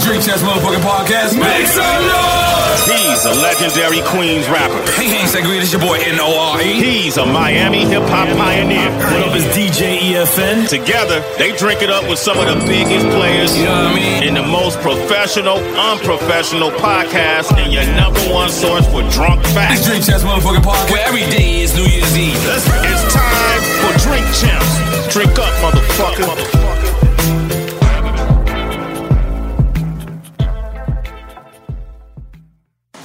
It's Drink Champs Motherfucking Podcast. Make some noise! He's a legendary Queens rapper. Hey, hey, it's your boy N-O-R-E. He's a Miami hip hop pioneer. What up, it's DJ EFN. Together, they drink it up with some of the biggest players You know what I mean? in the most professional, unprofessional podcast, and your number one source for drunk It's facts. Drink Champs Motherfucking Podcast, where every day is New Year's Eve. It's time for Drink Champs. Drink up, motherfucker.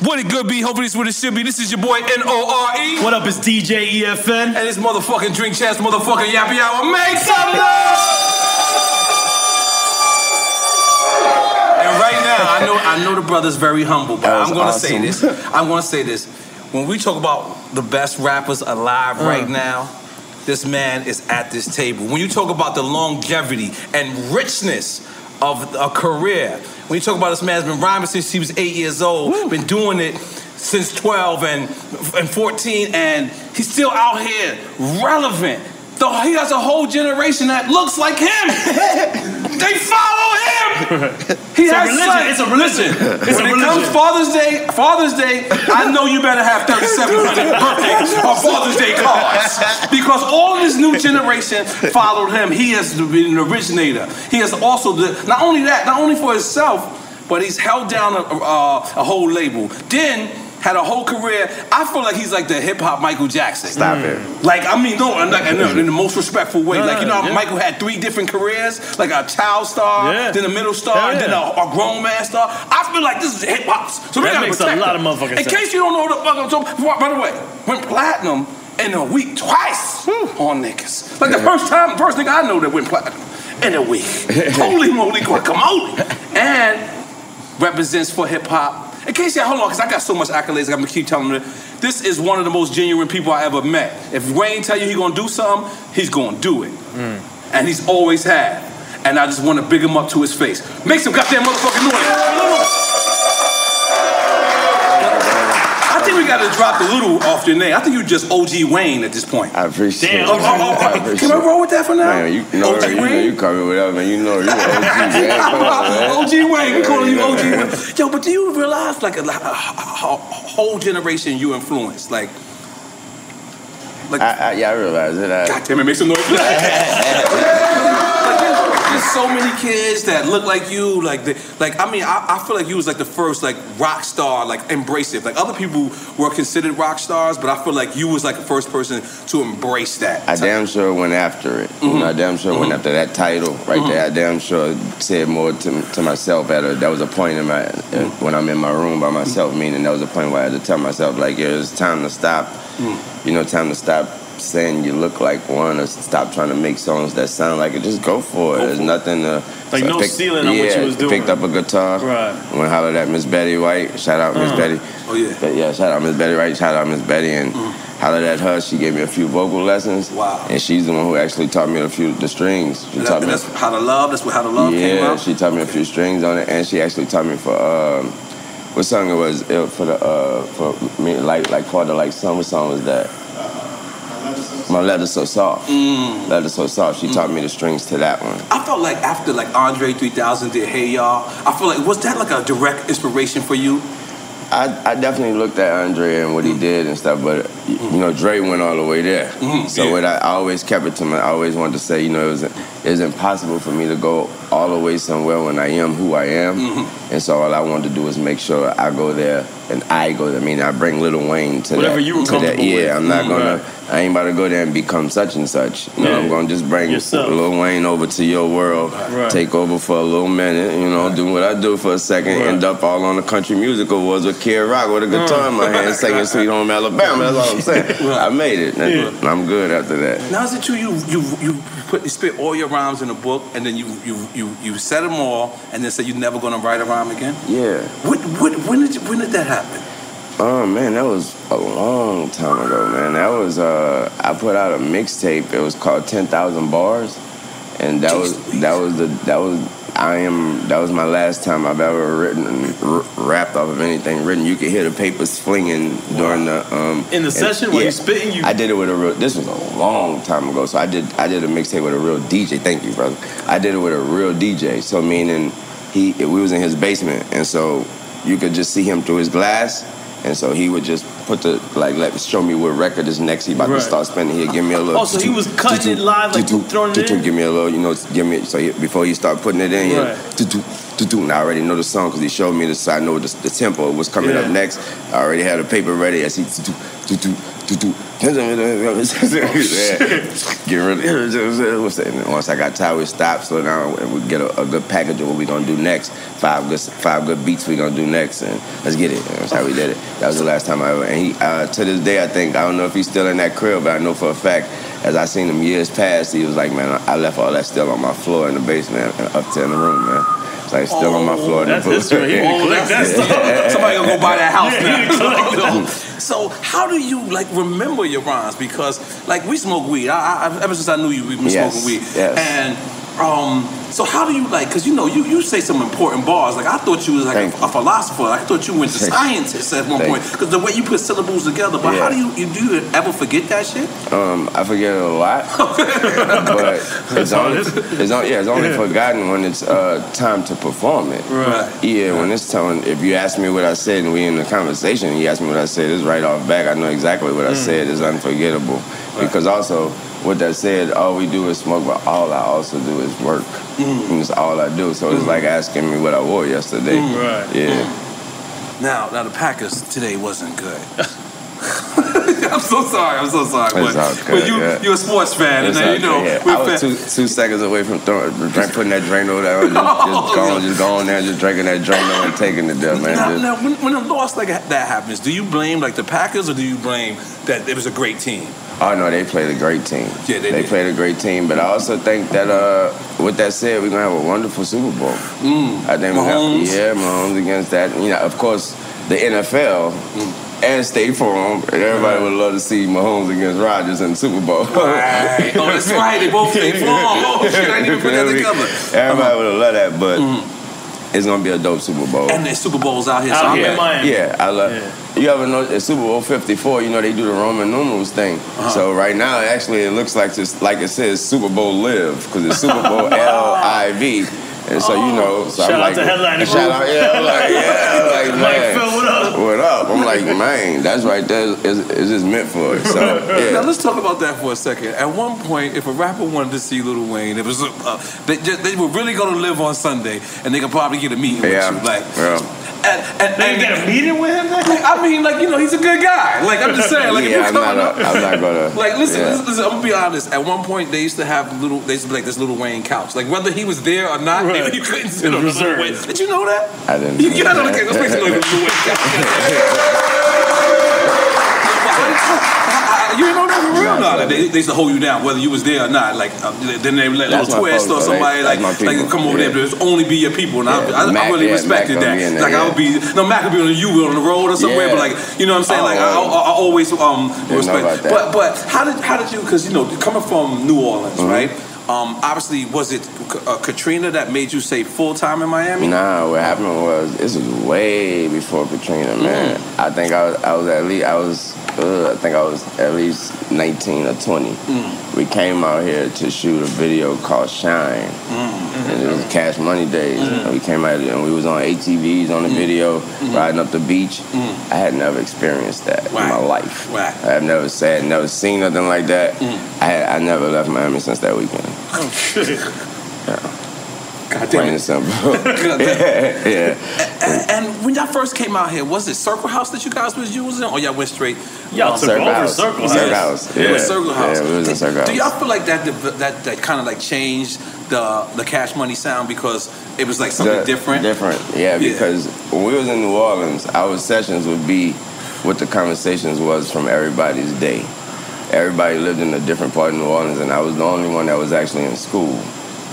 What it good be? Hopefully it's what it should be. This is your boy N-O-R-E. What up, it's DJ EFN. And this motherfucking Drink Champs motherfucking Yappy Hour. Make some noise! And right now, I know I know the brother's very humble, but I'm gonna say this. I'm gonna say this. When we talk about the best rappers alive Uh. right now, this man is at this table. When you talk about the longevity and richness of a career, when you talk about this man's been rhyming since he was eight years old, been doing it since 12 and, and 14, and he's still out here relevant. Though he has a whole generation that looks like him. they follow him. He It's a has religion. sons. It's a religion. Listen, It's when a it comes. Father's Day, Father's Day, I know you better have 3,700 birthdays or Father's Day cards because all this new generation followed him. He has been an originator. He has also the, not only that, not only for himself, but he's held down a, a, a whole label. Then had a whole career. I feel like he's like the hip hop Michael Jackson. Stop it. Like I mean, no, in, like, in, the, in the most respectful way. Like you know, yeah. Michael had three different careers, like a child star, Yeah. then a middle star, Hell then a, a grown man star. I feel like this is hip hop. So we That gotta makes a lot him. of motherfuckers. In sense. case you don't know what the fuck I'm talking. By by the way, went platinum in a week twice on niggas. Like the first time, first nigga I know that went platinum in a week. Holy moly guacamole! And represents for hip hop. In case y'all hold on, because I got so much accolades, I'm gonna keep telling that This is one of the most genuine people I ever met. If Wayne tell you he gonna do something, he's gonna do it, mm. and he's always had. And I just want to big him up to his face. Make some goddamn motherfucking noise. I think we gotta drop the little off your name. I think you're just OG Wayne at this point. I appreciate Damn. it. Oh, oh, oh, oh. I appreciate can I roll with that for now? Man, you know, OG you, know Wayne? you call me whatever, man. You know you OG, man. Come on, man. OG Wayne, we calling you OG Wayne. Yo, but do you realize like a, a, a- a whole generation you influenced? Like, like I, I, yeah, I realize it. I, God damn it, make some noise. There's so many kids that look like you. Like, they, like I mean, I, I feel like you was like the first like rock star, like embrace it. Like other people were considered rock stars, but I feel like you was like the first person to embrace that. I damn sure went after it. You know, I mm-hmm. damn sure went mm-hmm. after that title right there. I mm-hmm. damn sure said more to, to myself at a, that was a point in my in, when I'm in my room by myself, meaning that was a point where I had to tell myself like, yeah, it's time to stop. Mm. You know, time to stop saying you look like one or stop trying to make songs that sound like it. Just go for it. There's nothing to Like, so no picked- ceiling on what yeah, you was doing. Picked up a guitar. Right. Went hollered at Miss Betty White. Shout out Miss Uh. Betty. Oh yeah. But yeah, shout out Miss Betty White. Shout out Miss Betty and hollered at her. She gave me a few vocal lessons. Wow. And she's the one who actually taught me a few the strings. She And taught me. that's how to love. That's what how to love came Yeah, out. she taught me a few strings on it, and she actually taught me for um, what song it was uh, for the uh, for me like like for the like song. What song was that? My leather so soft. Mm. Leather so soft. She taught me the strings to that one. I felt like after like Andre 3000 did Hey Ya, I feel like was that like a direct inspiration for you? I, I definitely looked at Andre and what he mm. did and stuff, but you mm. know Dre went all the way there. Mm-hmm. So what I, I always kept it to my. I always wanted to say, you know, it was it was impossible for me to go all the way somewhere when I am who I am, and so all I wanted to do is make sure I go there and I go there. I mean, I bring Little Wayne to Whatever that. you were to that. Yeah, with. I'm not Mm, gonna. right. I ain't about to go there and become such and such. You know, Yeah. I'm gonna just bring Yourself. Lil Wayne over to your world, Right. take over for a little minute. You know, do what I do for a second, Right. end up all on the country music awards with Kid Rock with a guitar in my hand, singing "Sweet Home Alabama." That's all I'm saying. I made it. and I'm good after that. Now is it true you you you put you spit all your rhymes in a book and then you you you you said them all and then said you're never gonna write a rhyme again? Yeah. What what when did you, when did that happen? Oh man, that was a long time ago, man. That was uh I put out a mixtape. It was called Ten Thousand Bars, and that was that was the that was I am that was my last time I've ever written and r- rapped off of anything written. You could hear the papers flinging during the um In the session while you spitting, you- I did it with a real. This was a long time ago, so I did I did a mixtape with a real DJ. Thank you, brother. I did it with a real DJ. So meaning he we was in his basement, and so you could just see him through his glass. And so he would just put the like let show me what record is next. He about Right. to start spinning. He'd give me a little. Oh, so he was cutting it live, like throwing it in? Give me a little, you know, give me so he, before he start putting it in. Right. And I already know the song because he showed me this. I know the, the tempo was coming up next. I already had a paper ready. See. Get rid of what's that? Once I got tired, we stopped, slow down, and we get a, a good package of what we gonna do next. Five good, five good beats we gonna do next, and let's get it. And that's how we did it. That was the last time I ever. And he, uh, to this day, I think I don't know if he's still in that crib, but I know for a fact, as I seen him years past, he was like, man, I left all that still on my floor in the basement, and up to in the room, man. It's like still on my floor in the That's booth. history. He didn't collect stuff. Somebody gonna go buy that house Yeah, he didn't collect now. that. so how do you like remember your rhymes? Because like we smoke weed. I, I, ever since I knew you, we've been Yes, smoking weed. yes. And um, so how do you like? Because you know you, you say some important bars. Like I thought you was like a, a philosopher. I thought you went to Thank you. scientist at one Thank point. Because the way you put syllables together. But how do you, you do you ever forget that shit? Um, I forget it a lot, but it's only, it's only, yeah, it's only Yeah. forgotten when it's uh, time to perform it. Right. Yeah, when it's time. If you ask me what I said and we in the conversation, and you ask me what I said, it's right off back. I know exactly what I Mm. said. It's unforgettable because also what that said, all we do is smoke, but all I also do is work. Mm. And it's all I do. So it's like asking me what I wore yesterday. Mm. Right. Yeah. Now, now the Packers today wasn't good. I'm so sorry. I'm so sorry. But, good, but you, yeah. you're a sports fan, It's and then, you know, good, yeah. we're I was two, two seconds away from throwing, putting that drain over there. Just, just going, just going there, just drinking that drain over and taking it there, man. Now, Just- now when, when a loss like that happens, do you blame like the Packers or do you blame that it was a great team? Oh no, they played a great team. Yeah, they did. played a great team. But I also think that uh, with that said, we're gonna have a wonderful Super Bowl. Mm. I think we Mahomes. got yeah, Mahomes against that. You know, of course, the NFL and State Farm, and everybody would love to see Mahomes against Rodgers in the Super Bowl. Right. Oh, that's right. They both State Farm. Oh, shit, I didn't even put that together. Everybody would have loved that, but it's gonna be a dope Super Bowl. And there's Super Bowls out here. so Out I'm here in back. Miami. Yeah, I love. You ever know at Super Bowl Fifty Four? You know they do the Roman numerals thing. Uh-huh. So right now, actually, it looks like just like it says Super Bowl Live because it's Super Bowl L I V. And so you know, so Shout I'm out like, to Headlining shout out, yeah, I'm like, yeah, I'm like, Mike man, Phil, what up? What up? I'm like, man, that's right there. Is, is just meant for it. So Now let's talk about that for a second. At one point, if a rapper wanted to see Lil Wayne, it was uh, they, just, they were really going to LIV on Sunday, and they could probably get a meeting yeah, with you. Like, yeah. And, and, They and get a meeting with him? Like, I mean, like you know, he's a good guy. Like I'm just saying, like if you're I'm coming not up, a- I'm not gonna- Like listen, yeah. listen, listen, I'm gonna be honest. At one point, they used to have little. They used to be like this little Wayne couch. Like whether he was there or not, Right. you couldn't sit on the little Reserved. Wayne. Did you know that? I didn't. You gotta look at. Let's make some noise for Wayne couch. You didn't know that for real? Nah, No, they, they used to hold you down whether you was there or not. Like uh, then they let That's little my twist or folks, though. somebody like that's my like come over Yeah. there, but it's only be your people. And I, Yeah. I, I Mac- really yeah, respected Mac gonna that. there, Like I yeah. would be no Mac could be on you on the road or somewhere, Yeah. but like you know what I'm saying. Oh, like I, I. I always um respect. But but how did how did you? Because you know coming from New Orleans, Mm-hmm. right? Um, obviously, was it uh, Katrina that made you say full time in Miami? Nah, what happened was this was way before Katrina, man. Mm. I think I was, I was at least I was uh, I think I was at least 19 or 20. Mm. We came out here to shoot a video called Shine, Mm. and it was Cash Money days. And we came out here and we was on ATVs on the Mm. video, riding up the beach. I had never experienced that in my life. Right. I have never said, never seen nothing like that. I had, I never left Miami since that weekend. Oh shit! God Plain damn and it! simple. God damn yeah, yeah. And, and when y'all first came out here, was it Circle House that you guys was using, or y'all went straight? Y'all um, took Circle over House. Circle Circle House. House. It was Yeah. Circle House. Yeah, we was in Do- Circle Do y'all feel like that that that kind of like changed the the Cash Money sound because it was like something The- different? Different, yeah, Yeah. Because when we was in New Orleans, our sessions would be what the conversations was from everybody's day. Everybody lived in a different part of New Orleans, and I was the only one that was actually in school.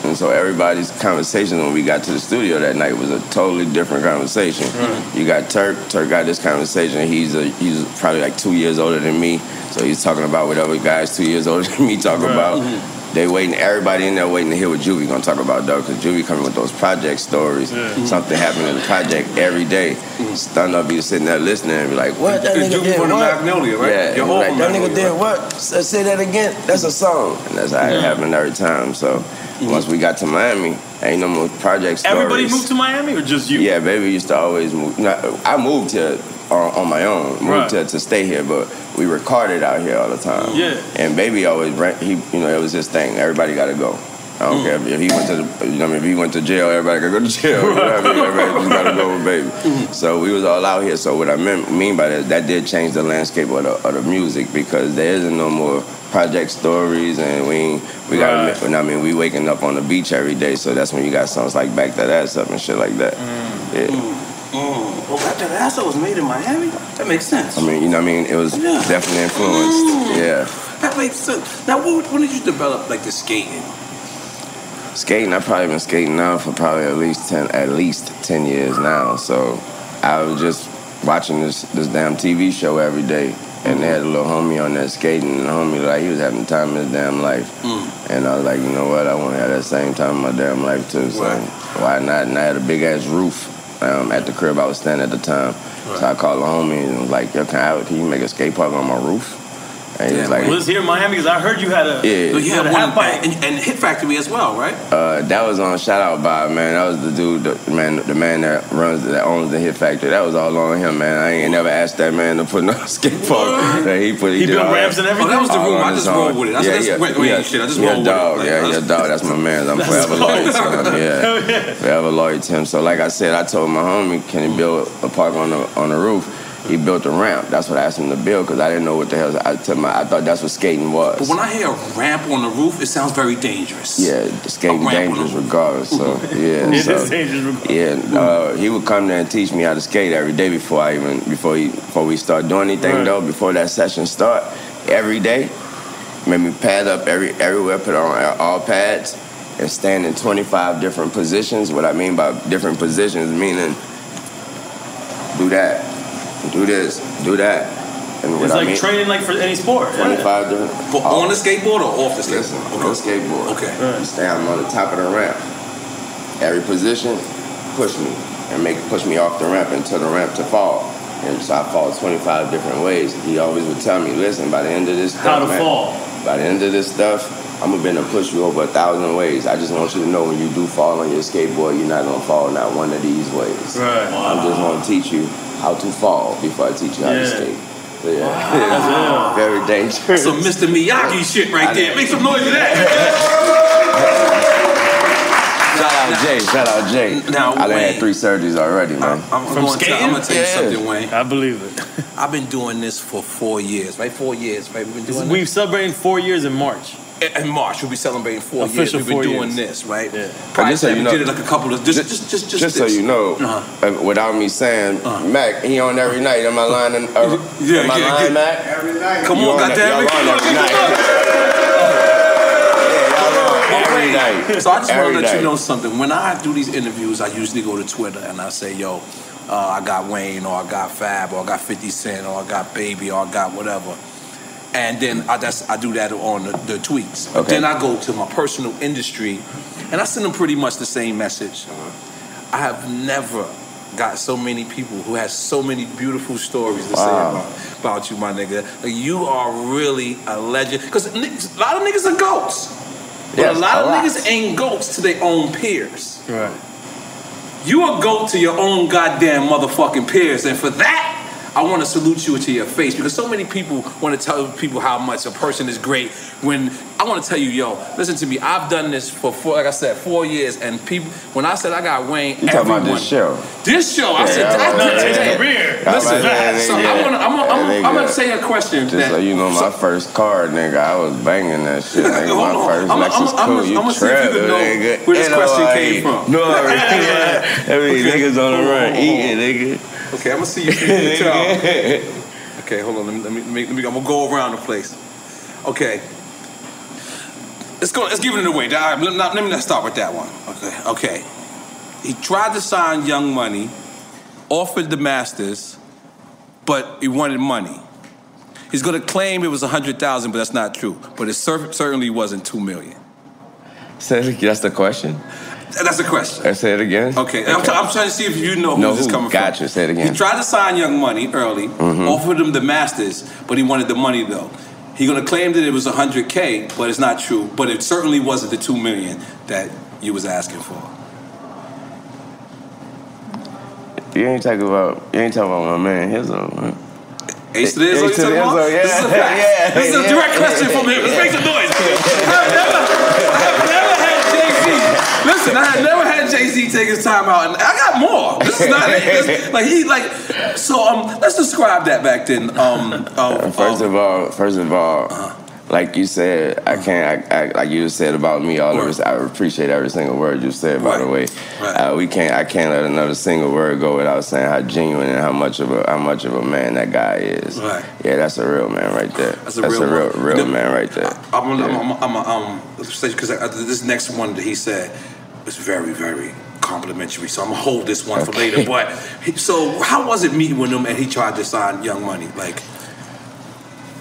And so everybody's conversation when we got to the studio that night was a totally different conversation. You got Turk. Turk got this conversation. He's a, he's probably like two years older than me, so he's talking about whatever guys two years older than me talk about. Mm-hmm. They waiting. Everybody in there waiting to hear what Juvie gonna talk about though, because Juvie coming with those project stories. Mm-hmm. Something happened in the project every day. Mm-hmm. Stun up, be sitting there listening and be like, "What that nigga Juvie did? from What?" Magnolia, right? Yeah, Your and like, that nigga did right? what? Say, say that again. That's a song, and that's how it happened every time. So mm-hmm. once we got to Miami, ain't no more project stories. Everybody moved to Miami or just you? Yeah, baby used to always move. You I moved here on, on my own, moved Right. here to stay here, but we recorded out here all the time. Yeah. And baby always, ran- he, you know, it was his thing. Everybody got to go. I don't mm. care if, if he went to the, you know, I mean, if he went to jail, everybody got to go to jail. You know I mean? Everybody just got to go with baby. Mm-hmm. So we was all out here. So what I mean, mean by that, that did change the landscape of the, of the music because there isn't no more project stories and we we got Right. to, I mean, we waking up on the beach every day. So that's when you got songs like Back That Ass Up and shit like that. Mm. Yeah. Mm. Mm. Well, that, that asshole was made in Miami. That makes sense. I mean, you know what I mean? It was Yeah. definitely influenced. Mm. Yeah. That makes sense. Now, when, when did you develop like the skating? Skating, I've probably been skating now for probably at least ten at least ten years now. So I was just watching this this damn TV show every day. And they had a little homie on there skating, and the homie like he was having the time of his damn life. And I was like, you know what? I want to have that same time in my damn life too. So Right. why not? And I had a big ass roof um, at the crib I was staying at the time. So I called the homie and was like, yo, can, I, can you make a skate park on my roof? And he was like, was here in Miami because I heard you had a Yeah. You had a one half pipe. and, and Hit Factory as well, right? Uh, that was on shout out Bob, man. That was the dude, the man, the man that runs, that owns the Hit Factory. That was all on him, man. I ain't never asked that man to put no skate park. that he put, He did built ramps and everything? Oh, that was the all room. I just rolled with it. I said, that's wait, wait, shit, I just yeah, rolled with it. dog, Like, yeah, that's- yeah, dog. That's my man. I'm forever loyal to him. Yeah, forever loyal to him. So, like I said, I told my homie, can he build a park on the on the roof? He built a ramp. That's what I asked him to build because I didn't know what the hell. I told him I thought that's what skating was. But when I hear a ramp on the roof, it sounds very dangerous. Yeah, skating A ramp dangerous regardless. So yeah, It so, is dangerous Yeah, uh, he would come there and teach me how to skate every day before I even before he before we start doing anything Right. though. Before that session start, every day, made me pad up every everywhere, put on all pads, and stand in 25 different positions. What I mean by different positions, meaning do that, do this, do that, and what It's I like mean. training like for any sport. yeah. 25 different. But on the skateboard or off the Listen, skateboard? on the skateboard. Okay. You stand on the top of the ramp. Every position, push me and make push me off the ramp until the ramp to fall. And so I fall 25 different ways. He always would tell me, listen, by the end of this stuff, How to man, fall. by the end of this stuff, I'm gonna be able to push you over a thousand ways. I just want you to know when you do fall on your skateboard, you're not gonna fall not one of these ways. Right. I'm just gonna teach you how to fall before I teach you how Yeah. to skate. So, yeah. Very dangerous. Some Mr. Miyagi shit right there. Make some noise for that. Shout out Jay. Shout out Jay. Now, I done Wayne. had three surgeries already, man. I'm, From going to, skating? I'm gonna tell you Yeah. something, Wayne. I believe it. I've been doing this for four years, right? Four years, right? We've been doing We've celebrating four years in March. This. In March, we'll be celebrating four Official years. We've been doing years. this, right? Yeah. Prior just so you we know- did it like a couple of just, just, just, just, Just so you know, Uh-huh. uh, without me saying, Mac, he on every night. Am I lying? In, uh, Yeah, am I yeah, lying, yeah. Mac? Every night. Come on, goddamn it. Come on, come on. Every night. So I just want to let night. you know something. When I do these interviews, I usually go to Twitter and I say, "Yo, uh, I got Wayne, or I got Fab, or I got 50 Cent, or I got Baby, or I got whatever." And then I that's I do that on the, the tweets. Okay. then I go to my personal industry, and I send them pretty much the same message. Uh-huh. I have never got so many people who has so many beautiful stories to say about, about you, my nigga. Like, you are really a legend. Because a lot of niggas are goats. But Yes, a lot a of lot. niggas ain't goats to their own peers. Right. You a goat to your own goddamn motherfucking peers, and for that, I want to salute you to your face because so many people want to tell people how much a person is great. When I want to tell you, yo, listen to me. I've done this for four, like I said, four years, and people. When I said I got Wayne, You talking about this show? This show, I Yeah, said I that. know, that- yeah. that- Listen, I'm about to so yeah. I wanna, I'm gonna, I'm That gonna, I'm gonna say a question. Just that, so you know, my first car, nigga, I was banging that shit. Nigga, Hold my on. first I'ma- Lexus I'ma- I'ma- You I'ma see if you trapped, can know nigga. where this You know, question came from. No, I mean, I mean, niggas on the Hold run hold eating, nigga. Okay, I'm gonna see if you can tell. Okay, hold on. Let me, let me, let me- I'm gonna go around the place. Okay. Let's go. Let's give it away. Right, let, not, let me not start with that one. Okay. Okay. He tried to sign Young Money, offered the Masters, but he wanted money. He's gonna claim it was a hundred thousand, but that's not true. But it cer- certainly wasn't two million. Say again. That's the question. That's the question. Uh, Say it again. Okay, I'm, try- I'm trying to see if you know who No, this is coming Gotcha. from. Say it again. He tried to sign Young Money early, Mhm. offered him the Masters, but he wanted the money though. He's gonna claim that it was 100k, but it's not true. But it certainly wasn't the two million that you was asking for. You ain't talking about. You ain't talking about my man. His own. Man. H to the Izzo, you Ace to talking about? Yeah. This is a fact. Yeah, this is a yeah. direct question from him. Let's make some noise. Listen, I had never had Jay Z take his time out, and I got more. This is not this, like he like. So um, let's describe that back then. Um, um First of all, first of all, like you said, I can't. I, I, like you said about me, all of this. I appreciate every single word you said. By the way, uh, we can't. I can't let another single word go without saying how genuine and how much of a how much of a man that guy is. Right. Yeah, that's a real man right there. That's a That's real a real, real The- man right there. I'm gonna, I'm, I'm, I'm, um, because this next one that he said was very, very complimentary. So I'm gonna hold this one for later. But so, how was it meeting with him and he tried to sign Young Money? Like,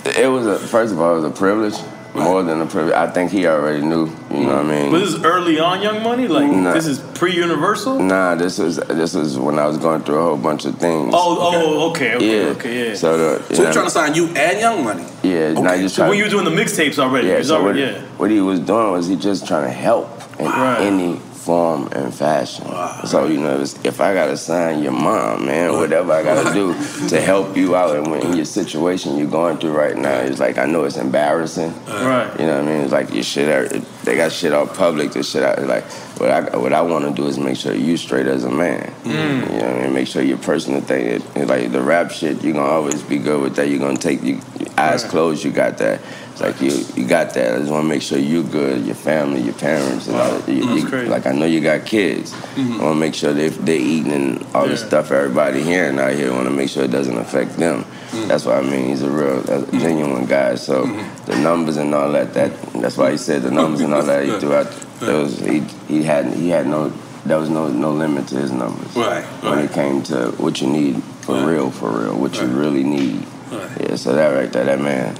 It was a first of all, it was a privilege. more than a privilege. I think he already knew. You know what I mean? But this is early on Young Money? Like, Nah. this is pre Universal? Nah, this was this was when I was going through a whole bunch of things. Oh, oh, okay, okay, yeah. okay, yeah. So the So you he's trying to sign you and Young Money. yeah, now you So when you were doing the mixtapes already, yeah, it was so what, yeah. what he was doing was he just trying to help in Right. any form and fashion. So you know, it's- if I gotta sign your mom, man, whatever I gotta do to help you out in, in your situation you're going through right now, it's like I know it's embarrassing. Right. You know what I mean? It's like your shit. They got shit out public. This shit out. Like what I what I want to do is make sure you straight as a man. Mm. You know what I mean? Make sure your personal thing. It, it like the rap shit, you're gonna always be good with that. You're gonna take your eyes closed. You got that. It's like you you got that. I just want to make sure you're good, your family, your parents, and all. You, That's you- crazy. like I know you got kids. Mm-hmm. I want to make sure they they're eating and all the stuff everybody hearing out here. I want to make sure it doesn't affect them. Mm. That's what I mean. He's a real, a mm. genuine guy. So mm-hmm. the numbers and all that. That that's why he said the numbers and all that. He threw out. Those he he had he had no. There was no no limit to his numbers. Right, When it came to what you need for real, for real, what you really need. Yeah. So that right there, that man.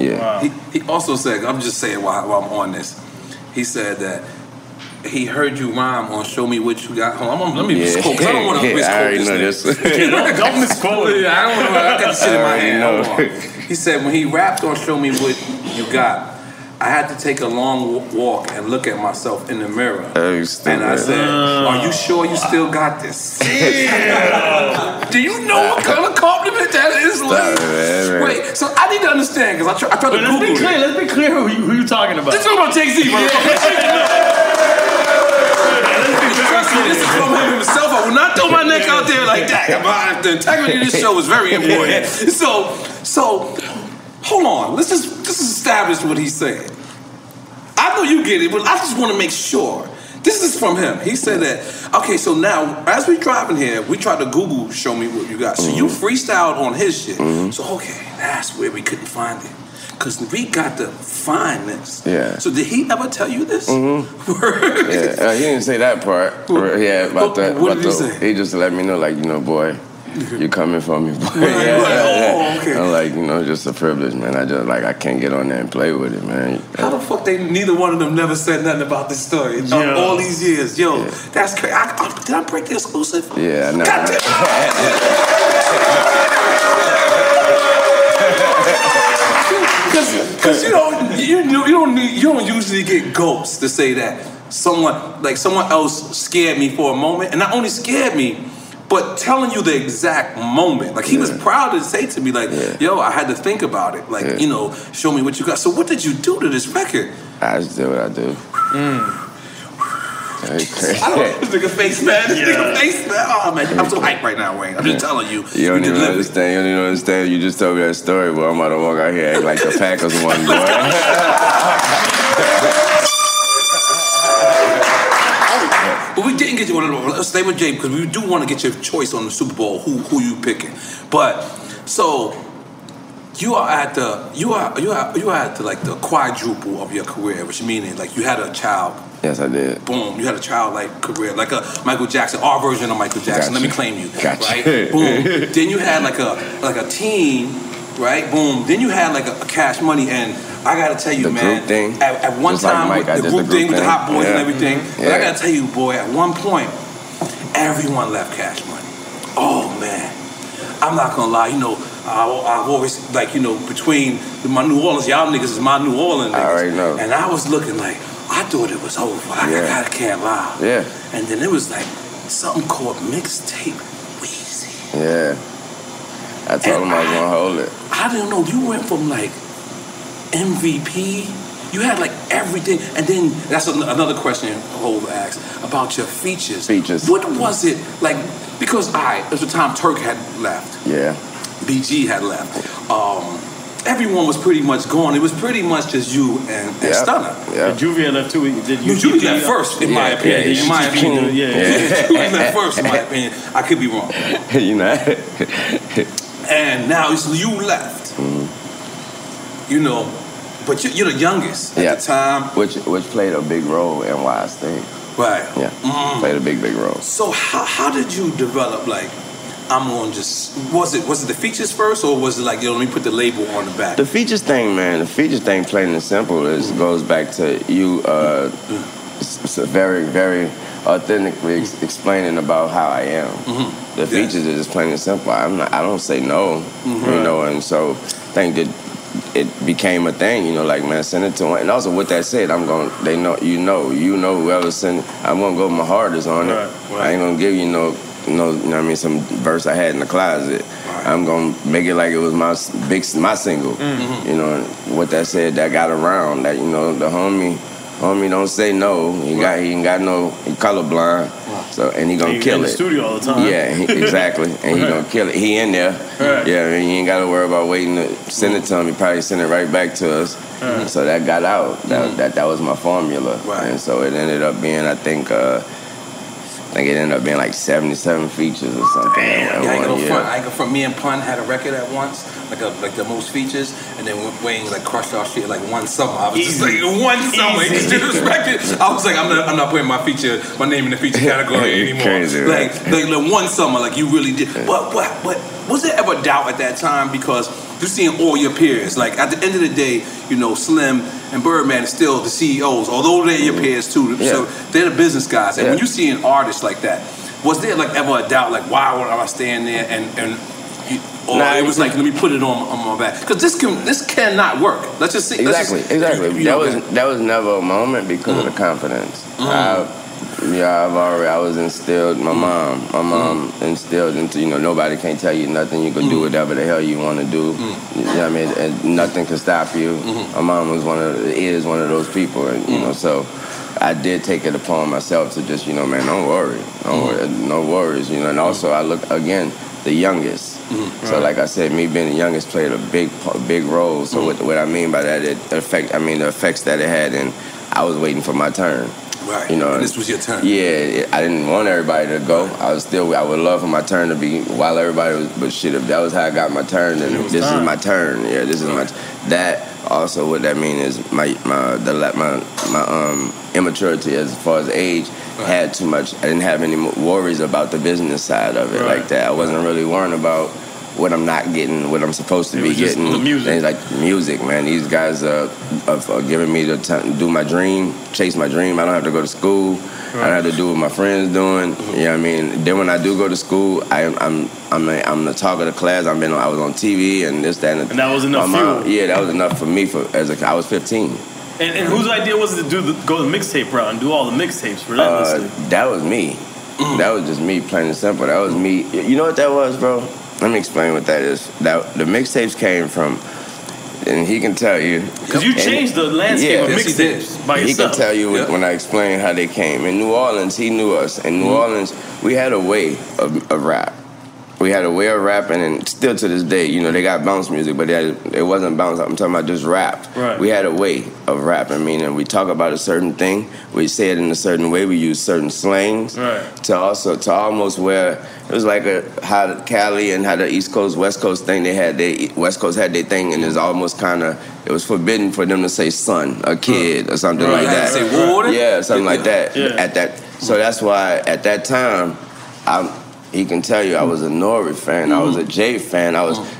Yeah. He, he also said, I'm just saying while, while I'm on this, he said that he heard you rhyme on Show Me What You Got Home. I'm, let me Yeah. misquote, 'cause I don't want to Yeah, I misquote already this. know this. Yeah, don't, don't misquote it. Yeah, I don't want to, I got the shit in my hand. know. Hold on. He said when he rapped on Show Me What You Got, I had to take a long walk and look at myself in the mirror. Oh, you And I stupid. said, Are you sure you still got this? Do you know what kind of compliment that is? Stop Lee? man. Wait, so I need to understand because I, try, I tried to let's Google be clear, it. let's be clear who you, who you talking about. This is about Jay Z, bro. Trust me, this is from him himself. I will not throw my neck out there like that. The integrity of this show is very important. So, so, hold on. Let's just let's just establish what he's saying. I know you get it, but I just want to make sure. This is from him. He said that. Okay, so now as we driving here, we tried to Google show me what you got. So you freestyled on his shit. So okay, that's where we couldn't find it. Cause we got to find this. Yeah. So did he ever tell you this? Mm-hmm. Yeah, uh, he didn't say that part. Yeah, about the. what about did he say? He just let me know, like, you know, boy, you coming for me, boy. Right, right. Oh, okay. I'm like, you know, just a privilege, man. I just like I can't get on there and play with it, man. How the fuck they neither one of them never said nothing about this story in Yeah. all these years? Yo, that's crazy. I, I, did I break the exclusive? Yeah, I know. God Because you don't you, you you don't need, you don't usually get ghosts to say that someone like someone else scared me for a moment, and not only scared me, but telling you the exact moment. Like he was proud to say to me, like, "Yo, I had to think about it. Like, you know, show me what you got." So, what did you do to this record? I just do what I do. Hmm. Very crazy. I don't this nigga face man. This nigga face man. Oh man, I'm so hyped right now, Wayne. I'm just telling you. You don't even delivered. understand. You don't even understand. You just told me that story, but I'm about to walk out here act like the Packers won, boy. But we didn't get you on. Let's stay with Jay because we do want to get your choice on the Super Bowl. Who who you picking? But so you are at the you are you are you are at the like the quadruple of your career, which meaning like you had a child. Yes, I did. Boom, you had a childlike career, like a Michael Jackson, our version of Michael Jackson. Let me claim you, Gotcha. right? Boom. then you had like a like a team, right? Boom. Then you had like a, a Cash Money, and I gotta tell you, The man, group thing. At, at one Just like time, Mike, with the did the group, group thing with the. Hot Boys and Yeah. everything. But I gotta tell you, boy, at one point, everyone left Cash Money. Oh man, I'm not gonna lie. You know, I, I've always like you know between my New Orleans, y'all niggas is my New Orleans. Niggas. I already know. And I was looking like I thought it was over. I, Yeah. I, can't lie. Yeah, And then it was like something called mixtape. Weezy. Yeah. I told him I was gonna hold it. I didn't know you went from like MVP. You had like everything, and then that's an- another question Hov asked about your features. Features. What was it like? Because I, at the time Turk had left, Yeah. BG had left. Um, everyone was pretty much gone. It was pretty much just you and, and Yep. Stunner. Yeah. Juvie left too. Did You, you? you left first, in my opinion. yeah, in my yeah. opinion, Yeah. you left first, in my opinion. I could be wrong. you know. And now it's you left. Mm-hmm. You know, but you, you're the youngest at Yeah. the time, Which which played a big role in why I stayed. right? Yeah. Mm. Played a big, big role. So how, how did you develop like I'm on just was it was it the features first or was it like yo let me put the label on the back? The features thing, man. The features thing, plain and simple, is goes back to you. Uh, it's, it's a very, very authentically ex- explaining about how I am. Mm-hmm. The features are just plain and simple. I'm not. I don't say no, mm-hmm. you know. And so, I think that it became a thing. You know, like man, send it to them. And also, with that said, I'm going. to They know. You know. You know. Whoever send. I'm gonna go my hardest on it. I ain't gonna give you no. No, you know what I mean, some verse I had in the closet. I'm gonna make it like it was my big, my single. Mm-hmm. You know, and with that said, that got around. That you know, the homie, homie don't say no. He got, he ain't got no, he colorblind. So and he gonna He in kill the it. studio all the time. Yeah, he, exactly. And he Right. gonna kill it. He in there. Right. Yeah, I mean, you ain't gotta worry about waiting to send it to him. He probably send it right back to us. Right. So that got out. That, that that was my formula. And so it ended up being, I think. uh I think it ended up being like 77 features or something. at- at Yeah, I ain't one gonna front. I ain't gonna front. Me and Pun had a record at once, like a like the most features, and then Wayne like crushed our shit like one summer. I was just like one summer. He Easy. just did this. I was like, I'm not, I'm not putting my feature, my name in the feature category anymore. Crazy, like, right? like like one summer, like you really did. But but but was there ever doubt at that time because you're seeing all your peers? Like at the end of the day, you know, Slim and Birdman is still the CEOs, although they're your mm. peers too. Yeah. So they're the business guys. And when you see an artist like that, was there like ever a doubt, like why would I stand there and and or Nah, it was like let me put it on on my back because this can this cannot work. Let's just see. Exactly, just- exactly. you- you that was that was never a moment because of the mm. confidence. Mm. I, yeah, I've already I was instilled. My mom, my mom instilled into you know nobody can tell you nothing. You can do mm. whatever the hell you want to do. Mm. You know what I mean? And nothing can stop you. Mm-hmm. My mom was one of is one of those people, and you know mm. so. I did take it upon myself to just, you know, man, don't worry, don't mm-hmm. worry, no worries, you know. And also, I look again, the youngest. Mm-hmm. So, Right. like I said, me being the youngest played a big, big role. So, what, what I mean by that, it affect. I mean, the effects that it had, and I was waiting for my turn. Right. You know, And this was your turn. Yeah, I didn't want everybody to go. I was still, I would love for my turn to be while everybody was. But shit, if that was how I got my turn, then this time. is my turn. Yeah, this is my. That also, what that mean is my my the my my um immaturity as far as age had too much. I didn't have any worries about the business side of it Right. like that. I wasn't really worrying about what I'm not getting, what I'm supposed to be getting. the music. And like music, man. These guys uh, are, are giving me the time to do my dream, chase my dream. I don't have to go to school. I don't have to do what my friends doing. You know what I mean? Then when I do go to school, I, I'm I'm a, I'm the talk of the class. I've been I was on TV and this that and, And that was enough mom-. Yeah, that was enough for me for as a I was 15. And, and whose idea was it to do the, go the mixtape route and do all the mixtapes Uh, relentlessly? that was me. That was just me, plain and simple. That was me. You know what that was, bro? Let me explain what that is. That the mixtapes came from, and he can tell you. Because you And- changed the landscape of Yes, he did. mixtapes by he can tell you Yep. when I explain how they came. In New Orleans, he knew us. In New Mm-hmm. Orleans, we had a way of, of rap. We had a way of rapping, and still to this day, you know, they got bounce music, but they had, it wasn't bounce. I'm talking about just rap. Right. We had a way of rapping, meaning we talk about a certain thing, we say it in a certain way, we use certain slangs Right. to also to almost where it was like a how the Cali and how the East Coast West Coast thing they had they West Coast had their thing and it's almost kind of it was forbidden for them to say son a kid or something Right. like that. Say water? Yeah, something like that. Yeah. At that, so that's why at that time, I'm. He can tell you I was a mm. Nori fan. I was a mm. Jay fan. I was. Mm.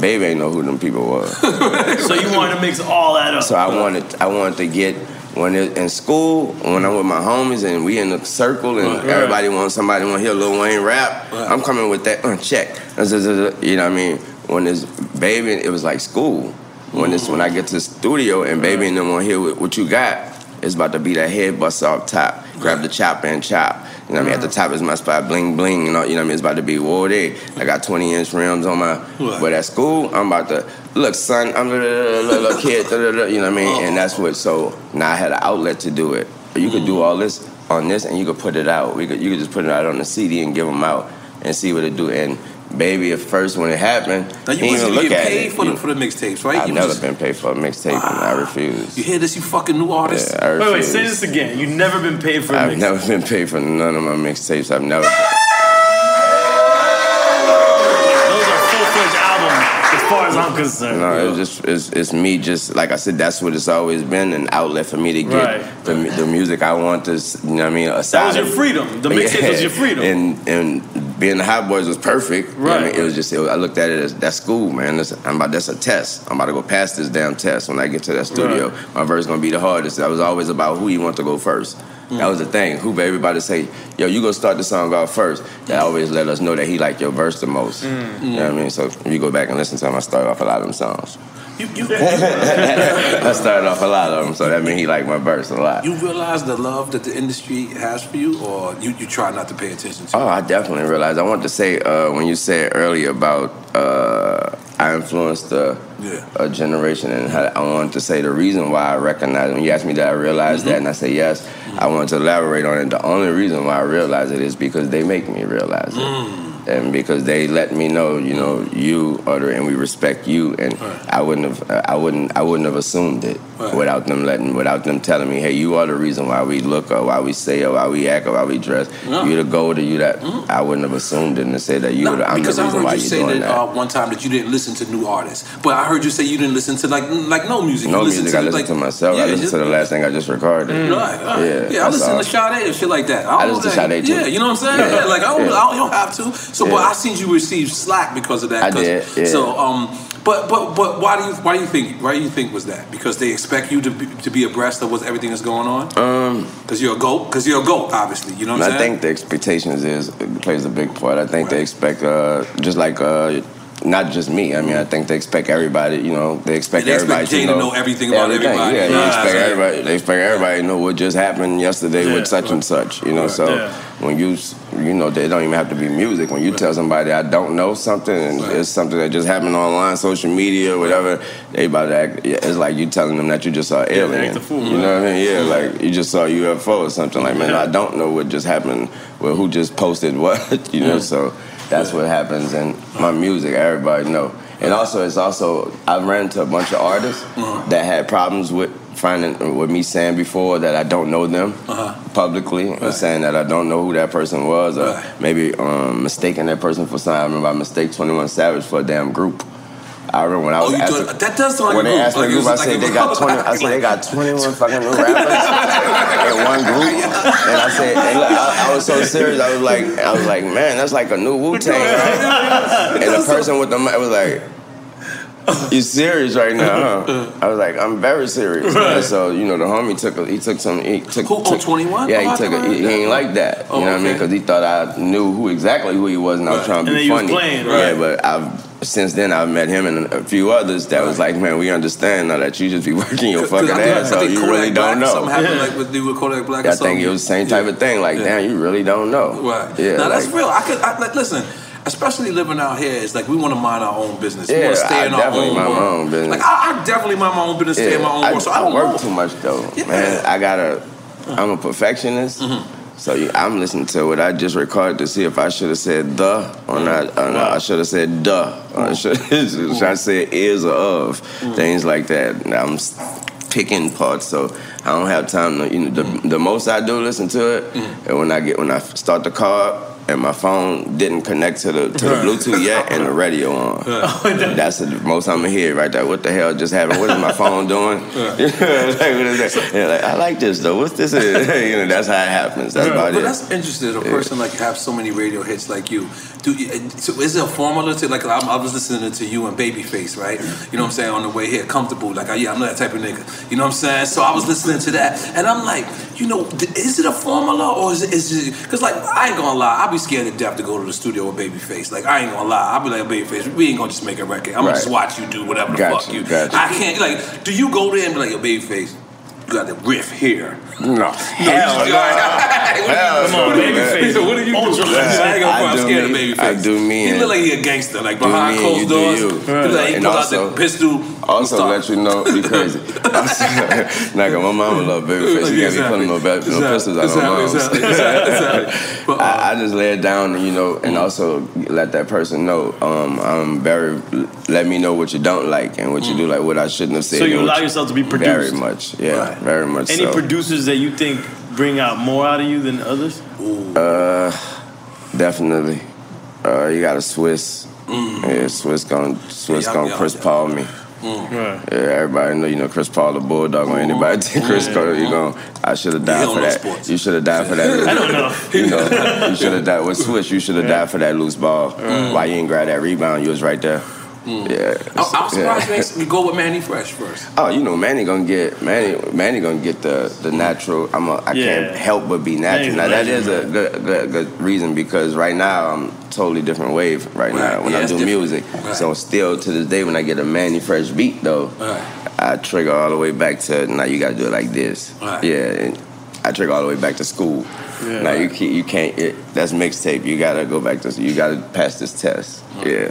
Baby ain't know who them people was. So you wanted to mix all that up. So I wanted, I wanted to get when it, in school when I'm with my homies and we in the circle and Right. everybody wants somebody want to hear Lil Wayne rap. I'm coming with that uh, check. You know what I mean? When it's baby, it was like school. When it's when I get to the studio and baby and them want to hear what, what you got, it's about to be that head bust off top. Grab the chop and chop. You know what I mean? At the uh-huh. top is my spot, bling bling. You know, you know what I mean? It's about to be war day. I got 20 inch rims on my. Right. But at school, I'm about to look, son. I'm a little, kid. You know what I mean? And uh-huh. that's what. So now I had an outlet to do it. You could do mm-hmm. all this on this, and you could put it out. We could, you could just put it out on the CD and give them out and see what it do. And baby, at first when it happened, Now you he wasn't even look getting at paid it. for the for the mixtapes, right? I've You never just- been paid for a mixtape, and I refuse. You hear this, you fucking new artist? Yeah, I Wait, wait, say this again. You've never been paid for a I've mixtape. never been paid for none of my mixtapes. I've never. Those are full-fledged albums, as far as I'm concerned. No, it's just it's, it's me. Just like I said, that's what it's always been an outlet for me to get Right. the, the music I want. To you know what I mean? Aside That was your freedom. The mixtape was your freedom. And and being the Hot Boys was perfect. You know I Right. mean? It was just it was, I looked at it as that's school, man. That's, I'm about that's a test. I'm about to go pass this damn test when I get to that studio. My verse gonna be the hardest. That was always about who you want to go first. That mm. was the thing. Who everybody say, yo, you go start the song off first. That always let us know that he liked your verse the most. You know what I mean? So if you go back and listen to him, I started off a lot of them songs. You, you, I started off a lot of them, so that means he liked my verse a lot. you realize the love that the industry has for you, or you, you try not to pay attention to? Oh, I definitely realize. I want to say uh, when you said earlier about uh, I influenced a, a generation, and how, I wanted to say the reason why I recognize. When you asked me that I realized that, and I said yes, I wanted to elaborate on it. The only reason why I realize it is because they make me realize it. Mm. And because they let me know, you know, you the, and we respect you, and I wouldn't have, I wouldn't, I wouldn't have assumed it without them letting, without them telling me, hey, you are the reason why we look, or why we say, or why we act, or why we dress. Yeah. You the gold, or you that. I wouldn't have assumed it and say that you were the, I'm the because I reason heard why you you're say that, that. Uh, one time that you didn't listen to new artists, but I heard you say you didn't listen to like like no music. no listened music, I to, listen like, to myself. Yeah, I listen just- to the last thing I just recorded. Right, right. Yeah, Yeah, I that's listen all. to Sade and shit like that. I, I don't listen to Sade, too. Yeah, you know what I'm saying? Yeah. Like I don't. I don't, have to. So, but I seen you receive slack because of that. I did, yeah. So, um, but but but why do you why do you think why do you think was that? Because they expect you to be, to be abreast of what everything that's going on. Um, Because you're a goat. Because you're a goat, obviously. You know what I'm I saying? think the expectations is plays a big part. I think they expect uh, just like uh, not just me. I mean, I think they expect everybody. You know, they expect They expect everybody Jay to to know, know everything about everybody. Yeah, Yeah, they expect right. everybody. They expect everybody to know what just happened yesterday Yeah. with such and such. You know, so Yeah. when you you know, they don't even have to be music. When you tell somebody I don't know something and it's something that just happened online, social media, whatever, they about to act. It's like you telling them that you just saw they alien. act a fool, you know what I mean? Yeah, like you just saw UFO or something. Like man, I don't know what just happened. Well, who just posted what? You know, so that's what happens in my music. Everybody know. And also, it's also I ran into a bunch of artists that had problems with finding with me saying before that I don't know them publicly and saying that I don't know who that person was, or maybe um, mistaking that person for something. I remember I mistake Twenty One Savage for a damn group. I remember when I Oh, was you asked do- that does sound like when a they asked me Like group, I said a they got twenty. I said they got twenty one fucking new rappers in one group, and I said and I, I was so serious. I was like, I was like, man, that's like a new Wu Tang, right? And the person with the mic was like. You serious right now? Huh? I was like, I'm very serious. Right. So you know, the homie took a, he took some he took Who, on took- 21? Yeah, Oh, he I took it. He, he ain't like that. Oh, you know what I mean? Because he thought I knew who exactly who he was, and I was trying to And be then you was funny. playing, Yeah, but I've since then I've met him and a few others that was like, man, we understand now that you just be working your fucking ass I off. think You Kodak really don't or know. Something happened like with, with Kodak Black or I think it was the same type of thing. Like, damn, you really don't know. Right. Yeah. now that's real. I could I, like listen. Especially living out here, it's like we want to mind our own business. we Yeah, want to stay I in our definitely own mind my own business. Like I, I definitely mind my own business, stay in my own I, world. So I don't work know. too much though, man. I gotta. I'm a perfectionist. Mm-hmm. So you, I'm listening to what I just recorded to see if I should have said the or not. Or not. I should have said duh. Or I should, should I say is or of things like that. And I'm picking parts, so I don't have time to. You know, the, the most I do listen to it, and when I get when I start the car and my phone didn't connect to the to the Bluetooth yet, and the radio on. Oh, that's the most I'm gonna hear right there. What the hell just happened? What is my phone doing? like, what is that? Like, I like this though. What's this? you know, that's how it happens. That's about but it. that's interesting. A person like have so many radio hits like you. Do you- so is there a formula to like? I'm, I was listening to you and Babyface, right? You know what I'm saying on the way here, comfortable. Like, yeah, I'm that type of nigga. You know what I'm saying? So I was listening to that, and I'm like, you know, is it a formula or is it? Is it because like I ain't gonna lie, I'll be scared to death to go to the studio with Babyface. Like I ain't gonna lie, I'll be like Babyface, we ain't gonna just make a record. I'm gonna Right. just watch you do whatever the Gotcha, fuck you. gotcha. I can't like. Do you go there and be like, yo, Babyface? You got the riff here. No, hell no. Hell Come on, no. Babyface. So what do you do? Ultra. I ain't gonna I front, I'm do scared of me. Babyface. I do me He look like he a gangster, like behind me closed you doors. do you. He look like he And pull out the pistol. Also, let you know, be crazy. like my mama love babyface. You can't be pulling no, ba- no pistols out Exactly, on moms. exactly, exactly, exactly. I, I just lay it down, you know, and also let that person know. Um, I'm very. Let me know what you don't like and what you do like. What I shouldn't have said. So you allow yourself to be Very much, yeah, very much. Any so. producers that you think bring out more out of you than others? Uh, definitely. Uh, you got a Swiss. Yeah, Swiss gonna Swiss Yeah, gonna Chris Paul me. Yeah, everybody know you know Chris Paul the Bulldog. When anybody think Chris Paul, you going I should have died don't for that. sports. You should have died for that. I don't know. You know, you should have died with Swiss. You should have died for that loose ball. Why you ain't grab that rebound? You was right there. Mm. Yeah. I, I was Yeah. surprised man, we go with Manny Fresh first. Oh, you know, Manny gonna get Manny. Manny gonna get the the natural. I'm a, I Yeah. can't help but be natural. Manny's Now a that legend, is a good, good good reason because right now I'm totally different wave right, now when Yeah, I do music. Right. So still to this day when I get a Manny Fresh beat though, I trigger all the way back to now you gotta do it like this. Right. Yeah, and I trigger all the way back to school. Yeah. Now you can't you can't. It, that's mixtape. You gotta go back to. You gotta pass this test. Yeah.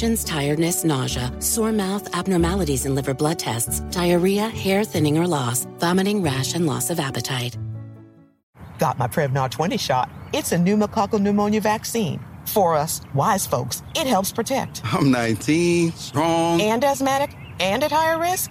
infections, tiredness, nausea, sore mouth, abnormalities in liver blood tests, diarrhea, hair thinning or loss, vomiting, rash, and loss of appetite. Got my Prevnar 20 shot. It's a pneumococcal pneumonia vaccine. For us, wise folks, it helps protect. I'm 19, strong. And asthmatic and at higher risk?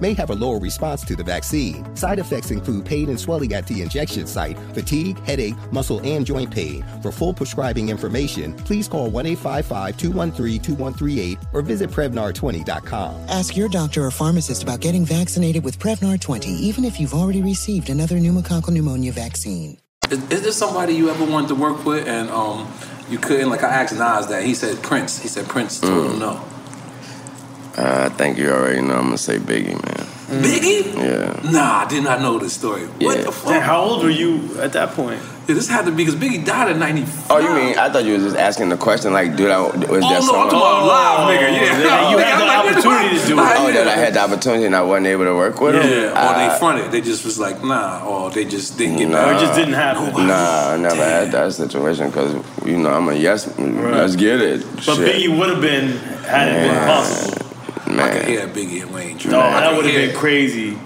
may have a lower response to the vaccine. Side effects include pain and swelling at the injection site, fatigue, headache, muscle, and joint pain. For full prescribing information, please call 1 855 213 2138 or visit Prevnar20.com. Ask your doctor or pharmacist about getting vaccinated with Prevnar 20, even if you've already received another pneumococcal pneumonia vaccine. Is, is there somebody you ever wanted to work with and um, you couldn't? Like I asked Nas that. He said Prince. He said Prince told him no. Uh, I think you already know. I'm gonna say Biggie, man. Biggie? Yeah. Nah, I did not know this story. What the fuck? Damn, how old were you at that point? Yeah, this had to be because Biggie died in '95. Oh, you mean? I thought you was just asking the question, like, dude, I, was Oh that no, I'm song? talking about live, nigga. Yeah, Yeah, you had the opportunity to do it. Oh, that I had the opportunity and I wasn't able to work with him. Yeah, or Uh, they fronted. They just was like, nah, or they just didn't get Nah. back. Or it just didn't happen. Nah, I never had that situation because you know I'm a yes. Let's get it. But Shit. Biggie would have been had it been possible. I could hear Biggie and Wayne. No, that would have been crazy.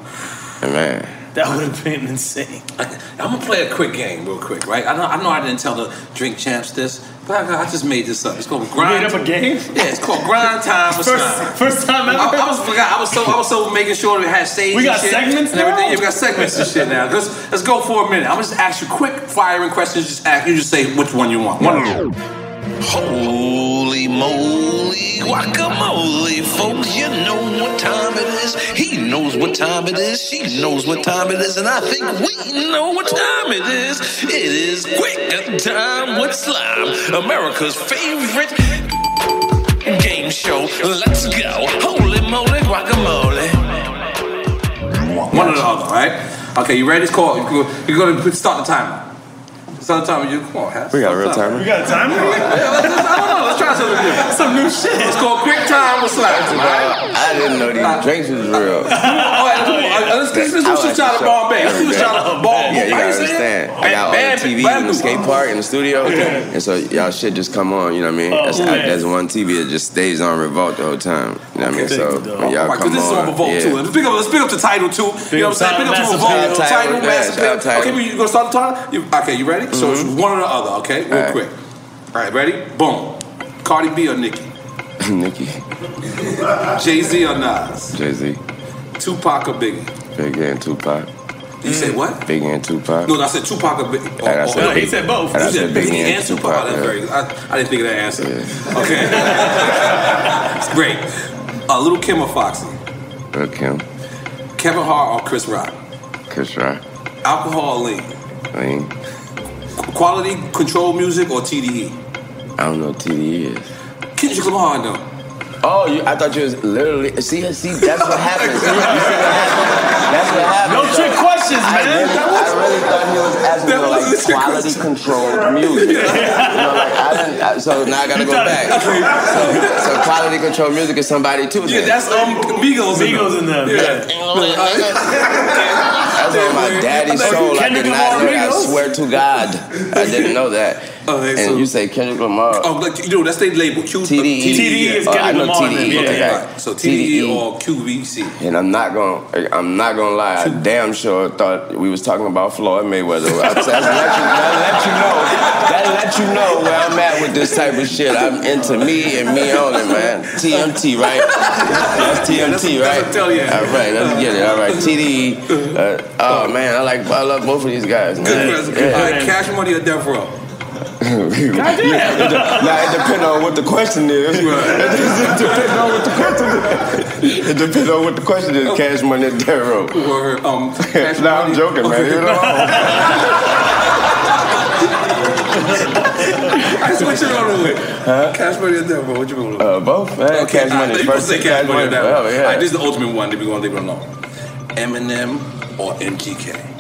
man. That would have been insane. I'm gonna play a quick game, real quick, right? I know, I know, I didn't tell the drink champs this, but I, I just made this up. It's called grind. made up a game? Yeah, it's called grind time. with First- Slime. first time ever? I, I was forgot. I was so I was so making sure we had stage. We and got shit segments and everything. now? Yeah, we got segments and shit now. Let's let's go for a minute. I'm gonna just ask you quick firing questions. Just ask you just say which one you want. One of them. Holy moly, guacamole, folks, you know what time it is. He knows what time it is, she knows what time it is, and I think we know what time it is. It is quick time with slime, America's favorite game show. Let's go. Holy moly, guacamole. One or the other, right? Okay, you ready? It's called. You're gonna start the timer. Start the timer. You come on, Hess. We got a real Start the timer? We got a timer? Yeah, let's, let's, I don't know. Let's try something new. Some new shit. It's called quick time with slime. Right? I didn't know these drinks was real. All right, let's, let's, let's do some shout out Bombay. Let's do a shout out Bombay. Yeah, you gotta understand. I got all the TVs in the skate park in the studio, and so y'all shit just come on. You know what I mean? Oh, That's, man. that's one TV that just stays on revolt the whole time. You know what I mean? So when y'all come this is on on, Revolt yeah. too. Let's pick up, let's pick up the title too. you know what I'm saying? Pick up the Revolt, Title. title, Title, yeah, massive shout out title. Title. Okay, you gonna start the title? You, okay, you ready? So it's one or the other. Okay, real All right. quick. All right, ready? Boom. Cardi B or Nicki? Nicki, Jay Z or Nas? Jay Z, Tupac or Biggie? Biggie and Tupac. You said what? Biggie and Tupac. No, I said Tupac or Biggie. And I or- said or- Biggie. And I You said said Biggie and Tupac. yeah. That's very. I, I didn't think of that answer. Okay. it's great. Uh, Little Kim or Foxy? Lil Kim, Kevin Hart or Chris Rock? Chris Rock, Alcohol or lean? Lean. Quality control music or TDE? I don't know what TDE is. Kendrick Lamar, I know. Oh, you, I thought you was literally. See, see, that's what happens. You see what happens? That's what happens. No trick So, questions, I man. Really, I really thought he was asking That for like was a trick quality controlled music. You know, like I didn't. I, so now I gotta go back. So, so quality controlled music is somebody too. Yeah, then. that's um Migos. Migos in them. Yeah. On my daddy's soul. I did not know. I swear to God, I didn't know that. Okay, and so- you say Kendrick Lamar. Oh, like, you know, that's their label. Q- TDE. TDE is Oh, I Kendrick know Lamar. TDE. Okay, Okay. right. So TDE or QVC. And I'm not gonna, I'm not gonna lie. I damn sure thought we was talking about Floyd Mayweather. That let you, that let you know, that let you know where I'm at with this type of shit. I'm into me and me only, man. TMT, right? That's TMT, right? that's tell you. All right, let's get it. All right, TDE. Uh, oh man, I like, I love both of these guys. Man. Good present. Yeah. All right, cash money or death row? Now it depends on what the question is. It depends on what the question is. It depends on what the question is. Cash money at death. Or um, cash Nah, I'm joking, man. Leave it alone. That's what you rolling with. Cash money or row? What you rolling with? Uh, both, man. Okay, cash money you first. say cash money or death row. yeah. All right, this is the ultimate one. Then we're gonna leave it alone. Eminem or MGK?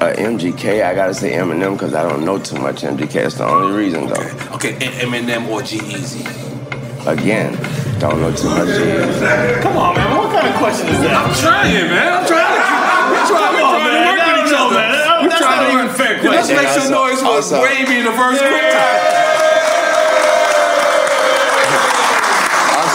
Uh, MGK, I gotta say Eminem because I don't know too much MGK. That's the only reason, though. Okay, E- Eminem or G-Eazy? Again, don't know too much. Come on, man. What kind of question is that? I'm trying, man. I'm trying to. We're trying, Come on, trying man. to work I with don't each know, other. man. We're That's trying not to even fair Let's question. make And some also- noise for also- Wavy in the first quick time.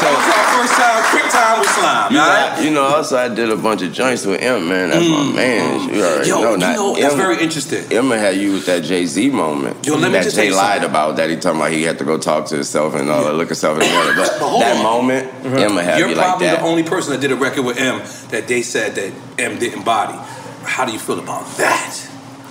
Also, was our first time, quick time with slime. You all know, right? You know, also I did a bunch of joints with Em, man. That's my man. You already Mm. Yo, know. you know, that's very interesting. Emma had used that Jay Z moment Yo, let me that just tell Jay you lied something. about. That he talking about he had to go talk to himself and all that, look himself in the mirror. But, But that on. moment, Emma had You're like probably the only person that did a record with Em that they said that Em didn't body. How do you feel about that?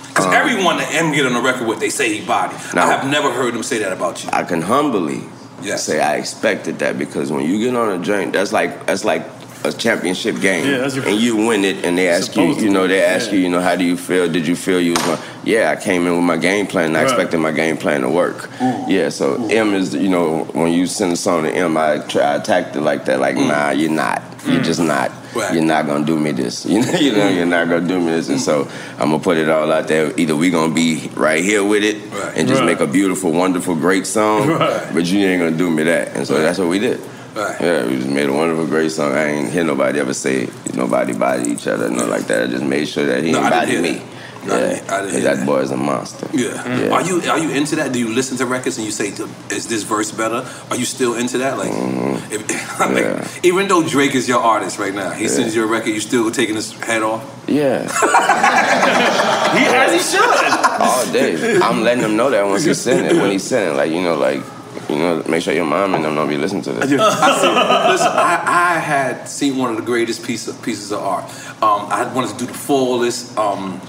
Because Um, everyone that Em get on a record with, they say he body. No. I have never heard them say that about you. I can humbly Yes. say I expected that because when you get on a joint, that's like that's like a championship game, Yeah, that's your- and you win it, and they ask you, you know, they ask yeah. you, you know, how do you feel? Did you feel you was going? Yeah, I came in with my game plan, and I Right. expected my game plan to work. Yeah, so Em is, you know, when you send a song to Em, I try I attacked it like that, like, nah, you're not, you're just not, Right. you're not gonna do me this, you know, you know, you're not gonna do me this, and so I'm gonna put it all out there. Either we gonna be right here with it Right. and just Right. make a beautiful, wonderful, great song, Right. but you ain't gonna do me that, and so that's what we did. Right. Yeah, we just made a wonderful, great song. I ain't hear nobody ever say nobody body each other, nothing like that. I just made sure that he No, ain't I body me. hear Yeah, didn't- I didn't hear that boy is a monster. Yeah. Are you are you into that? Do you listen to records and you say, "Is this verse better?" Are you still into that? Like, Mm-hmm. if, like even though Drake is your artist right now, he Yeah. sends you a record, you still taking his head off? Yeah. he as he should. all day. I'm letting him know that once he send it, when he send it, like you know, like you know, make sure your mom and them don't be listening to this. I see, listen, I, I had seen one of the greatest piece of, pieces of art. Um, I wanted to do the fullest um,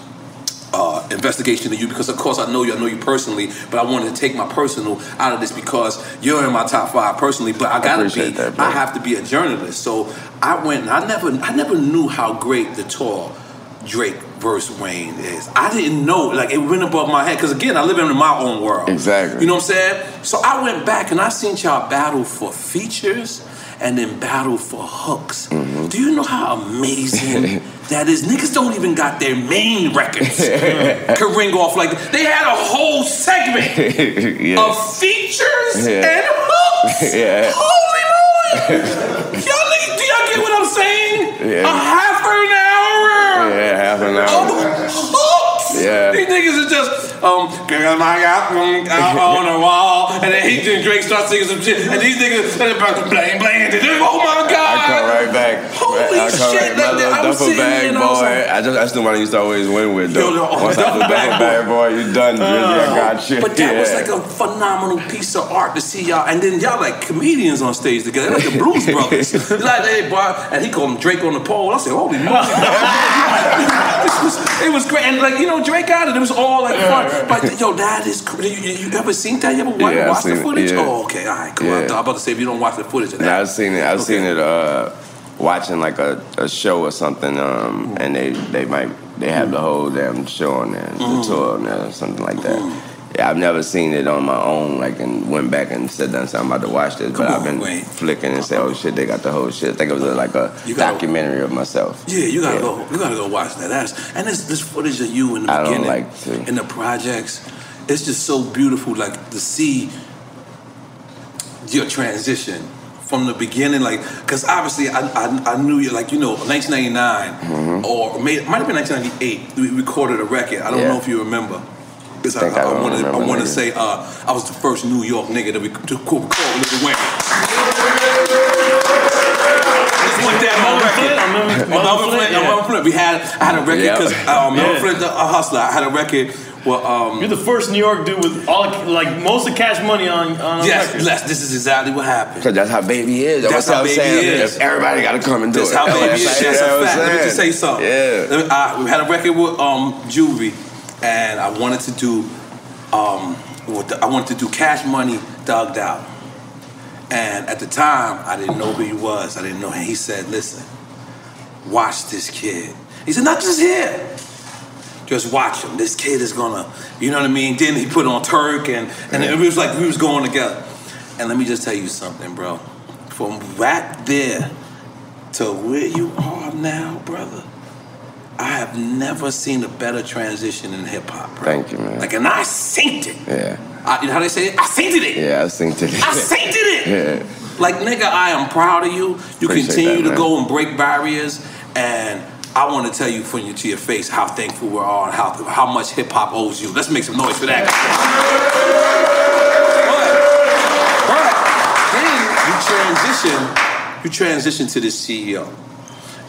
investigation of you because, of course, I know you. I know you personally, but I wanted to take my personal out of this because you're in my top five personally. But I gotta appreciate be. that. I have to be a journalist. So I went. I never. I never knew how great the tour Drake versus Wayne is. I didn't know. Like it went above my head because again, I live in my own world. Exactly. You know what I'm saying? So I went back and I seen y'all battle for features and then battle for hooks. Mm-hmm. Do you know how amazing that is? Niggas don't even got their main records could ring off like they had a whole segment yeah. of features Yeah. and hooks. Yeah. Holy moly! y'all niggas, do y'all get what I'm saying? Yeah. A half an hour. Yeah, half an hour. Yeah. These niggas are just um, girl, I got one out on the wall, and then he and Drake starts singing some shit, and these niggas and about to bling bling. Oh my god! I come right back. Holy I come shit, right my like little that. I was duffel bag was boy. like- I just that's the one I used to always win with though. Yo, yo, Once I duffel bag boy, you done. Really, I got you. But that was like a phenomenal piece of art to see y'all, and then y'all like comedians on stage together, like the Blues Brothers. like, hey, boy, and he called him Drake on the pole. I said, holy moly! was, it was great, and like you know, Drake got it. It was all like fun. But yo, that is. You, you, ever seen that? You ever watch, Yeah, watch the seen it, footage? yeah. Oh, okay, all right, cool. Yeah. I'm about to say if you don't watch the footage of that. Yeah, I've seen it. I've seen it. Uh, watching like a, a show or something, um, and they they might they have the whole damn show on there, the Mhm. tour on there, or something like that. I've never seen it on my own, like, and went back and said, "Done, I'm about to watch this," but Come I've been Wayne. flicking and say, "Oh shit, they got the whole shit." I think it was uh, like a gotta- documentary of myself. Yeah, you gotta Yeah. go. You gotta go watch that. That's and this this footage of you in the I beginning, like in the projects. It's just so beautiful, like to see your transition from the beginning, like because obviously I, I I knew you, like you know, 1999 Mm-hmm. or may, might have been 1998. We recorded a record. I don't Yeah. know if you remember. Because I, Think I I, don't want to, I want to say, uh, I was the first New York nigga to, be, to record Lil Wayne. Just went that Melvin record. Flynt, I remember Melvin Melvin Flynt, Flynt, yeah. Melvin Flynt. We had I had a record Yeah. because uh, Melvin Yeah. Flynt, the a hustler. I had a record. Well, um, You're the first New York dude with all like most of Cash Money on on a yes, this is exactly what happened. Cause that's how baby is. That's That's, how what I'm baby saying. is. Everybody got to come and do it. That's it. how Oh, baby is. that's That's what fact. Let me just say something. Yeah. I, we had a record with um, Juvie, and I wanted to do, um, I wanted to do Cash Money Thugged Out. And at the time, I didn't know who he was. I didn't know. And he said, "Listen, watch this kid." He said, "Not just here." Just watch him. This kid is gonna, you know what I mean. Then he put on Turk, and and it was like we was going together. And let me just tell you something, bro. From back there to where you are now, brother, I have never seen a better transition in hip hop, bro. Thank you, man. Like, and I synced it. Yeah. I, you know how they say it? I synced it. Yeah, I synced it. I synced it. Yeah. Like, nigga, I am proud of you. You Appreciate continue that, to go and break barriers, and I want to tell you from your to your face how thankful we are and how how much hip hop owes you. Let's make some noise for that. But, but then you transition, you transition to the CEO.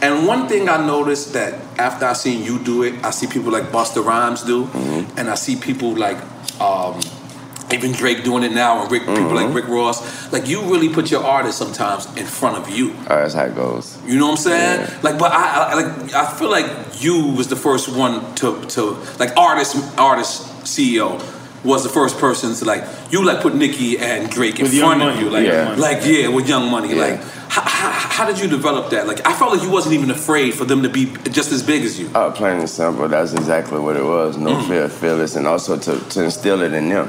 And one thing I noticed that after I seen you do it, I see people like Busta Rhymes do, Mm-hmm. and I see people like um, even Drake doing it now, and Rick, people Mm-hmm. like Rick Ross. Like you really put your artist sometimes in front of you. Oh, that's how it goes. You know what I'm saying? Like, but I, I like I feel like you was the first one to to like artist artist CEO was the first person to like you like put Nicki and Drake in With front of you like yeah. like yeah with Young Money like how, how, how did you develop that like I felt like you wasn't even afraid for them to be just as big as you. Oh, plain and simple. That's exactly what it was. No Mm. fear, fearless, and also to, to instill it in them.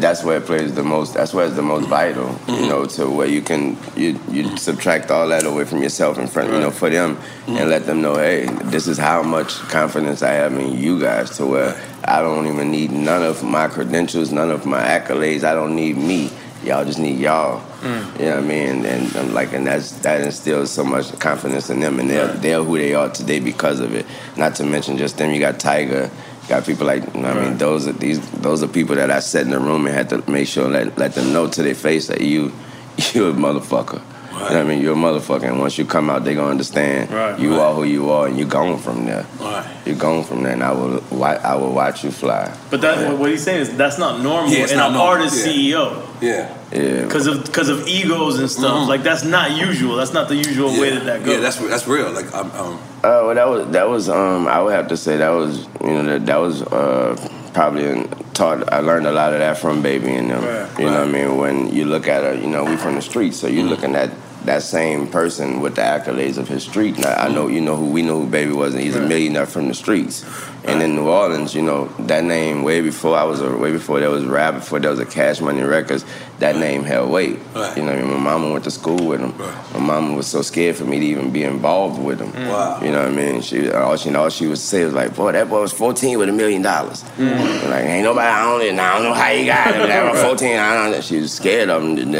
That's where it plays the most. That's where it's the most vital. Mm-hmm. You know, to where you can you you subtract all that away from yourself in front. You know, for them, Mm-hmm. and let them know, hey, this is how much confidence I have in you guys. To where I don't even need none of my credentials, none of my accolades. I don't need me. Y'all just need y'all. Mm. You know what I mean? And I'm like, and that's that instills so much confidence in them, and they're they're who they are today because of it. Not to mention just them. You got Tyga. You got people like you know what I mean. Those are these. Those are people that I sat in the room and had to make sure let let them know to their face that you you a motherfucker. You know what I mean? You're a motherfucker, and once you come out, they're gonna understand Right, you right. are who you are, and you're gone from there. Right. You're gone from there, and I will I will watch you fly. But that what he's saying is that's not normal Yeah, it's in not an normal. artist Yeah. CEO. Yeah. Yeah. Because of because of egos and stuff. Like that's not usual. That's not the usual way that that goes. Yeah, that's that's real. Like I'm, um, Uh, well, that was that was um I would have to say that was you know that that was uh probably in, taught I learned a lot of that from baby and them. you know what I mean? When you look at her, you know we from the streets, so you're looking at that same person with the accolades of his street. Now I know you know who we know who baby was, and he's a millionaire from the streets. And in New Orleans, you know that name way before I was a way before there was rap, before there was a Cash Money Records. That name held weight. You know, I mean? my mama went to school with him. My mama was so scared for me to even be involved with him. Mm. Wow. You know what I mean? She all she all she would say was like, "Boy, that boy was 14 with a million dollars." Mm. Like, ain't nobody I don't, I don't know how he got it. That was 14. I don't know. She was scared of him.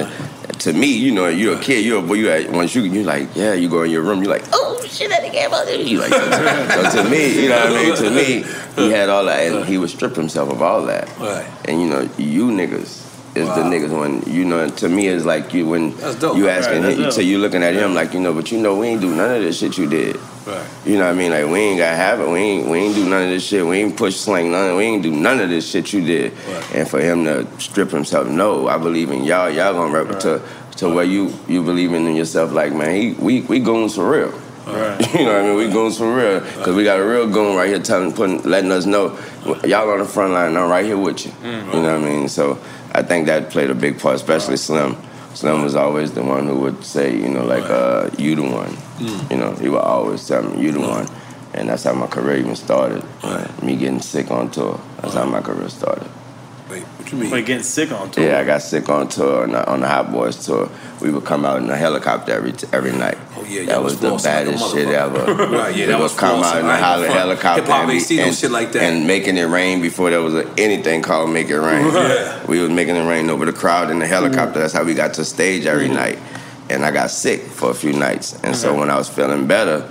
To me, you know, you're a kid. You're a boy. You at, once you you like, yeah, you go in your room. You're like, oh shit, that nigga about it. You like, so to me, you know what I mean? To me, he had all that, and he would strip himself of all that. Right. And you know, you niggas is the niggas when you know. To me, it's like you when you Right, asking that's him, so you looking at him like you know, but you know, we ain't do none of this shit you did. Right. You know what I mean? Like we ain't got have it. We ain't we ain't do none of this shit. We ain't push slang none. We ain't do none of this shit you did. And for him to strip himself, no, I believe in y'all. Y'all gonna rep to to where you you believing in yourself. Like man, he, we we goons for real. Right. you know what I mean? We goons for real because we got a real goon right here telling, putting, letting us know y'all on the front line. I'm right here with you. You know what I mean? So I think that played a big part, especially Slim. Slim was always the one who would say, you know, like, uh, you the one. You know, he would always tell me, you the one. And that's how my career even started. Uh, me getting sick on tour. That's how my career started. Wait, what you mean? Like getting sick on tour. Yeah, I got sick on tour, on the, on the Hot Boys tour. We would come out in a helicopter every every night. Oh, yeah, that y'all was was the flossing like baddest shit ever. Right, yeah, we that would was come flossing. out in a ain't heli- helicopter Hip-hop and, be- seen no and- shit like that. and making it rain before there was a, anything called make it rain. Right. We was making it rain over the crowd in the helicopter. Mm. That's how we got to stage every Mm-hmm. night. And I got sick for a few nights, and so when I was feeling better.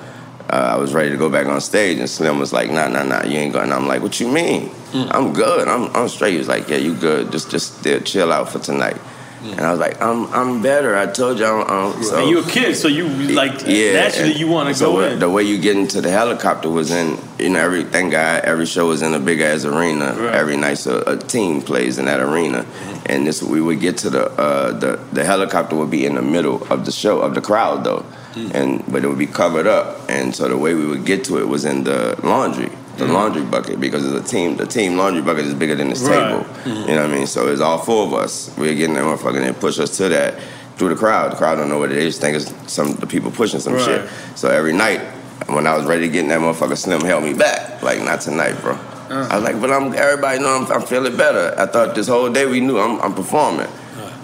Uh, I was ready to go back on stage, and Slim was like, "Nah, nah, nah, you ain't going." I'm like, "What you mean? Mm. I'm good. I'm, I'm straight." He was like, "Yeah, you good. Just, just chill out for tonight." And I was like, "I'm, I'm better. I told you." I'm, I'm, so, and you a kid, so you like yeah, naturally you want to so go in. The way you get into the helicopter was in, you know, every thank God every show was in a big ass arena. Every night, so a team plays in that arena, and this we would get to the uh, the the helicopter would be in the middle of the show of the crowd though, and but it would be covered up, and so the way we would get to it was in the laundry. The laundry bucket because the team, the team laundry bucket is bigger than this Right. table. You know what I mean? So it's all four of us. We're getting that motherfucker and they push us to that through the crowd. The crowd don't know what it is. Think it's some the people pushing some Right. shit. So every night when I was ready to get in that motherfucker, Slim held me back. Like not tonight, bro. Uh. I was like, but I'm everybody know I'm, I'm feeling better. I thought this whole day we knew I'm, I'm performing.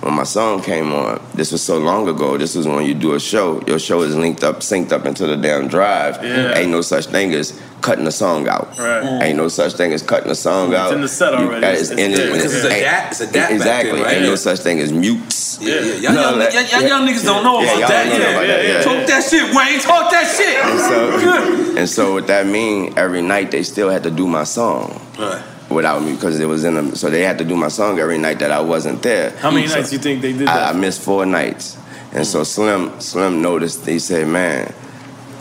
When my song came on, this was so long ago. This was when you do a show. Your show is linked up, synced up into the damn drive. Yeah. Ain't no such thing as cutting a song out. Right. Mm. Ain't no such thing as cutting a song It's out. It's in the set already. that It's- is it's in it. there. Because it's a Ain't- it's a dat back Exactly. then, right? Ain't no such thing as mutes. Yeah, yeah. Y'all, You young, know, y'all, y'all young niggas don't know Yeah, about that. don't know about that, yeah. Talk that shit, Wayne. Talk that shit. And so, and so what that mean? Every night they still had to do my song Right. Without me because it was in them. So they had to do my song every night that I wasn't there. How many So nights you think they did I, that? I missed four nights, and so Slim Slim noticed. He said, "Man."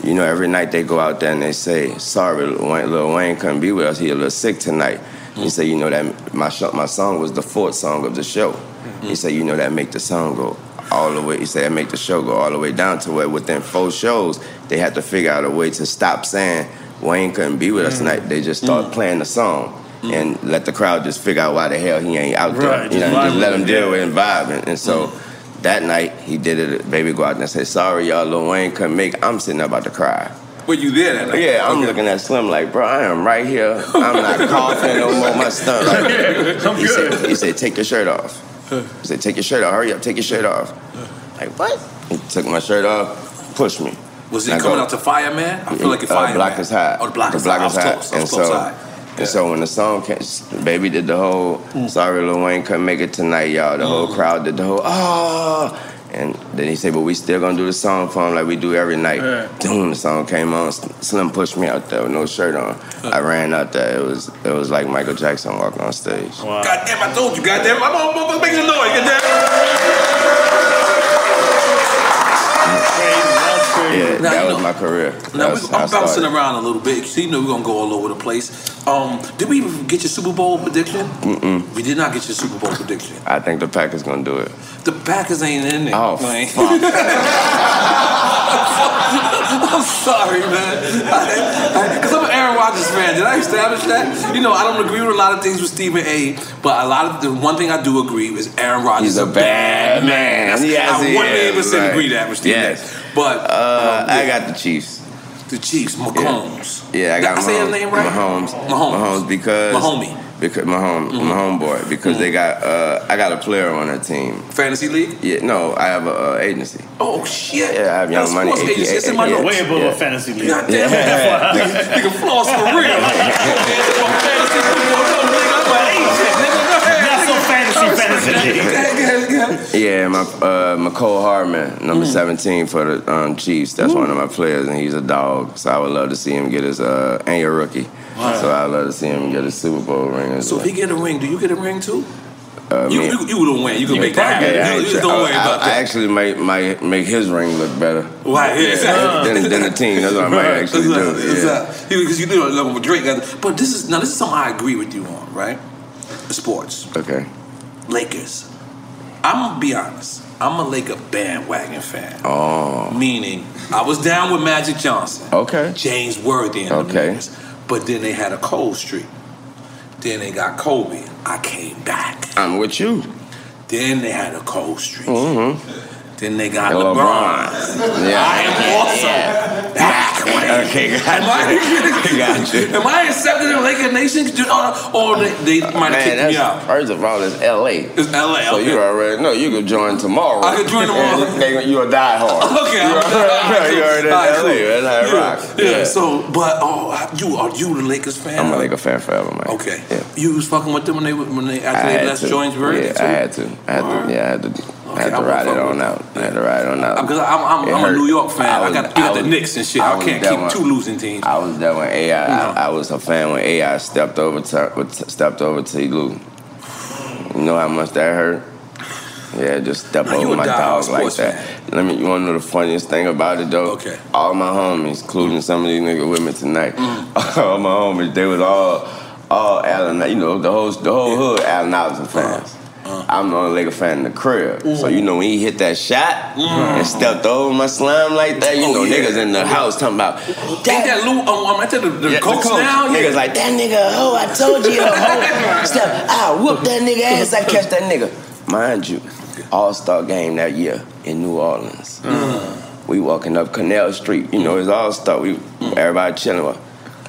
You know, every night they go out there and they say, "Sorry, Lil Wayne, couldn't be with us. He a little sick tonight." He mm. said, "You know that my sh- my song was the fourth song of the show." He mm-hmm. said, "You know that make the song go all the way." He said, "That make the show go all the way down to where within four shows they had to figure out a way to stop saying Wayne couldn't be with us mm. tonight. They just start mm. playing the song." And let the crowd just figure out why the hell he ain't out there. Right, you just know, just let him deal yeah. with it and vibe. And, and so that night he did it. Baby go out and say, "Sorry, y'all, Lil Wayne couldn't make." it." I'm sitting there about to cry. Were you there that night? Yeah, I'm Okay. looking at Slim like, bro, I am right here. I'm not coughing no more. My stomach. Like, I'm he, good. Said, he said, take your shirt off. He said, take your shirt off. Hurry up, take your shirt off. Like, what? He took my shirt off, pushed me. Was it coming go- out to Fireman? I feel like it uh, Fireman. Block is high. Oh, the block the is block high. is I high. close. And so, high. and so when the song came, Baby did the whole mm. "Sorry, Lil Wayne couldn't make it tonight, y'all." The whole mm. crowd did the whole "Oh," And then he said, but we still gonna do the song for him like we do every night. Boom, the song came on. Slim pushed me out there with no shirt on. I ran out there. It was it was like Michael Jackson walking on stage. God damn, I told you, goddamn. I'm I'm- I'm making a noise, goddamn. Yeah, Now, that you was know- my career. Now, we, I'm bouncing around a little bit, so you know we're gonna go all over the place. Um, did we even get your Super Bowl prediction? Mm-mm. We did not get your Super Bowl prediction. I think the Packers gonna do it. The Packers ain't in there. Oh, man. fuck. I'm sorry, man. Because I'm an Aaron Rodgers fan. Did I establish that? You know, I don't agree with a lot of things with Stephen A. But a lot of the one thing I do agree is Aaron Rodgers He's is a bad man. That's, Yes, I he one million is, percent agree that with Stephen Yes. A. But Uh, um, I got the Chiefs. the Chiefs, Mahomes. Yeah, I got Did I say his Mahomes. name right? Mahomes. Mahomes. Mahomes because Mahomie. Because Mahomes, Mhm. my homeboy. Because they got uh, I got a player on that team. Fantasy league. Yeah, no, I have a uh, agency. Oh shit! Yeah, I have Young That's Money. sports agency. It's in my yeah, Way above yeah. a fantasy league. God damn it. Yeah. nigga, nigga floss for real. Fantasy football, nigga, I'm an agent, nigga. Yeah, my uh, Mecole Hardman, number Mm. 17 for the um, Chiefs. That's one of my players, and he's a dog. So I would love to see him get his uh, and your rookie. Wow. So I'd love to see him get a Super Bowl ring. As So if he get a ring, do you get a ring too? Uh, You, me- you, you don't win. You can make that Yeah, I happen. ain't You don't worry I, about I that. actually might, might make his ring look better. Right, yeah, exactly. Than, than the team. That's what I might actually do. Exactly, Yeah. exactly. Because you do it level with Drake. But this is now this is something I agree with you on, right? Sports. Okay. Lakers. I'm gonna be honest. I'm a Laker bandwagon fan. Oh. Meaning, I was down with Magic Johnson. Okay. James Worthy and the Okay. Lakers. But then they had a cold streak. Then they got Kobe. I came back. I'm with you. Then they had a cold streak. Mm-hmm. Then they got LeBron. LeBron. Yeah. I am also back. Okay, Am got I, you. got you. am I accepted in Laker Nation? Or, they, they might have kicked me out? first of all, it's L.A. It's LA. So okay. you already know you can join tomorrow. I could join tomorrow. And they- you a die hard. Okay, you I'm already, you already in LA. That's how yeah, rock. Yeah. So, but oh, you are you the Lakers fan? I'm a Laker fan forever, man. Okay. Yeah. You was fucking with them when they when they after they left Joins Verdi Yeah. I had to. I had to. Yeah, I had to. I had to ride it fuck on out. I had to ride it on out. Because I'm, I'm, I'm a. New York fan. I, was- got, I got the was- Knicks and shit. I, was can't keep one- two losing teams. I was there when AI. I, I was a fan when AI stepped over to stepped over to Lue. You know how much that hurt? Yeah, just step Now, over my diehard dog like sports that. Let me. You want to know the funniest thing about it though? Okay. All my homies, including some of these niggas with me tonight, Mm. all my homies, they was all all Allen. You know the whole the whole hood Allen Iverson fans. Uh-huh. I'm the only Laker fan in the crib. So you know when he hit that shot Mm. and stepped over my slime like that, you Oh, know yeah. niggas in the house talking about Ain't that Lue? Um, I'm at the, the yeah, coach, now. Niggas like that nigga. Oh, I told you. Oh, Step, I whoop that nigga ass. I catch that nigga. Mind you, All Star game that year in New Orleans. We walking up Canal Street. You know it's All Star. We everybody chilling.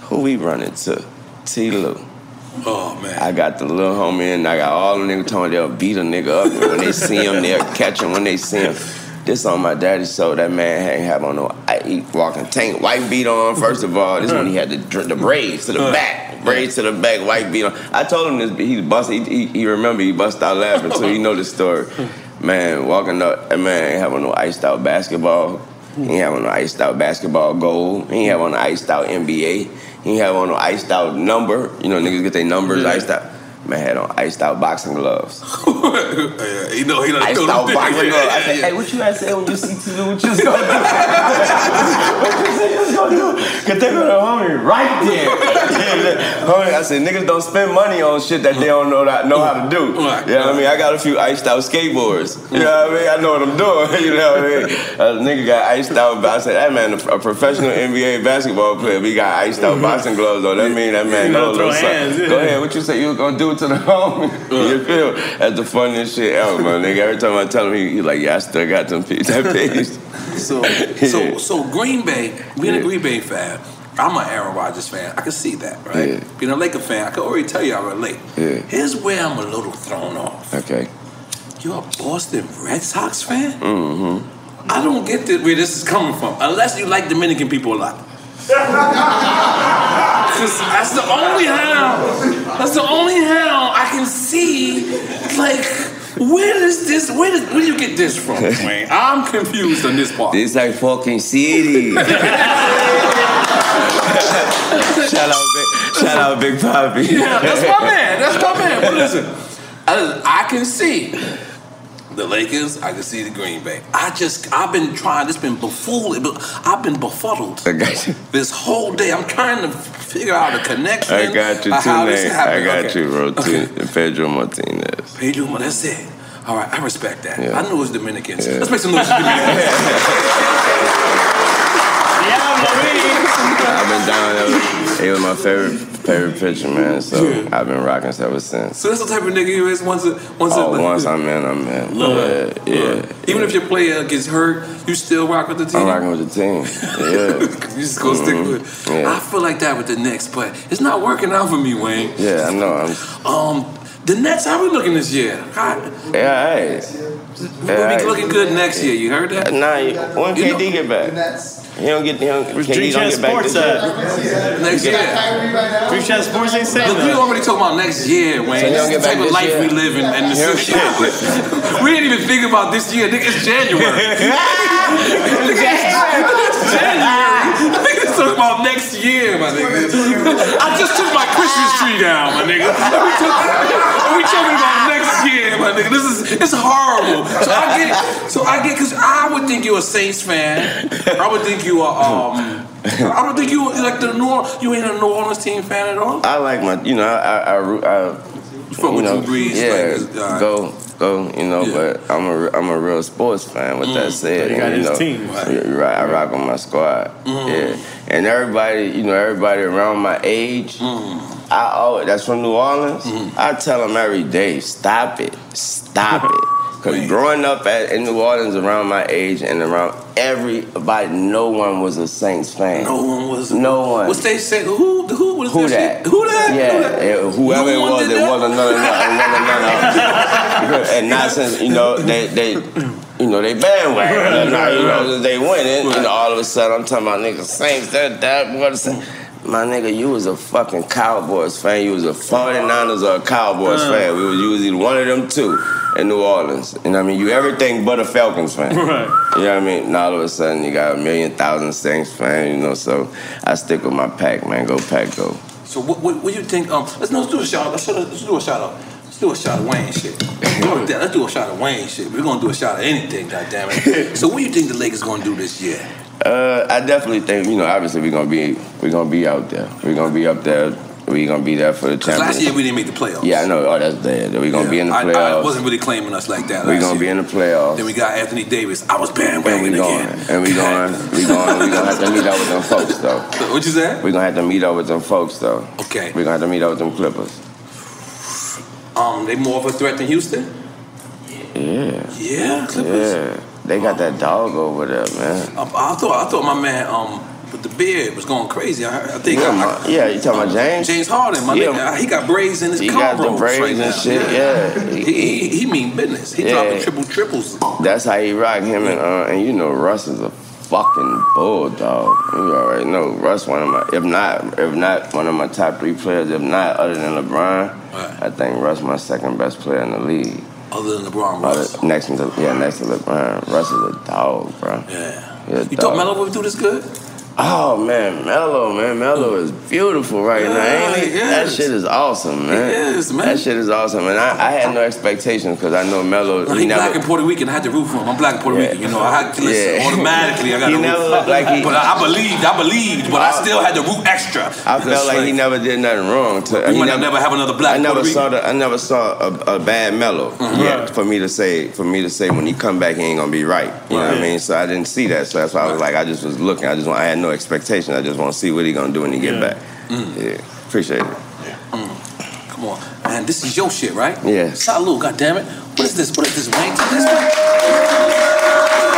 Who we running to? T. Lue. Oh man. I got the little homie and I got all the niggas telling they'll beat a nigga up. And when they see him, they'll catch him when they see him. This on my daddy's show. That man ain't have on no I he walking tank, white beat on. First of all, this when he had the the braids to the back, braids to the back, white beat on. I told him this. He bust. He, he, he remember he bust out laughing So He know the story. Man, walking up, that man ain't having no iced out basketball. He ain't having no iced out basketball gold. He ain't having no iced out NBA. He ain't having no iced out number. You know, niggas get their numbers Yeah. iced out. Man had on iced out boxing gloves. yeah, you know, he done Iced out boxing Yeah, gloves. I said, hey, what you had said when you see. What you gonna do? what you say you gonna do? Cause they gonna homie right there. homie, I said, niggas don't spend money on shit that they don't know that know how to do. You know what I mean? I got a few iced out skateboards. You know what I mean? I know what I'm doing. You know what I mean? A nigga got iced out. I said, that man, a professional NBA basketball player, we got iced out boxing gloves on. That mean that man You know know, a throw little something. hands, yeah. Go ahead, what you say you gonna do to the homie? You feel? That's the funniest shit ever, man. Nigga, every time I tell him, he, he like, yeah, I still got them piece, that piece. So, so, so Green Bay, being a Green Bay fan, I'm an Aaron Rodgers fan. I can see that, right? Yeah. Being a Laker fan, I can already tell you I relate. Yeah. Here's where I'm a little thrown off. Okay. You're a Boston Red Sox fan? Mm-hmm. I don't get this, where this is coming from, unless you like Dominican people a lot. Because that's the only how, that's the only how I can see, like, Where is this? Where, did, where do you get this from, Wayne? I'm confused on this part. This like fucking city. shout out, big, shout out, Big Papi. Yeah, that's my man. That's my man. But listen, I, I can see the Lakers. I can see the Green Bay. I just, I've been trying. It's been befooled. I've been befuddled I got you. this whole day. I'm trying to figure out a connection. I got you. Two names. I got Okay. you, bro. Two, Pedro Martinez. Pedro, that's it. All right, I respect that. Yeah. I knew it was Dominicans. Yeah. Let's make some noise Dominicans. I've been down there. He was my favorite favorite pitcher, man. So I've been rocking ever since. so that's the type of nigga you is once a, once Oh, a, once I'm in, I'm in. Love Yeah, yeah. Even if your player gets hurt, you still rock with the team. I'm rocking with the team. Yeah. You just go stick Mhm. with it. Yeah. I feel like that with the Knicks, but it's not working out for me, Wayne. Yeah, I know. I'm, Um, the Nets, how we looking this year? How, yeah, hey. we'll be looking good next year. You heard that? Nah, you- when You KD get back? He don't get. He don't, KD don't get back this year. Uh, next year. Three Shot Sports ain't saying Look, we already talking about next year, Wayne. So you this don't is get the type back of this life year? we live in. And the Hell city. we ain't even thinking about this year. Nigga, it's January. Nigga, it's January. Nigga, talking about next year, my nigga. I just took my Christmas tree down, my nigga. And we, took, and we talking about next year, my nigga. This is it's horrible. So I get. So I get because I would think you're a Saints fan. I would think you are. Um, I don't think you like the New Orleans. You ain't a New Orleans team fan at all. I like my, you know, I, I, I, I fuck you with know, Drew Brees, yeah, like, right. go, go, you know. But I'm a, I'm a real sports fan. With that Mm. said, He got and, you his know, team. You're right. I rock with my squad. Mm. Yeah, and everybody, you know, everybody around my age. Mm. I always, that's from New Orleans. I tell them every day, stop it, stop it. Because growing up at, in New Orleans around my age and around everybody, no one was a Saints fan. No one was. No one. What's they say? Who? Who? What is Who that? shit? Who that? Yeah, Who that? yeah, whoever No it was, it that? wasn't none of none, none, none, and not since you know they they you know they bandwagon. And now you know they winning. You know all of a sudden I'm talking about niggas Saints that that what my nigga, you was a fucking Cowboys fan. You was a 49ers or a Cowboys Uh. fan. We was, you was either one of them two in New Orleans. You know what I mean? You everything but a Falcons fan. Right. You know what I mean? Now all of a sudden you got a million thousand Saints fan, you know, so I stick with my pack, man. Go pack, go. So what? What, what do you think? Um, let's, no, let's do a shout. Let's, let's do a shout out. Let's do a shot of Wayne shit. Let's do a shot of Wayne shit. We're gonna do a shot of anything, goddammit. so what do you think the Lakers gonna do this year? Uh, I definitely think you know. Obviously, we're gonna be we're gonna be out there. We're gonna be up there. We're gonna be there for the 'Cause last year we didn't make the playoffs. Yeah, I know. Oh, that's dead. We're gonna be in the I- I, wasn't really claiming us like that. We're gonna year. be in the playoffs. Then we got Anthony Davis. I was And we bandwagon going. again. And we going. We going. We gonna have to meet up with them folks though. What you say? We're gonna have to meet up with them folks though. Okay. We're gonna have to meet up with them Clippers. Um, they more of a threat than Houston. Yeah. Yeah, Clippers. Yeah. They got that dog over there, man. I, I thought I thought my man um with the beard was going crazy. I, I think Yeah, I- my- yeah, you talking about James? James Harden, my Yeah. nigga, he got braids in his He got the braids right and now. shit, yeah. He, he, he mean business. He Yeah. dropping triple triples. That's how he rock him and uh, and you know Russ is a fucking bulldog. You already know Russ one of my if not if not one of my top three players, if not other than LeBron, I think Russ my second best player in the league. Other than LeBron, Russ. Other, next to yeah, next to LeBron. Russ is a dog, bro. Yeah. You dog. thought Melo would do this good? Oh man, Melo, man, Melo is beautiful right now, ain't he? Yeah, That shit is awesome, man. Man. That shit is awesome, and I, I had no expectations because I know Melo. He, He black and Puerto Rican. I had to root for him. I'm black and Puerto Yeah. Rican. You know, I had to listen Yeah. automatically. I got He to never root. looked like he- But I, I believed. I believed. But I still had to root extra. I felt like he never did nothing wrong. To, We might not never have another black I never Puerto saw the, I never saw a, a bad Melo Mhm. yet for me to say for me to say when he come back he ain't gonna be right. You know what I mean? So I didn't see that. So that's why I was like I just was looking. I just I had no expectation. I just want to see what he gonna do when he get Yeah. back. Mm. Yeah, appreciate it. Mm. Come on, man. This is your shit, right? Yeah. Salute, goddammit. What is this? What is this, Wayne? This Wayne.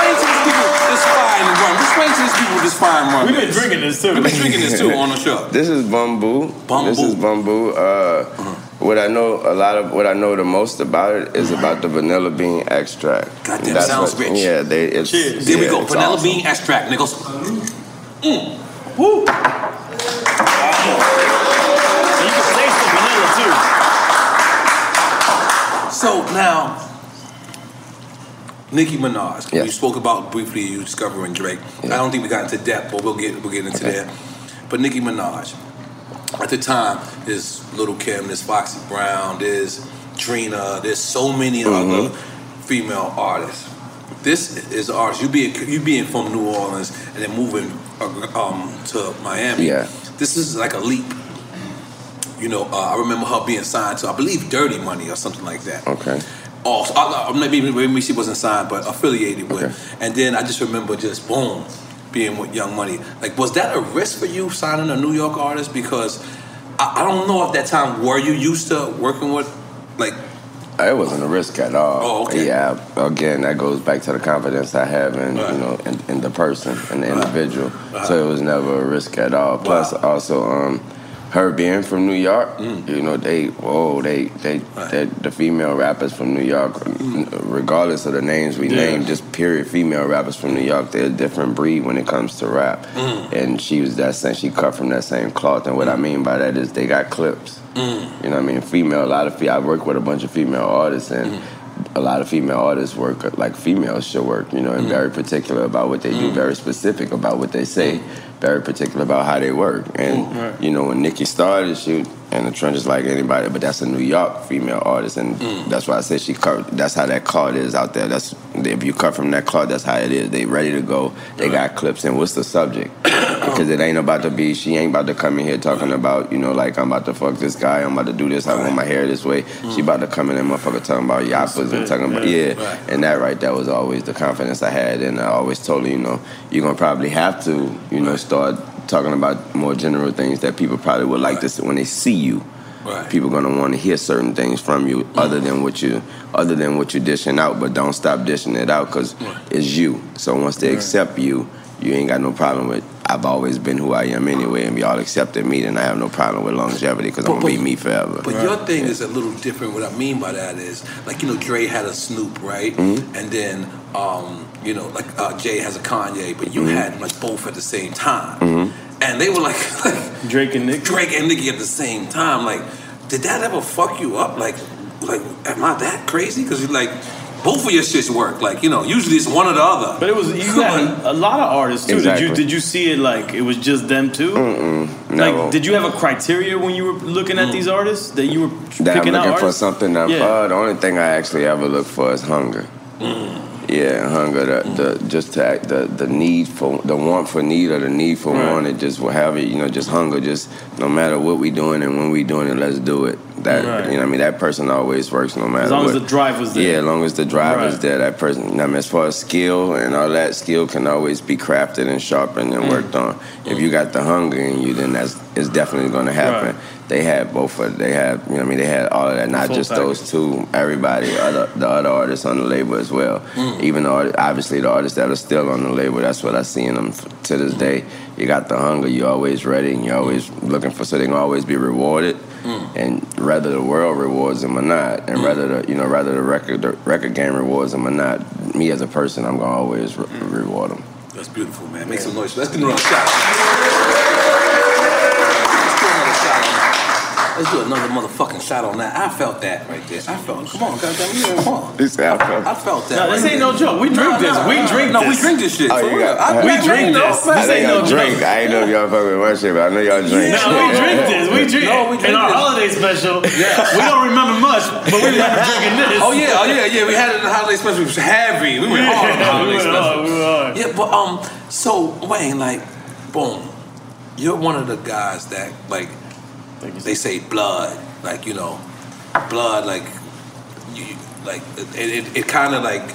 Explain to these people this fine rum. Explain to these people this fine rum. We've been is. drinking this too. We've been drinking this too on the show. This is bamboo. This is bamboo. Uh, uh-huh. What I know, a lot of what I know the most about it is about the vanilla bean extract. Goddamn, sounds what- rich. Yeah, they. It's, Cheers. There we go. Vanilla awesome. bean extract, niggas. Mm. Woo. You can taste the vanilla too. So now, Nicki Minaj. Yes. You spoke about briefly you discovering Drake. I don't think we got into depth, but we'll get we'll get into Okay. that. But Nicki Minaj, at the time, there's Lil Kim, there's Foxy Brown, there's Trina, there's so many Mm-hmm. other female artists. This is artist. You being you being from New Orleans and then moving um, to Miami. Yeah. This is like a leap. You know, uh, I remember her being signed to, I believe, Dirty Money or something like that. Okay. Also, uh, uh, maybe maybe she wasn't signed, but affiliated with. And then I just remember just boom, being with Young Money. Like, was that a risk for you signing a New York artist? Because I, I don't know at that time were you used to working with like It wasn't a risk at all. Oh, okay. Yeah. Again, that goes back to the confidence I have in you know in, in the person and the individual. So it was never a risk at all. Plus, also, um, her being from New York, Mm. you know, they whoa, they they, they the female rappers from New York, regardless of the names we Yeah. name, just period, female rappers from New York, they're a different breed when it comes to rap. Mm. And she was that same. She cut from that same cloth. And what I mean by that is they got clips. Mm. You know what I mean? Female, a lot of I work with a bunch of female artists, and Mm-hmm. a lot of female artists work like females should work. You know, and very particular about what they do, very specific about what they say, very particular about how they work. And Mm-hmm. you know, when Nicki started, she and the trend is like anybody, but that's a New York female artist, and Mm. that's why I said she cut. That's how that card is out there. That's if you cut from that card, that's how it is. They ready to go. They got clips. And what's the subject? because it ain't about to be. She ain't about to come in here talking about you know like I'm about to fuck this guy. I'm about to do this. I want my hair this way. She about to come in and motherfucker talking about yappas and talking about yeah. And that right That was always the confidence I had, and I always told her you know you're gonna probably have to you know start talking about more general things that people probably would like to see when they see you. Right. People gonna want to hear certain things from you, other than what you, other than what you're dishing out. But don't stop dishing it out because it's you. So once they accept you, you ain't got no problem with. I've always been who I am anyway, and y'all accepted me, then I have no problem with longevity because I'm gonna be me forever. But your thing is a little different. What I mean by that is, like, you know, Dre had a Snoop, right? Mhm. And then, um, you know, like uh, Jay has a Kanye, but you Mhm. had like both at the same time. hmm And they were like, like Drake and Nicki. Drake and Nicki at the same time. Like, did that ever fuck you up? Like, like, am I that crazy? Because like, both of your shits work. Like, you know, usually it's one or the other. But it was you had a, a lot of artists too. Did you did you see it like it was just them too? Mm-mm. Like, No. did you have a criteria when you were looking at these artists that you were that I'm picking out looking for artists? something. That, Yeah. uh, the only thing I actually ever look for is hunger. Yeah, hunger. The, the just to act, the the need for the want for need or the need for Right. want. It just will have it. You know, just hunger. Just no matter what we doing and when we doing it, let's do it. That Right. you know, I mean, that person always works no matter. As long as the drive was there. Yeah, as long as the drive is there, that person. I mean, as far as skill and all that, skill can always be crafted and sharpened and mm. worked on. If you got the hunger in you, then that's it's definitely going to happen. They had both of they had you know what I mean they had all of that, not full just those two. Everybody, other the other artists on the label as well. Mm. Even though obviously the artists that are still on the label, that's what I see in them to this day. You got the hunger, you're always ready, and you're always looking for so they can always be rewarded. Mm. And whether the world rewards them or not, and whether the you know whether the record the record game rewards them or not, me as a person, I'm gonna always re- reward them. That's beautiful, man. Make some noise. Let's give another shot. Let's Let's do another motherfucking shot on that. I felt that right there. I felt. Come on, goddamn, you come on. He said, I felt- I felt that. No, this right ain't there. no joke. We drink this. We drink No, we this. drink this shit. Oh, for you real. got- I, We I drink ain't know, this. man. I This know ain't no drink. joke. I ain't know if y'all fuck with my shit, but I know y'all drink. No, we drink this. We drink No, we in drink our this. holiday special. We don't remember much, but we remember drinking this. Oh yeah, oh yeah, yeah. We had it in the holiday special. It was heavy. We went hard on the holiday we special. we went hard. Yeah, but um, so Wayne, like, boom, you're one of the guys that like they say blood, like you know, blood, like you, like it, it, it kind of like.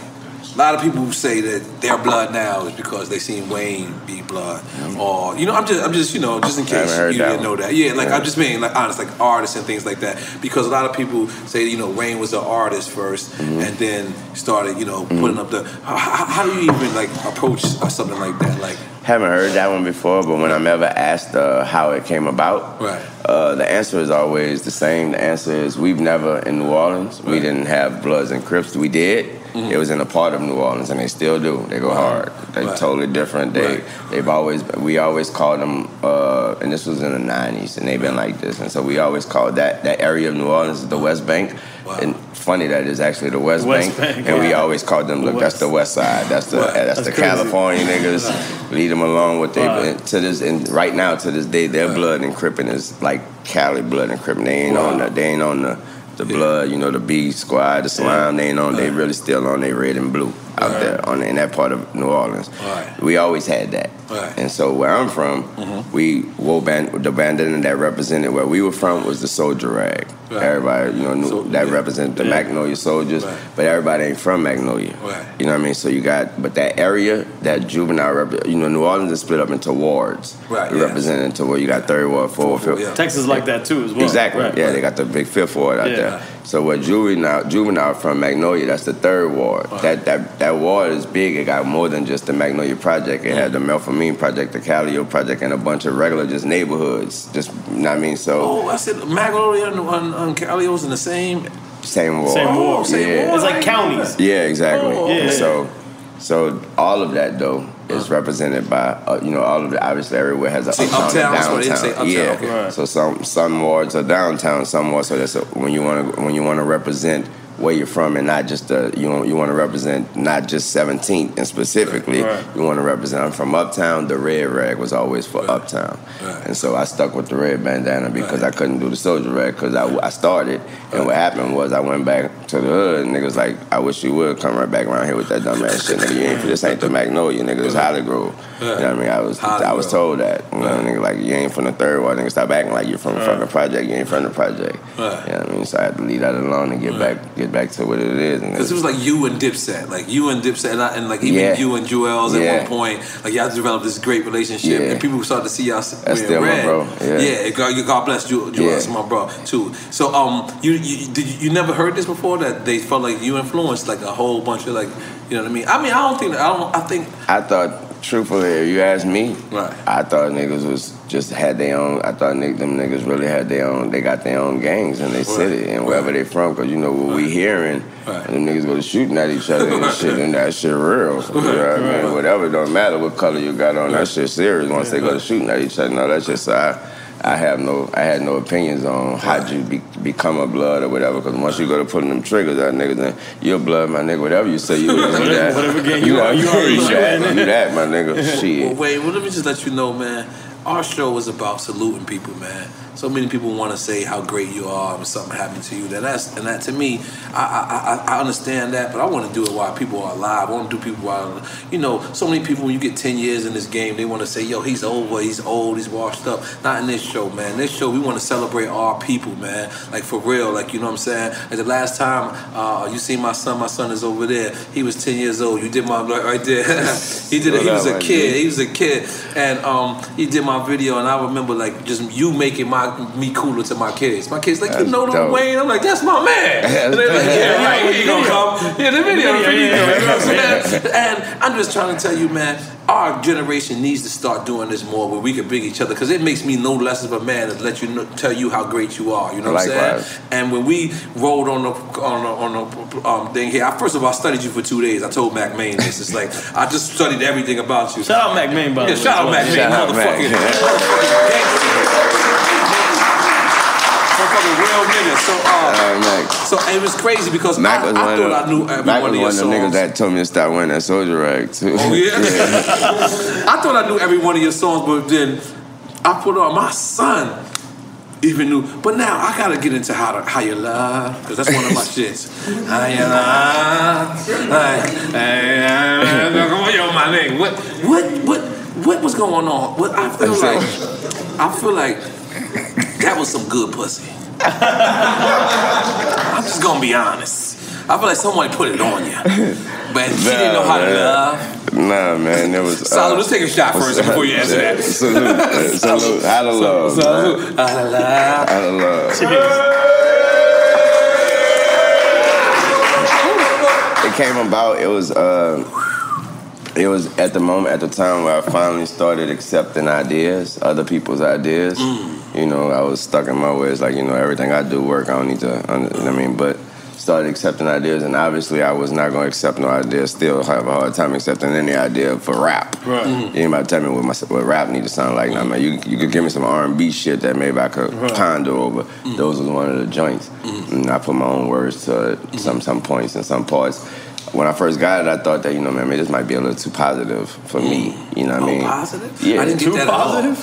A lot of people say that their blood now is because they seen Wayne be blood, or you know, I'm just, I'm just, you know, just in Mm-hmm. Case you didn't know that. Yeah, like Yeah. I'm just being like honest, like artists and things like that, because a lot of people say, you know, Wayne was an artist 1st Mm-hmm. and then started, you know, putting up the. How, how do you even like approach something like that? Like, Haven't heard that one before, but when I'm ever asked uh, how it came about, Right. uh, the answer is always the same. The answer is we've never in New Orleans we didn't have Bloods and Crips. We did, it was in a part of New Orleans, and they still do. They go hard. They Right. totally different. They they've always we always called them, uh, and this was in the '90s, and they've been like this, and so we always called that that area of New Orleans the West Bank. And funny that is actually the West, West Bank, Bank, and we always called them. Look, that's the West Side. That's the that's, That's the crazy. California niggas. Lead them along with they Right. to this and right now to this day their blood and Crippin is like Cali blood and Crippin. They ain't on the they ain't on the the blood, you know, the B squad, the slime, they ain't on they really still on their red and blue out there on in that part of New Orleans. Right. We always had that. Right. And so where I'm from, mm-hmm. we wore band the bandana that represented where we were from was the soldier rag. Right. Everybody, you know, knew that represented the yeah. Magnolia soldiers, but everybody ain't from Magnolia. Right. You know what I mean? So you got, but that area, that juvenile, rep, you know, New Orleans is split up into wards. Right, It yes. Represented into where you got third ward, fourth, fifth. Texas is like that too as well. Exactly. Right, yeah, right. they got the big fifth ward out Yeah. there. So what juvenile juvenile from Magnolia, that's the third ward. That that that ward is big. It got more than just the Magnolia project. It had the Melpomene project, the Calio project, and a bunch of regular just neighborhoods. Just you know what I mean. So Oh, I said Magnolia and, and, and Cali was in the same. same ward. Same ward. Oh, same yeah. ward. It's like counties. Yeah, exactly. Oh, And okay. So, so all of that though is represented by uh, you know all of the obviously everywhere has a Say uptown, uptown, and that's what they downtown. say, uptown, yeah. okay. Right. So some some wards are downtown, some wards. So that's a, when you want to when you want to represent where you're from and not just the you want you want to represent not just 17th and specifically Right. you want to represent. I'm from uptown. The red rag was always for uptown, and so I stuck with the red bandana because I couldn't do the soldier rag because I, I started and what happened was I went back to the hood and niggas like I wish you would come right back around here with that dumb ass shit. Nigga, you ain't this ain't the Magnolia, nigga. This Holly Grove. You know what I mean? I was I was told that. You know, nigga, like you ain't from the third ward. Nigga, stop acting like you're from the project. You ain't from the project. You know what I mean? So I had to leave that alone and get back get back to what it is. Because it was like you and Dipset, like you and Dipset, and, I, and like even Yeah. you and Juelz at Yeah. one point, like y'all developed this great relationship, Yeah. and people started to see y'all That's still my bro, yeah. God, God bless Juelz, Yeah. my bro too. So um, you you did you, you never heard this before that they felt like you influenced like a whole bunch of like you know what I mean? I mean I don't think I don't I think I thought, truthfully, if you ask me, Right. I thought niggas was just had their own. I thought niggas, them niggas really had their own. They got their own gangs in their city and wherever they from. Cause you know what we hearing, Right. them niggas go to shooting at each other and shit, and that shit real. You know what I mean? Whatever, don't matter what color you got on. That shit serious. Once they go to shooting at each other, no, that's just I. I have no, I had no opinions on how'd you be, become a blood or whatever. Because once you go to putting them triggers at niggas, then you're blood, my nigga. Whatever you say, you, you Whatever- that. whatever game you, you are, you already you that, you that, my nigga. Well, wait, well, let me just let you know, man. Our show is about saluting people, man. So many people want to say how great you are when something happened to you. That that's and that to me, I I, I I understand that, but I want to do it while people are alive. I want to do people while you know. So many people when you get ten years in this game, they want to say, "Yo, he's over, he's old, he's washed up." Not in this show, man. This show, we want to celebrate our people, man. Like for real, like you know what I'm saying. Like the last time uh, you see my son, my son is over there. He was ten years old. You did my right there. he did. it. He was a kid. He was a kid, and um, he did my video, and I remember like just you making my me cooler to my kids. My kids like, you That's know the dope. Wayne. I'm like, that's my man. And they're like, yeah, right. When you gonna come? Yeah, the video, the video. Yeah, yeah, you know what I'm saying? And I'm just trying to tell you, man. Our generation needs to start doing this more, where we can bring each other, because it makes me no less of a man to let you know, tell you how great you are. You know what I'm saying? And when we rolled on the on the, on the um, thing here, I first of all I studied you for two days. I told Mack Maine this. It's like I just studied everything about you. Shout out Mack Maine, by the Yeah, way. shout out Mack Maine, Shout Mack. motherfucking, motherfucking gangster. Motherfucking real nigga. So, uh, Mack. so it was crazy because Mack I, was I thought of I knew every Mack one of your one of the niggas songs. that told me to stop wearing that soldier rag too. Oh yeah. I thought I knew every one of your songs, but then I put on my son. Even knew, but now I gotta get into how to how you love, cause that's one of my shits. How you love, Hey, hey, yo, my name. What, what, what, what was going on? What I feel like, I feel like that was some good pussy. I'm just gonna be honest. I feel like somebody put it on you, but she didn't know how to love. Nah, man, it was. Solid, let's take a shot first before you answer that. Salute, uh, salute, out of love, man. Salute. Out of love. out of love. It came about. It was. Uh, it was at the moment, at the time where I finally started accepting ideas, other people's ideas. Mm. You know, I was stuck in my ways, like you know, everything I do work. I don't need to. I mean, but started accepting ideas, and obviously I was not going to accept no idea. Still have a hard time accepting any idea for rap. Right. Mm-hmm. Anybody tell me what my what rap need to sound like? Nah, man, you you could give me some R and B shit that maybe I could Right. ponder over. Those was one of the joints, and I put my own words to it, some some points and some parts. When I first got it, I thought that you know, man, this might be a little too positive for me. You know what I mean? positive? Yeah. I didn't get Too that at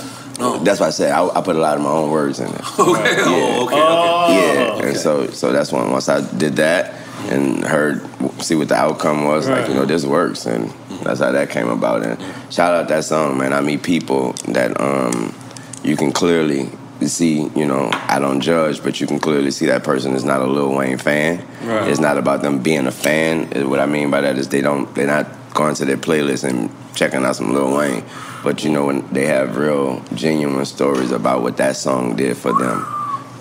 all. That's why I said I, I put a lot of my own words in it. Okay. Oh, okay. Yeah, okay. and so so that's when once I did that and heard see what the outcome was, like you know this works, and that's how that came about. And shout out that song, man. I meet people that um you can clearly see, you know, I don't judge, but you can clearly see that person is not a Lil Wayne fan. Right. It's not about them being a fan. What I mean by that is they don't they're not going to their playlist and checking out some Lil Wayne. But you know when they have real genuine stories about what that song did for them.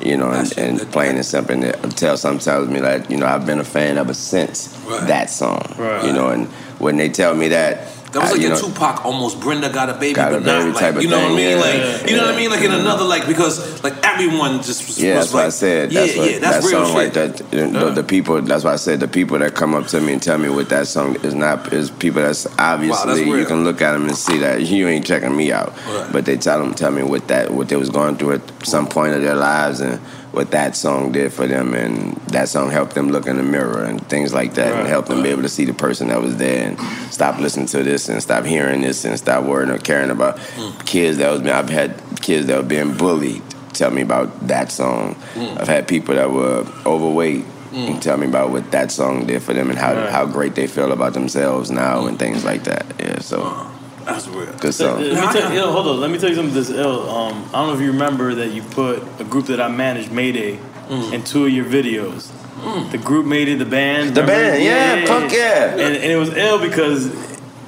You know, and, and plain and simple. And tell sometimes me like, you know, I've been a fan ever since Right. that song. Right. You know, and when they tell me that, That was like a know, Tupac, almost Brenda got a baby, Got a but not baby like of you know what I mean. yeah. Like you know what I mean. Like in another like because like everyone just was, Yeah, was that's what I like, said. Yeah, what, yeah, that's that real song shit. like that. you know, The, people. That's why I said the people that come up to me and tell me what that song is not is people that's obviously real. you can look at them and see that you ain't checking me out. Right. But they tell them tell me what that what they was going through at some point of their lives and what that song did for them and that song helped them look in the mirror and things like that and Right, helped them be able to see the person that was there and stop listening to this and stop hearing this and stop worrying or caring about hmm. kids that was I've had kids that were being bullied tell me about that song. Mm. I've had people that were overweight hmm. and tell me about what that song did for them and how Right. how great they feel about themselves now hmm. and things like that. Yeah, so that's real. Good So, song. let me tell, ill, hold on. Let me tell you something. This ill. Um, I don't know if you remember that you put a group that I managed, Mayday, mm. in two of your videos. Mm. The group Mayday, the band. The remember? band, yeah, punk, yeah. And, and it was ill because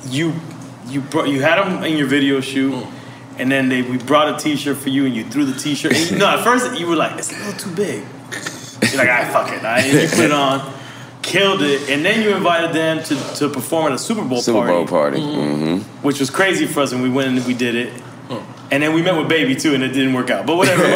you you brought you had them in your video shoot. Mm. And then they we brought a T-shirt for you, and you threw the T-shirt. And you know, at first you were like, "It's a little too big." You're like, "I fuck it." And you put it on, killed it, and then you invited them to, to perform at a Super Bowl Super party Bowl party. Mm-hmm. mm-hmm. which was crazy for us, and we went and we did it. Hmm. And then we met with Baby too, and it didn't work out. But whatever.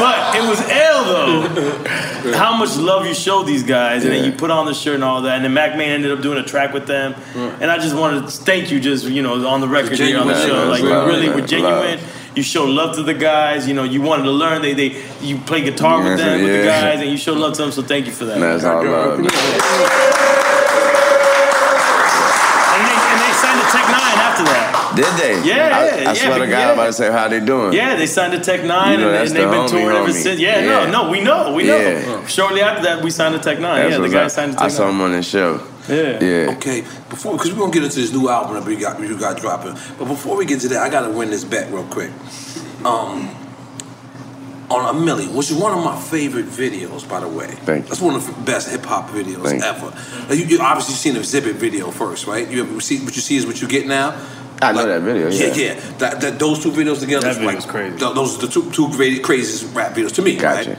but it was L though. How much love you showed these guys, and then you put on the shirt and all that. And then Mack Maine ended up doing a track with them. Hmm. And I just wanted to thank you, just you know, on the record here on the show. man. Like Love, you really man. were genuine. You show love to the guys. You know, you wanted to learn. They they you play guitar with them with the guys, and you show love to them. So thank you for that. That's all love. And they, and they signed to Tech N9ne after that. Did they? Yeah, I, yeah, I swear to yeah. God, I'm about to say how they doing. Yeah, they signed to Tech N9ne, You know, and, and they've the been homie, touring ever homie. since. Yeah, Yeah. no, no, we know, we know. Yeah. Shortly after that, we signed to Tech N9ne. That's yeah, the what's guy up. signed to I Tech saw Nine. him on the show. Yeah. Yeah. Okay, before because we're gonna get into this new album that we got you got dropping. But before we get to that, I gotta win this bet real quick. Um, on a Milli, which is one of my favorite videos, by the way. Thank you. That's one of the best hip hop videos Thank ever. Now, you, you obviously seen the Xzibit video first, right? You ever see what you see is what you get now. I know that video. Yeah, Yeah, yeah. That, that those two videos together, That is video like, crazy. th- those are the two two great, craziest rap videos to me. Gotcha. Right?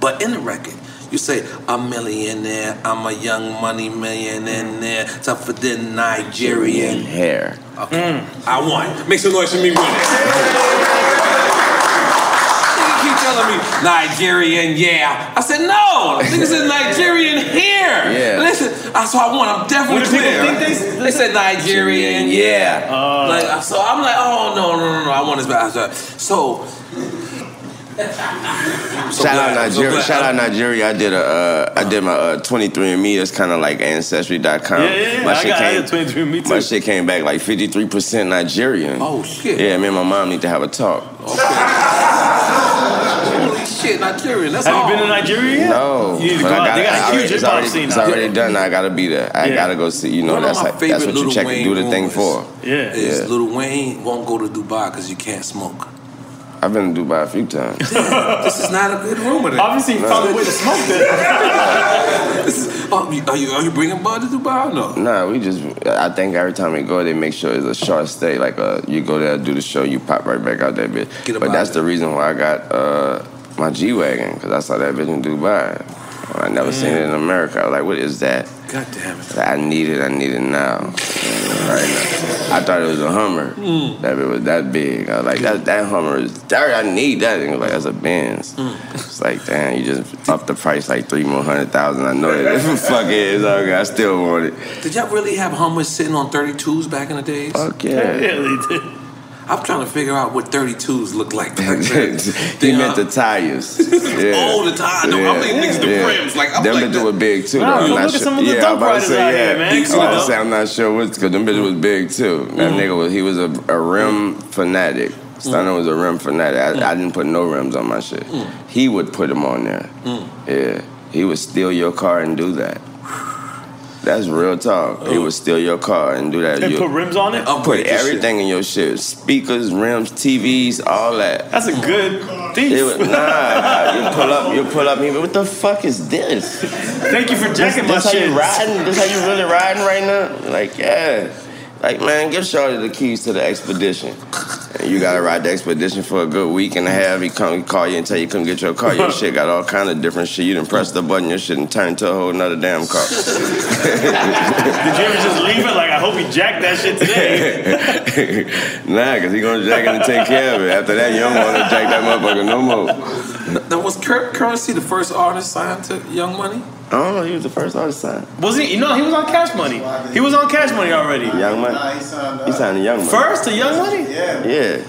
But in the record, you say, I'm a millionaire, I'm a young money millionaire, tougher than Nigerian. hair. Okay. I won. Make some noise for me winning. Nigga keep telling me Nigerian, yeah. I said no. Nigga said Nigerian here. Yeah. Listen, I so I won. I'm definitely What do people clear. think they- They said Nigerian, yeah. Uh, like so, I'm like, oh no, no, no, no. I want this back. So. So shout out glad, so Nigeria! shout out Nigeria! I did a, uh, I did my uh, 23andMe. That's kind of like Ancestry.com. Yeah, yeah, yeah. My I shit got- I came, got 23andMe too. My shit came back like 53% Nigerian. Oh shit. Yeah, me and my mom need to have a talk. Holy shit, Nigerian. That's Have all. you been to Nigeria yet? No, You need to but go I out. gotta- They got a I huge hip it's hop already, scene It's now. already done. I gotta be there. I Yeah. gotta go see. You know, One that's like, that's favorite what you check Wayne do the thing for. Yeah. Is Yeah. Lil Wayne won't go to Dubai because you can't smoke. I've been to Dubai a few times. this is not a good rumor. Then. Obviously, you found a way to smoke that. This is- oh, you- are you are you bringing Bud to Dubai or no? Nah, we just. I think every time we go, they make sure it's a short stay. Like, uh, you go there, do the show, you pop right back out that bitch. Get but that's of the reason why I got uh, my G wagon because I saw that bitch in Dubai. I never seen it in America. I was like, what is that? God damn it. I need it. I need it now. Right now. I thought it was a Hummer. Mm. That it was that big. I was like, that, that Hummer is dirty. I need that. And he was like, that's a Benz. Mm. It's like, damn, you just upped the price like three more hundred thousand. I know that. Fuck it. It's okay. I still want it. Did y'all really have Hummers sitting on 32s back in the days? Fuck yeah. Yeah, they did. I'm trying to figure out what 32s look like back then. he meant the tires. Yeah. Oh, the tires. No, I'm thinking niggas, the rims. Like, I'm them like bitches were big too. Nah, though. I'm not look at sure. some of the yeah, dump I'm about to riders say, out yeah. here, man. I'm about to say I'm not sure what because them bitches was big too. That Mm. nigga was he was a, a rim mm. fanatic. Mm. Stunner was a rim fanatic. I, I didn't put no rims on my shit. Mm. He would put them on there. Yeah, he would steal your car and do that. That's real talk. He oh. would steal your car and do that. And You- put rims on it? I'll put everything in your shit. Speakers, rims, TVs, all that. That's a good thief. It was, nah, you pull up, you pull up, and you what the fuck is this? Thank you for jacking my this, this shit. how you riding? This how you really riding right now? Like, yeah. Like, man, give Shorty the keys to the expedition. And you gotta ride the expedition for a good week and a half. He come call you and tell you come get your car. Your shit got all kind of different shit. You done press the button, your shit and turn to a whole nother damn car. Did you ever just leave it? Like, I hope he jacked that shit today. nah, cause he gonna jack it and take care of it. After that, you don't wanna jack that motherfucker no more. Now, was Cur- Currency the first artist signed to Young Money? I don't know, he was the first artist signed. Was he? No, he was on Cash Money. He was on Cash Money already. Young Money? he signed to Young Money. First to Young Money? Yeah. Yeah.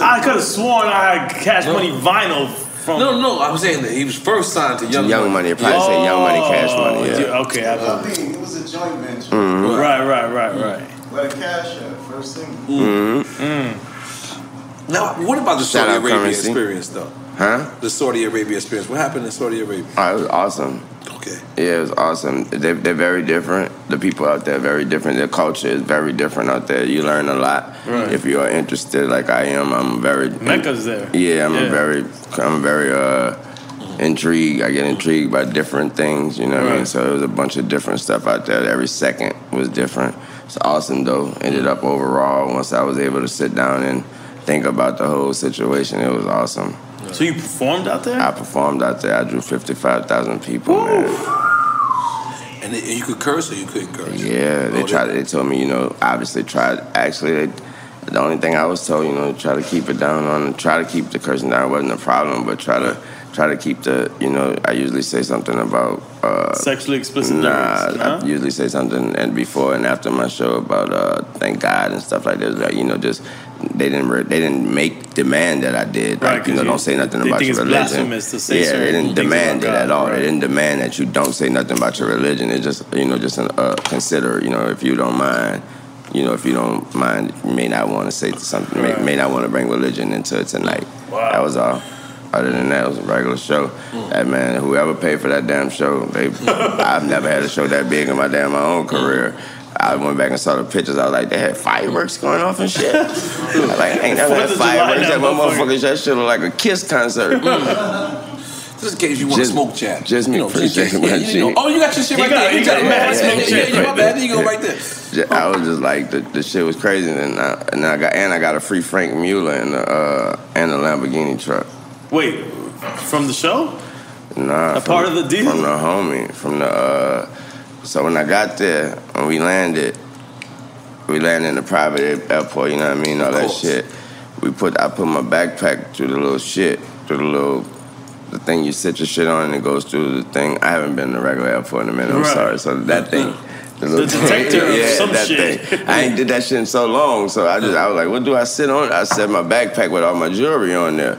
I could have sworn I had Cash Money vinyl from. No, no, I was saying that he was first signed to Young, Young Money. It probably say Young Money, Cash Money, yeah. Oh, Okay, I I mean, it was a joint venture. Mhm. Right, right, right, right. Where the cash at? First thing. Mm-hmm. Now, what about the Shout Saudi Arabia Currency. experience, though? Huh? The Saudi Arabia experience. What happened in Saudi Arabia? Oh, it was awesome. Okay. Yeah, it was awesome. They're, they're very different. The people out there are very different. Their culture is very different out there. You learn a lot. Right. If you are interested, like I am, I'm very. Mecca's there. Yeah, I'm Yeah. very, I'm very uh, intrigued. I get intrigued by different things. You know what I mean? So there was a bunch of different stuff out there. Every second was different. It's awesome though. Ended up overall once I was able to sit down and think about the whole situation. It was awesome. So you performed out there? I performed out there. I drew fifty five thousand people, man. And and you could curse or you couldn't curse? Yeah, they Oh, tried. They told me, you know, obviously tried. Actually, they, the only thing I was told, you know, try to keep it down on, try to keep the cursing down wasn't a problem, but try to try to keep the, you know, I usually say something about uh, Sexually explicit Nah, lyrics? I usually say something and before and after my show about uh, thank God and stuff like this. Like, you know, just they didn't re- they didn't make demand that I did. Right, like, you know, you- don't say nothing about your it's religion. blasphemous to say yeah, they didn't demand it about at God, all. right. They didn't demand that you don't say nothing about your religion. It just you know just uh, consider you know if you don't mind. You know, if you don't mind, you may not want to say something. May, may not want to bring religion into it tonight. That was all. Other than that, it was a regular show. That man, whoever paid for that damn show, they, I've never had a show that big in my damn my own career. I went back and saw the pictures. I was like, they had fireworks going off and shit. I was like, ain't never had Fourth of July, fireworks. that That motherfucker. motherfuckers, that shit look like a Kiss concert. Just in case you want to smoke chat. just me you know, appreciate just- my yeah, you know. Oh, you got your shit right got- there. you got a mad smoke yeah, check yeah, my bad. You go right there. Ju- I was just like the, the shit was crazy, and I, and I got and I got a free Franck Muller and the uh, and the Lamborghini truck. Wait, from the show? Nah, A part of the deal? from the homie from the. Uh, so when I got there, when we landed, we landed in the private airport. You know what I mean? All that shit. We put I put my backpack through the little shit through the little. The thing you sit your shit on and it goes through the thing. I haven't been in a regular airport in a minute. I'm Right. sorry. So that thing, the, The detector of some that shit. thing. I ain't did that shit in so long. So I just I was like, what do I sit on? I set my backpack with all my jewelry on there.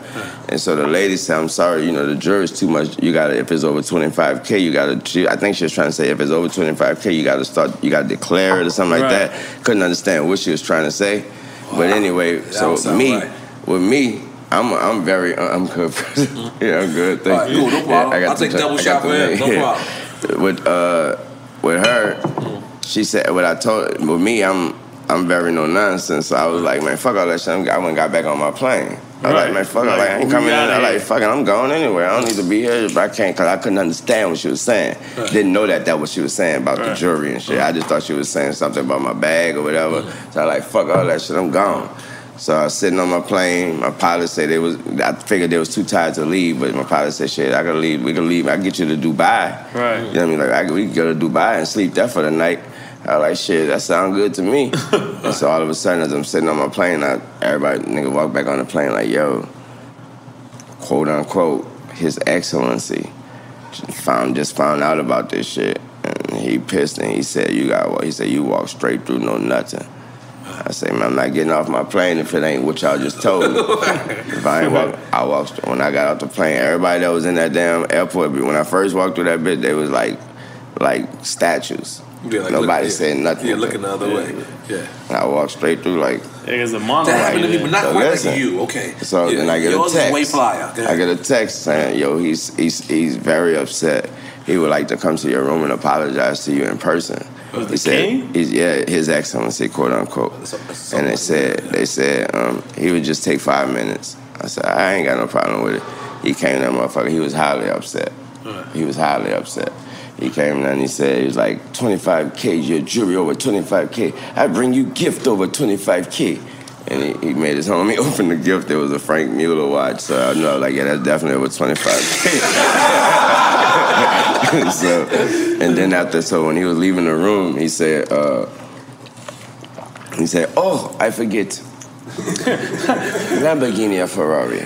And so the lady said, I'm sorry, you know, the jury's too much. You gotta if it's over 25K, you gotta I think she was trying to say if it's over 25K, you gotta start you gotta declare it or something like Right. that. Couldn't understand what she was trying to say. But anyway, That so me right. with me, I'm I'm very I'm good. yeah, I'm good. Thank right, you. cool, no problem. I got I'll take double shot for him, no Yeah. With uh with her, she said what I told with me, I'm I'm very no nonsense. So I was like, man, fuck all that shit. I went and got back on my plane. I was Right. like, man, fuck, all Like, like, I ain't coming in. I like, fucking, I'm going anywhere. I don't need to be here, but I can't, cause I couldn't understand what she was saying. Right. Didn't know that that what she was saying about the Right. jewelry and shit. I just thought she was saying something about my bag or whatever. So I like, fuck all that shit. I'm gone. So I was sitting on my plane. My pilot said they was. I figured they was too tired to leave, but my pilot said, "Shit, I gotta leave. We can leave. I can get you to Dubai. Right. You know what I mean? Like I, we can go to Dubai and sleep there for the night." I was like, shit, that sound good to me. and so all of a sudden, as I'm sitting on my plane, I, everybody, nigga, walk back on the plane like, yo, quote unquote, His Excellency found just found out about this shit, and he pissed and he said, you got what? He said, you walk straight through, no nothing. I say, man, I'm not getting off my plane if it ain't what y'all just told me. if I ain't walk, I walked. When I got off the plane, everybody that was in that damn airport, when I first walked through that bit, they was like, like statues. Yeah, like Nobody look- said nothing. Yeah, looking the other way. Yeah. I walked straight through like. It's a That happened to me, but not So quite listen. like you. Okay. So Yeah, then I get yours a is text. way flyer. I get a text saying, "Yo, he's he's he's very upset. He would like to come to your room and apologize to you in person." Was he the said, king? "Yeah, His Excellency, quote unquote." And they said they said um, he would just take five minutes. I said, "I ain't got no problem with it." He came that motherfucker. He was highly upset. He was highly upset. He came and he said, he was like, 25K, your jury over 25K. I bring you gift over 25K. And he, he made his homie open the gift. It was a Franck Muller watch. So I know, like, yeah, that's definitely over 25K. so, and then after, so when he was leaving the room, he said, uh, he said, oh, I forget. Lamborghini or Ferrari?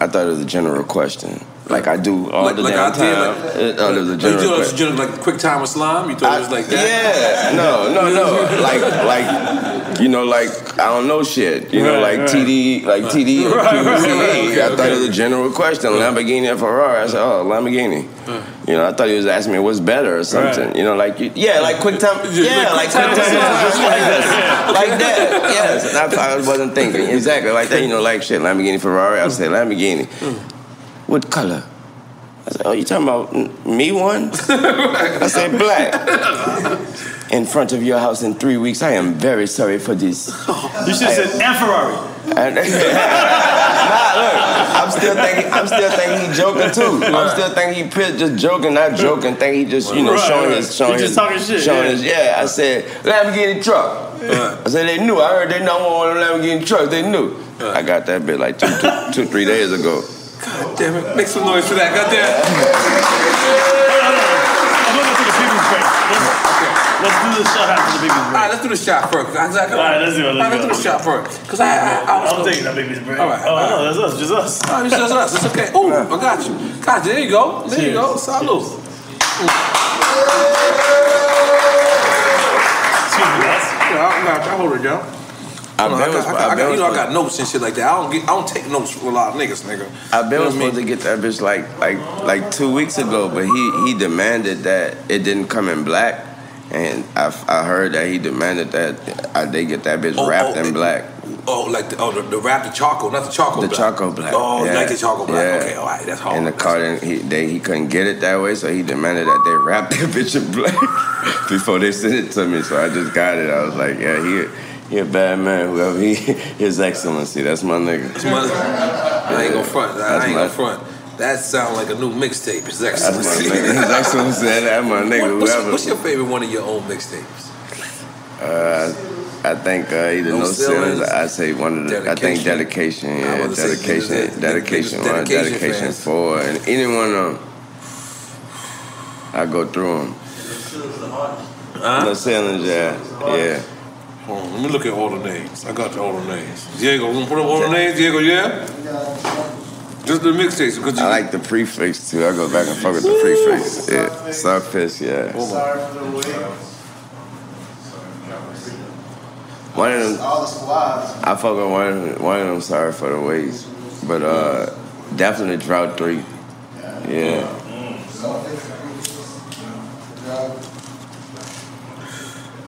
I thought it was a general question. Like I do all Like, the like damn I did, time. like, It- oh, was a you general it question. was like quick time with slime? You thought it was like that? Yeah, no, no, no. Like, like, you know, like I don't know shit. You know, like right. TD, like TD, and Right, right, QC. right, okay, I thought okay. it was a general question. Lamborghini or Ferrari? I said, oh, Lamborghini. You know, I thought he was asking me what's better or something. Right. You know, like you, yeah, like quick time, yeah, like quick time, Just like that. like that. Yes, And I, I wasn't thinking exactly like that. You know, like shit, Lamborghini, Ferrari. I said Lamborghini. Mm. What color? I said, oh, you talking about me one? I said black. In front of your house in three weeks. I am very sorry for this. You should have said and Ferrari. And, nah, look, I'm still thinking. I'm still thinking he joking too. I'm still thinking he pissed, just joking, not joking. Think he just, you know, Right, showing right. his, showing He just his, talking shit, showing yeah. his. Yeah, I said Lamborghini truck. I said they knew. I heard they know one of them Lamborghini truck. They knew. I got that bit like two, two, two, three days ago. God damn it. Make some noise for that. God damn it. Let's do the shot after the biggest All right, let's do the shot first. All All right, let's do it, let's All right, let's do the shot first. Because I, I, I, I'm taking that baby's break. All right. Oh, no, that's us, just us. Oh, it's just us. It's okay. Ooh, I got you. You. There you go. There you go. Salud. Yeah, I got you. I hold it down. I Hold on, bet I got, I I got, you know, I got notes and shit like that. I don't get, I don't take notes from a lot of niggas, nigga. I've been You know was I supposed to get that bitch like like like two weeks ago, but he he demanded that it didn't come in black, and I, I heard that he demanded that I, they get that bitch Oh, wrapped oh, in black. Oh, like the, oh, the, the wrap, the charcoal, not the charcoal The black. charcoal black. Oh, yeah. like the charcoal black. Yeah. Okay, all right, that's hard. And the car didn't, he they, he couldn't get it that way, so he demanded that they wrap that bitch in black before they sent it to me. So I just got it. I was like, yeah, he he a bad man. Whoever he, his excellency, that's my nigga. That's my, I ain't gonna front. I ain't my- gonna front. That sound like a new mixtape. His That's my excellency. nigga. His excellency, that's my nigga. What- what's, whoever. what's your favorite one of your own mixtapes? Uh, I think uh, either No no, ceilings. ceilings. I say one of the. I think dedication. I Yeah, was gonna say, dedication. niggas that- dedication niggas one. dedication Dedication four. And any one of them, I go through them. No ceilings. Yeah, yeah. Hold on, let me look at all the names. I got the all the names. Diego, we gonna put up all the names. Diego, yeah. Just the mixtapes because I like the prefix too. I go back and fuck with the prefix. Yeah, Starfish. Yeah. One of them. All the squads. I fuck with one of them, one of them sorry for the ways. But uh definitely drought three. Yeah.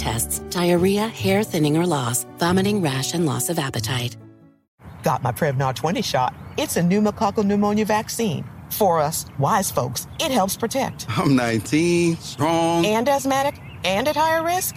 tests, diarrhea, hair thinning or loss, vomiting, rash, and loss of appetite. Got my Prevnar 20 shot. It's a pneumococcal pneumonia vaccine. For us, wise folks, it helps protect. I'm 19, strong. And asthmatic and at higher risk?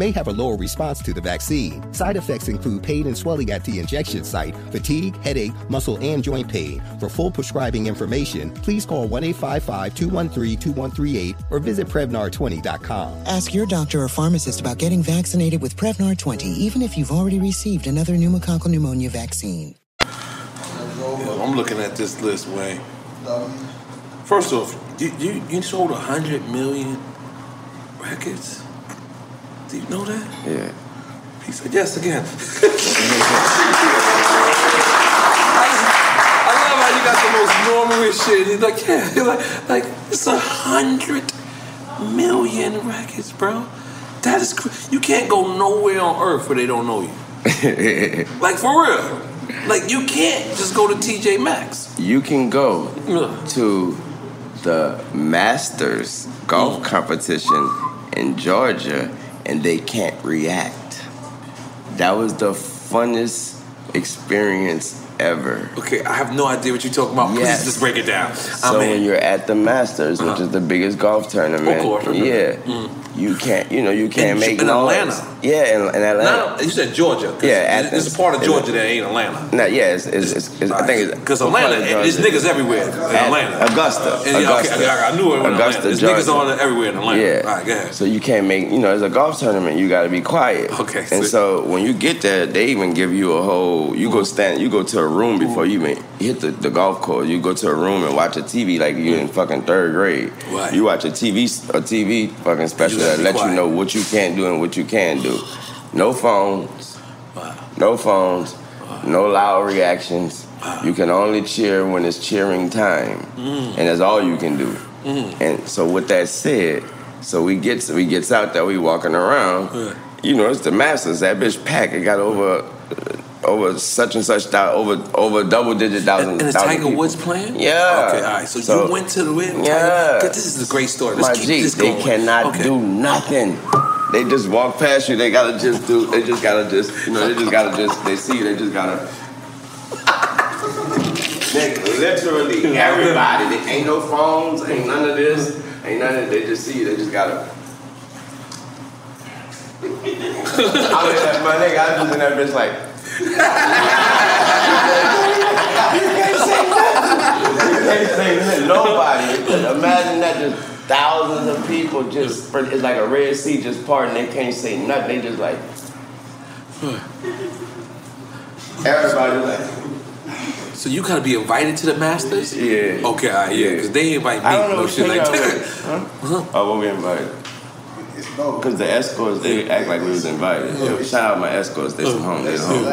may have a lower response to the vaccine. Side effects include pain and swelling at the injection site, fatigue, headache, muscle, and joint pain. For full prescribing information, please call 1 855 213 2138 or visit Prevnar20.com. Ask your doctor or pharmacist about getting vaccinated with Prevnar 20, even if you've already received another pneumococcal pneumonia vaccine. I'm looking at this list, Wayne. First off, you, you, you sold 100 million records? Do you know that? Yeah. He said yes again. I love how you got the most normal shit. He's like, yeah, like, like it's a hundred million records, bro. That is, cr- you can't go nowhere on earth where they don't know you. Like for real. Like you can't just go to TJ Maxx. You can go to the Masters golf Mm. competition in Georgia and they can't react. That was the funnest experience ever. Okay, I have no idea what you're talking about. Please Yes. just break it down. So I mean, when you're at the Masters, which Uh-huh. is the biggest golf tournament, Of course, yeah, Mm. you can't, you know, you can't In- make in noise. Atlanta. Yeah, in, in Atlanta. not, you said Georgia. Yeah, Athens. there's a part of Georgia that ain't Atlanta. No, yeah, it's, it's, it's, it's I think it's Because what part of Atlanta, there's niggas everywhere in At- Atlanta. Augusta. And, yeah, Augusta. Okay, I, I knew it was Augusta, Atlanta. There's niggas on everywhere in Atlanta. Yeah. All right, go ahead. So you can't make, you know, it's a golf tournament. You got to be quiet. Okay, And so when you get there, they even give you a whole. You go stand. You go to a room before you even hit the, the golf course. You go to a room and watch a TV like you're in fucking third grade. Right. You watch a TV a TV fucking special that be let quiet. you know what you can't do and what you can do. No phones. No phones. No loud reactions. You can only cheer when it's cheering time, Mm. and that's all you can do. Mm. And so with that said, so we gets we gets out there, we walking around. Yeah. You know, it's the Masters. That bitch packed. It got over over such and such thou- over over double digit thousand. And is thousand Tiger people. Woods playing? Yeah. Okay, all right. So, So- you went to the win. Yeah. Tiger, this is a great story. Let's My keep G, this they cannot Okay. do nothing. They just walk past you. They gotta just do. They just gotta just. You know. They just gotta just. They see you. They just gotta. Nigga, literally everybody. There ain't no phones. Ain't none of this. Ain't none of. They just see you. They just gotta. I was like, my nigga, I was in that bitch like. You can't say nothing. You can't say nothing. Nobody. Imagine that just thousands of people just, it's like a Red Sea just parting. They can't say nothing. They just like. Everybody like. So you gotta be invited to the Masters? Yeah. Okay, right, yeah, because they invite me I don't know no shit like that. Huh? Oh, what we invited? Because the escorts, they act like we was invited. Yeah, Shout out my escorts, they some home, they home.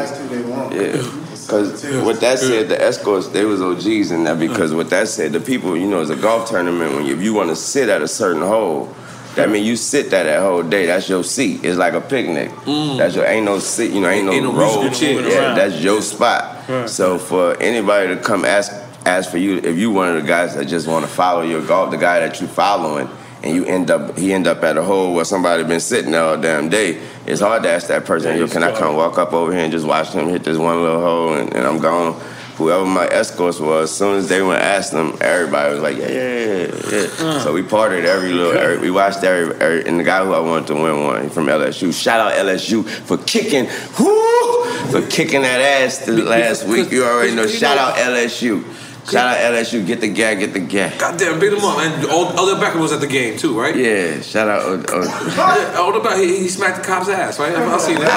Yeah. Because with that said, the escorts, they was OGs in that because with that said, the people, you know, it's a golf tournament, when you, if you want to sit at a certain hole, that mean you sit there that whole day. That's your seat. It's like a picnic. Mm. That's your ain't no seat. You know, ain't no, Ain't no roll. musical. Yeah, Around. that's your spot. Right. So for anybody to come ask ask for you, if you one of the guys that just want to follow your golf, the guy that you following, and you end up he end up at a hole where somebody been sitting there all damn day, it's hard to ask that person, yo, can I come walk up over here and just watch them hit this one little hole and, and I'm gone. Whoever my escorts was, as soon as they went to ask them, everybody was like, yeah, yeah, yeah, yeah. So we partied every little, every, we watched every, every, and the guy who I wanted to win one from LSU. Shout out LSU for kicking, whoo, for kicking that ass the last week. You already know. Shout out LSU. Shout out LSU. Get the gag, get the gag. Goddamn, big them up. And Odell Beckham was at the game too, right? Yeah, shout out. Uh, Odell Beckham, he, he smacked the cop's ass, right? I seen that. I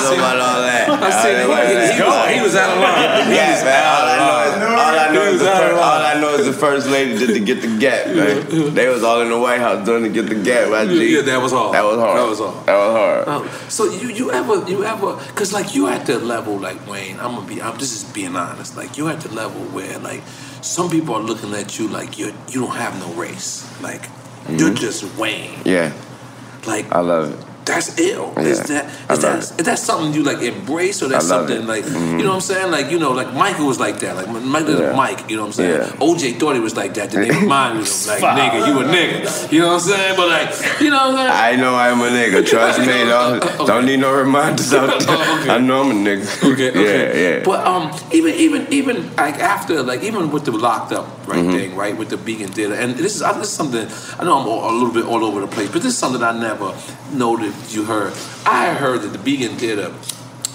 don't know about all that. I seen it. He, he, was, he was out of line. He Yeah, was out of line. All I know He is was the first, all I know is the first lady did to get the gap, man. They was all in the White House doing to get the gap. My G. Yeah, that was hard. That was hard. That was hard. That was hard. Um, so you you ever you ever because like you at the level like Wayne I'm gonna be I'm just is being honest like you at the level where like some people are looking at you like you you don't have no race like you're Mhm. just Wayne Yeah. Like I love it. That's ill is Yeah, that is that love is that something you like embrace or that's something it. like Mhm. you know what I'm saying like you know like Michael was like that like when Mike Yeah. Mike you know what I'm saying Yeah. OJ thought he was like that the nigga reminded him like nigga you a nigga you know what I'm saying but like you know what I'm saying I know I'm a nigga. Trust me. Don't, don't need no reminders out there. I know I'm a nigga. Okay, okay. Yeah, yeah. But um, even even even like after like even with the locked up right Mhm. thing right with the Beacon Theater and this is uh, this is something I know I'm all, a little bit all over the place but this is something I never noted you heard. I heard that the Beacon Theater.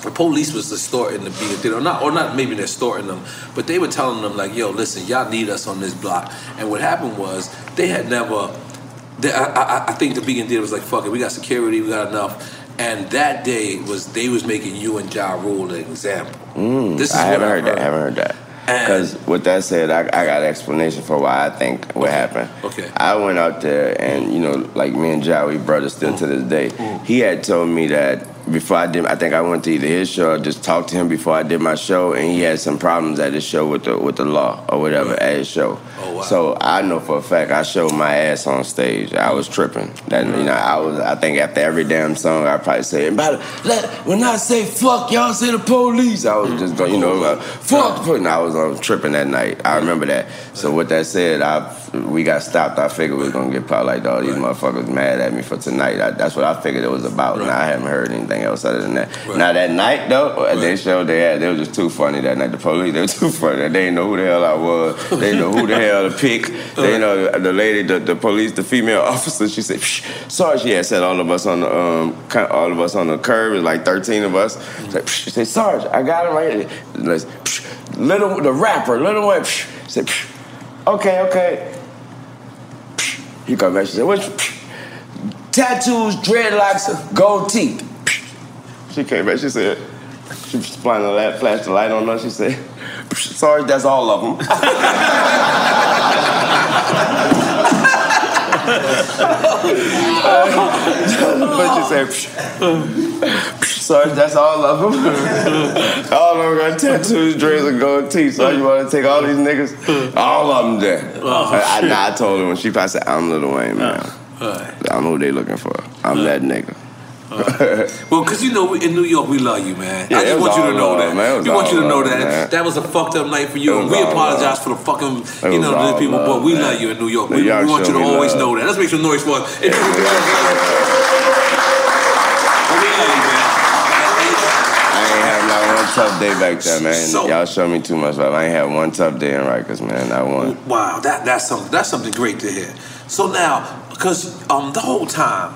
The police was extorting the Beacon Theater, or not, or not. Maybe they're extorting them, but they were telling them like, "Yo, listen, y'all need us on this block." And what happened was they had never. They, I, I, I think the Beacon Theater was like, "Fuck it, we got security, we got enough." And that day was they was making you and Ja Rule an example. Mm, This is I haven't I heard that. I haven't heard that. Because with that said, I, I got an explanation for why I think what happened. Okay. I went out there and, you know, like me and Ja, we brothers still to this day. He had told me that before I did, I think I went to either his show or just talked to him before I did my show, and he had some problems at his show with the with the law or whatever at his show. Oh, wow. So I know for a fact I showed my ass on stage. I was tripping. That you know, I was. I think after every damn song, I probably say, "And by let when I say fuck, y'all say the police." I was just going, you know, like, fuck. fuck. And I was on tripping that night. I remember that. So with that said, I we got stopped. I figured we was gonna get caught like, dog, these motherfuckers mad at me for tonight. I, that's what I figured it was about. And I haven't heard anything else other than that. Now that night though, at they showed they had, they were just too funny that night. The police, they were too funny. They didn't know who the hell I was. They didn't know who the hell to pick. They know the, the lady, the, the police, the female officer. She said, Psh, "Sorry." She had said all of us on the um, all of us on the curb. It was like thirteen of us. She said, "Sarge, I got him right here." Little the rapper, little Wayne. Said, Psh, "Okay, okay." He come back. She said, "What?" Tattoos, dreadlocks, gold teeth. She came back. She said, "She was the light, flashed the light on us." She said, "Sorry, that's all of them." but she said, "Psh, psh, that's all of them. all of them got tattoos, dreads, and gold teeth. So you want to take all these niggas? All of them there." Oh, I, I, nah, I told her when she passed, I said, "I'm Lil Wayne, man. I'm who they looking for. I'm that nigga." Well, because you know, we- in New York, we love you, man. Yeah, I just want you to know love, that. man. We want you to know love, that man. that was a fucked up night for you, and we apologize love. for the fucking, you know, all the people. love, but we man. love you in New York. The We, we want you to always love. know that. Let's make some noise for us. If you- I ain't have not one tough day back there, man. Y'all show me too much love. I ain't had one tough day in Rikers, man. Not one. Wow, that that's something that's something great to hear. So now, because um, the whole time,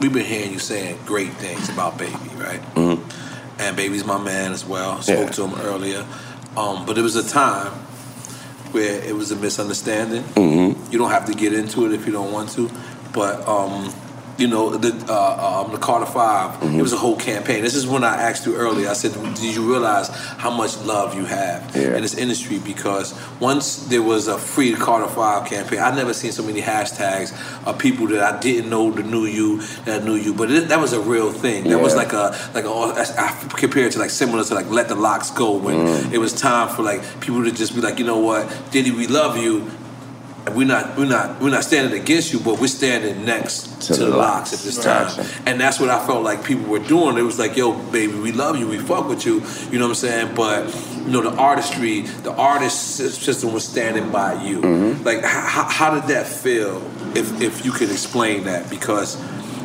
we've been hearing you saying great things about Baby, right? Mm-hmm. And Baby's my man as well. I spoke Yeah. to him earlier. Um, but it was a time where it was a misunderstanding. Mm-hmm. You don't have to get into it if you don't want to, but um, you know the uh, um, the Carter 5 Mm-hmm. It was a whole campaign. This is when I asked you earlier. I said, "Did you realize how much love you have Yeah. in this industry?" Because once there was a free Carter Five campaign, I never seen so many hashtags of people that I didn't know that knew you that knew you. But it, that was a real thing. That was like a like a I compare it to like similar to like Let the Locks Go when Mm. it was time for like people to just be like, you know what, Diddy, we love you. We're not, we're not, we're not standing against you, but we're standing next to, the, locks at this time. And that's what I felt like people were doing. It was like, yo, baby, we love you, we fuck with you. You know what I'm saying? But you know, the artistry, the artist system was standing by you. Mm-hmm. Like, how, how did that feel? If if you could explain that, because.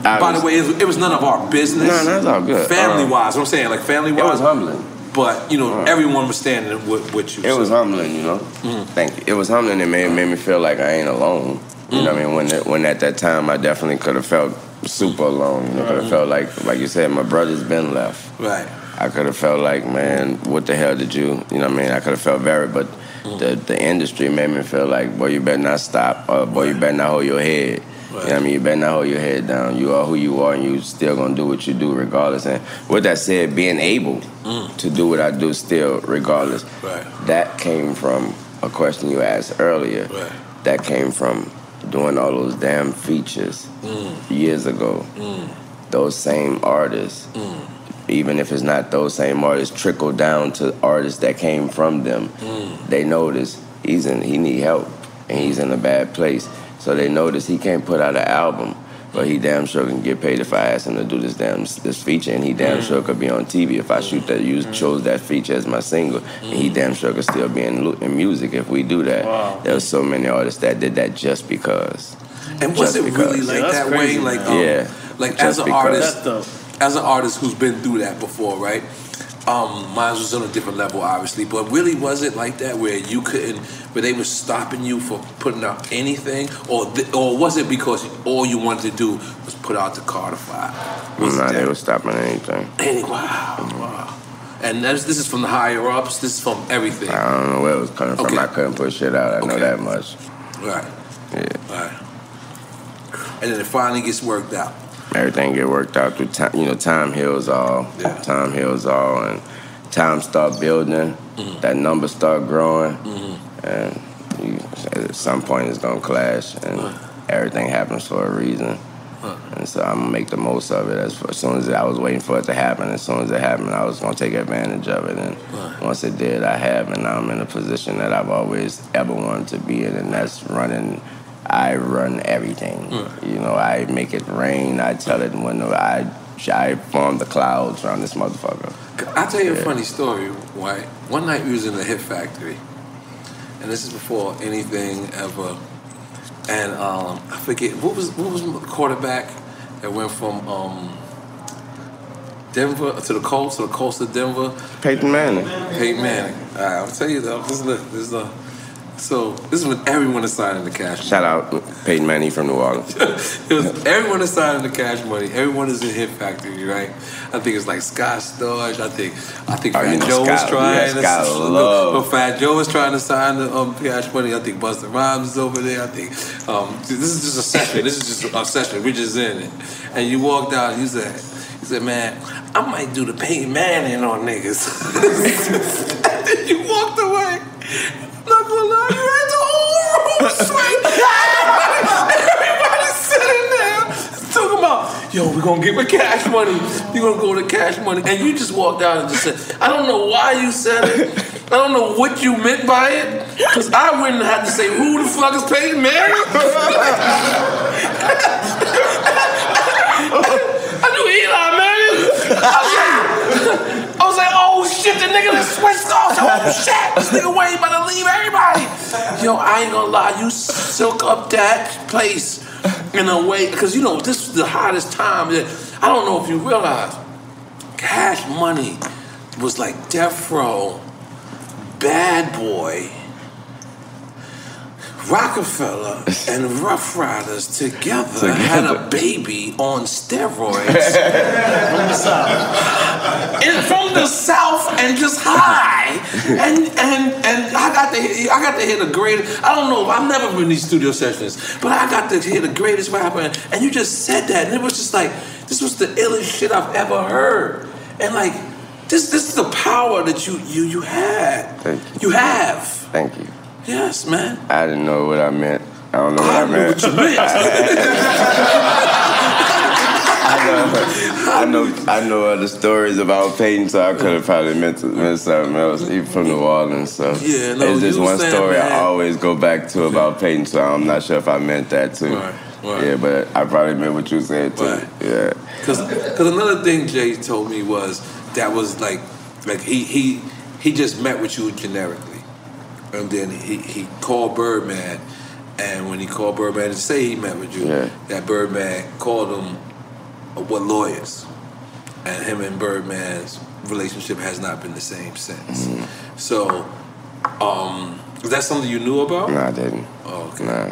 I by was- the way, it was, it was none of our business. No, that's all good. Family Uh, wise, what I'm saying, like family wise. It was humbling. But you know, everyone was standing with, with you. It so- was humbling, you know. Mm-hmm. Thank you. It was humbling. It made, made me feel like I ain't alone. You know what I mean? Mm-hmm. When when at that time, I definitely could have felt super alone. You know, could have felt like like you said, my brother's been left. Right. I could have felt like, man, what the hell did you? You know what I mean? I could have felt very, but mm-hmm. the the industry made me feel like, boy, you better not stop. Or boy, you better not hold your head. You know I mean? You better not hold your head down. You are who you are, and you still gonna do what you do regardless. And with that said, being able to do what I do still regardless, Right. that came from a question you asked earlier. Right. That came from doing all those damn features Mm. years ago. Mm. Those same artists, even if it's not those same artists, trickle down to artists that came from them. Mm. They notice he's in, he need help, and he's in a bad place. So they notice he can't put out an album, but he damn sure can get paid if I ask him to do this damn this feature, and he damn sure could be on TV if I shoot that. Use chose that feature as my single, and he damn sure could still be in, in music if we do that. Wow. There's so many artists that did that just because. And was Just it really because. like that way? Like, um, yeah, like just as an artist, as an artist who's been through that before, right? Um, mine was on a different level, obviously, but really was it like that where you couldn't, where they were stopping you for putting out anything, or th- or was it because all you wanted to do was put out the Carter Five? Nah, they were stopping anything. Any wow, wow. And that's, this is from the higher ups. This is from everything. I don't know where it was coming from. I couldn't put shit out. I know that much. Right, Yeah. right. And then it finally gets worked out. Everything get worked out through time. You know, time heals all. Time heals all, and time start building. Mm-hmm. That number start growing, and you, at some point it's gonna clash, and everything happens for a reason. And so I'm gonna make the most of it. As, as soon as I was waiting for it to happen, as soon as it happened, I was gonna take advantage of it. And once it did, I have, and now I'm in a position that I've always ever wanted to be in, and that's running. I run everything. You know, I make it rain. I tell it when I I form the clouds around this motherfucker. I'll tell you a funny story, right? One night we was in the hit factory, and this is before anything ever. And um, I forget what was what was the quarterback that went from um, Denver to the Colts to the Colts to Denver. Peyton Manning. Peyton Manning. All right, I'll tell you though. This is the this is the. So this is when everyone is signing the cash. Shout out Peyton Manning from New Orleans. It was everyone is signing the cash money. Everyone is in Hit Factory, right? I think it's like Scott Storch. I think I think Oh, Fat you know Joe was trying yeah, to. No, no, Fat Joe was trying to sign the um, cash money. I think Busta Rhymes is over there. I think um, this is just a session. This is just a session. We're just in it. And you walked out. and You said, "You said, man, I might do the Peyton Manning on niggas." and then you walked away. Lie, you had the whole room swing. Everybody sitting there talking about, yo, we're gonna get a cash money. You're gonna go to cash money. And you just walked out and just said, I don't know why you said it. I don't know what you meant by it. Because I wouldn't have to say, who the fuck is Peyton Manning? I knew Eli Manning. I was like, I was like, oh shit, the nigga that switched off. Oh shit, this nigga Wayne about to leave everybody. Yo, I ain't gonna lie, you silk up that place in a way, because you know, this is the hottest time. that- I don't know if you realize, Cash Money was like Death Row, Bad Boy, Rockefeller and Ruff Ryders together, Together. had a baby on steroids from the south, and from the south, and just high, and and and I got to hear- I got to hear the greatest. I don't know. I've never been in these studio sessions, but I got to hear the greatest rapper, and, and you just said that, and it was just like this was the illest shit I've ever heard, and like. This, this is the power that you you you had. Thank you. You have. Thank you. Yes, man. I didn't know what I meant. I don't know what I, meant. what you meant. I know, I know other stories about Peyton, so I could have probably meant, to, meant something else, even from New Orleans. So Yeah, no, it's just one saying, story I always go back to about Peyton, so I'm not sure if I meant that too. Right, right. Yeah, but I probably meant what you said too. Yeah. Because another thing Jay told me was that was like like he he he just met with you generically, and then he he called Birdman, and when he called Birdman to say he met with you, Yeah. that Birdman called him uh, what lawyers, and him and Birdman's relationship has not been the same since. Mm-hmm. So, um, is that something you knew about? No, I didn't. Oh, okay. Nah.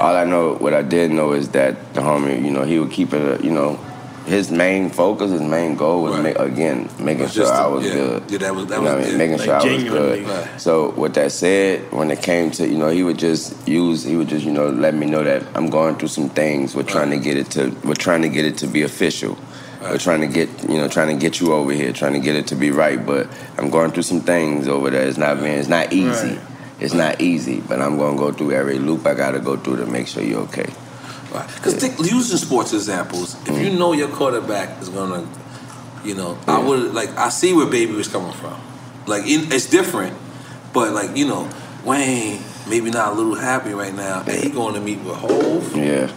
All I know, what I did know is that the homie, you know, he would keep it, you know, his main focus, his main goal was ma- again making sure I was yeah. good. Yeah, that was- that You know was I mean? making Like sure I was good. Right. So with that said, when it came to you know, he would just use, he would just you know let me know that I'm going through some things. We're trying to get it to, we're trying to get it to be official. We're trying to get, you know, trying to get you over here, trying to get it to be right. But I'm going through some things over there. It's not being, it's not easy. Right. It's not easy, but I'm gonna go through every loop I gotta go through to make sure you're okay. Because using sports examples, if you mm. know your quarterback is gonna, you know, I would like I see where Baby was coming from. Like in, it's different, but like you know, Wayne maybe not a little happy right now, and he going to meet with Hove. Yeah.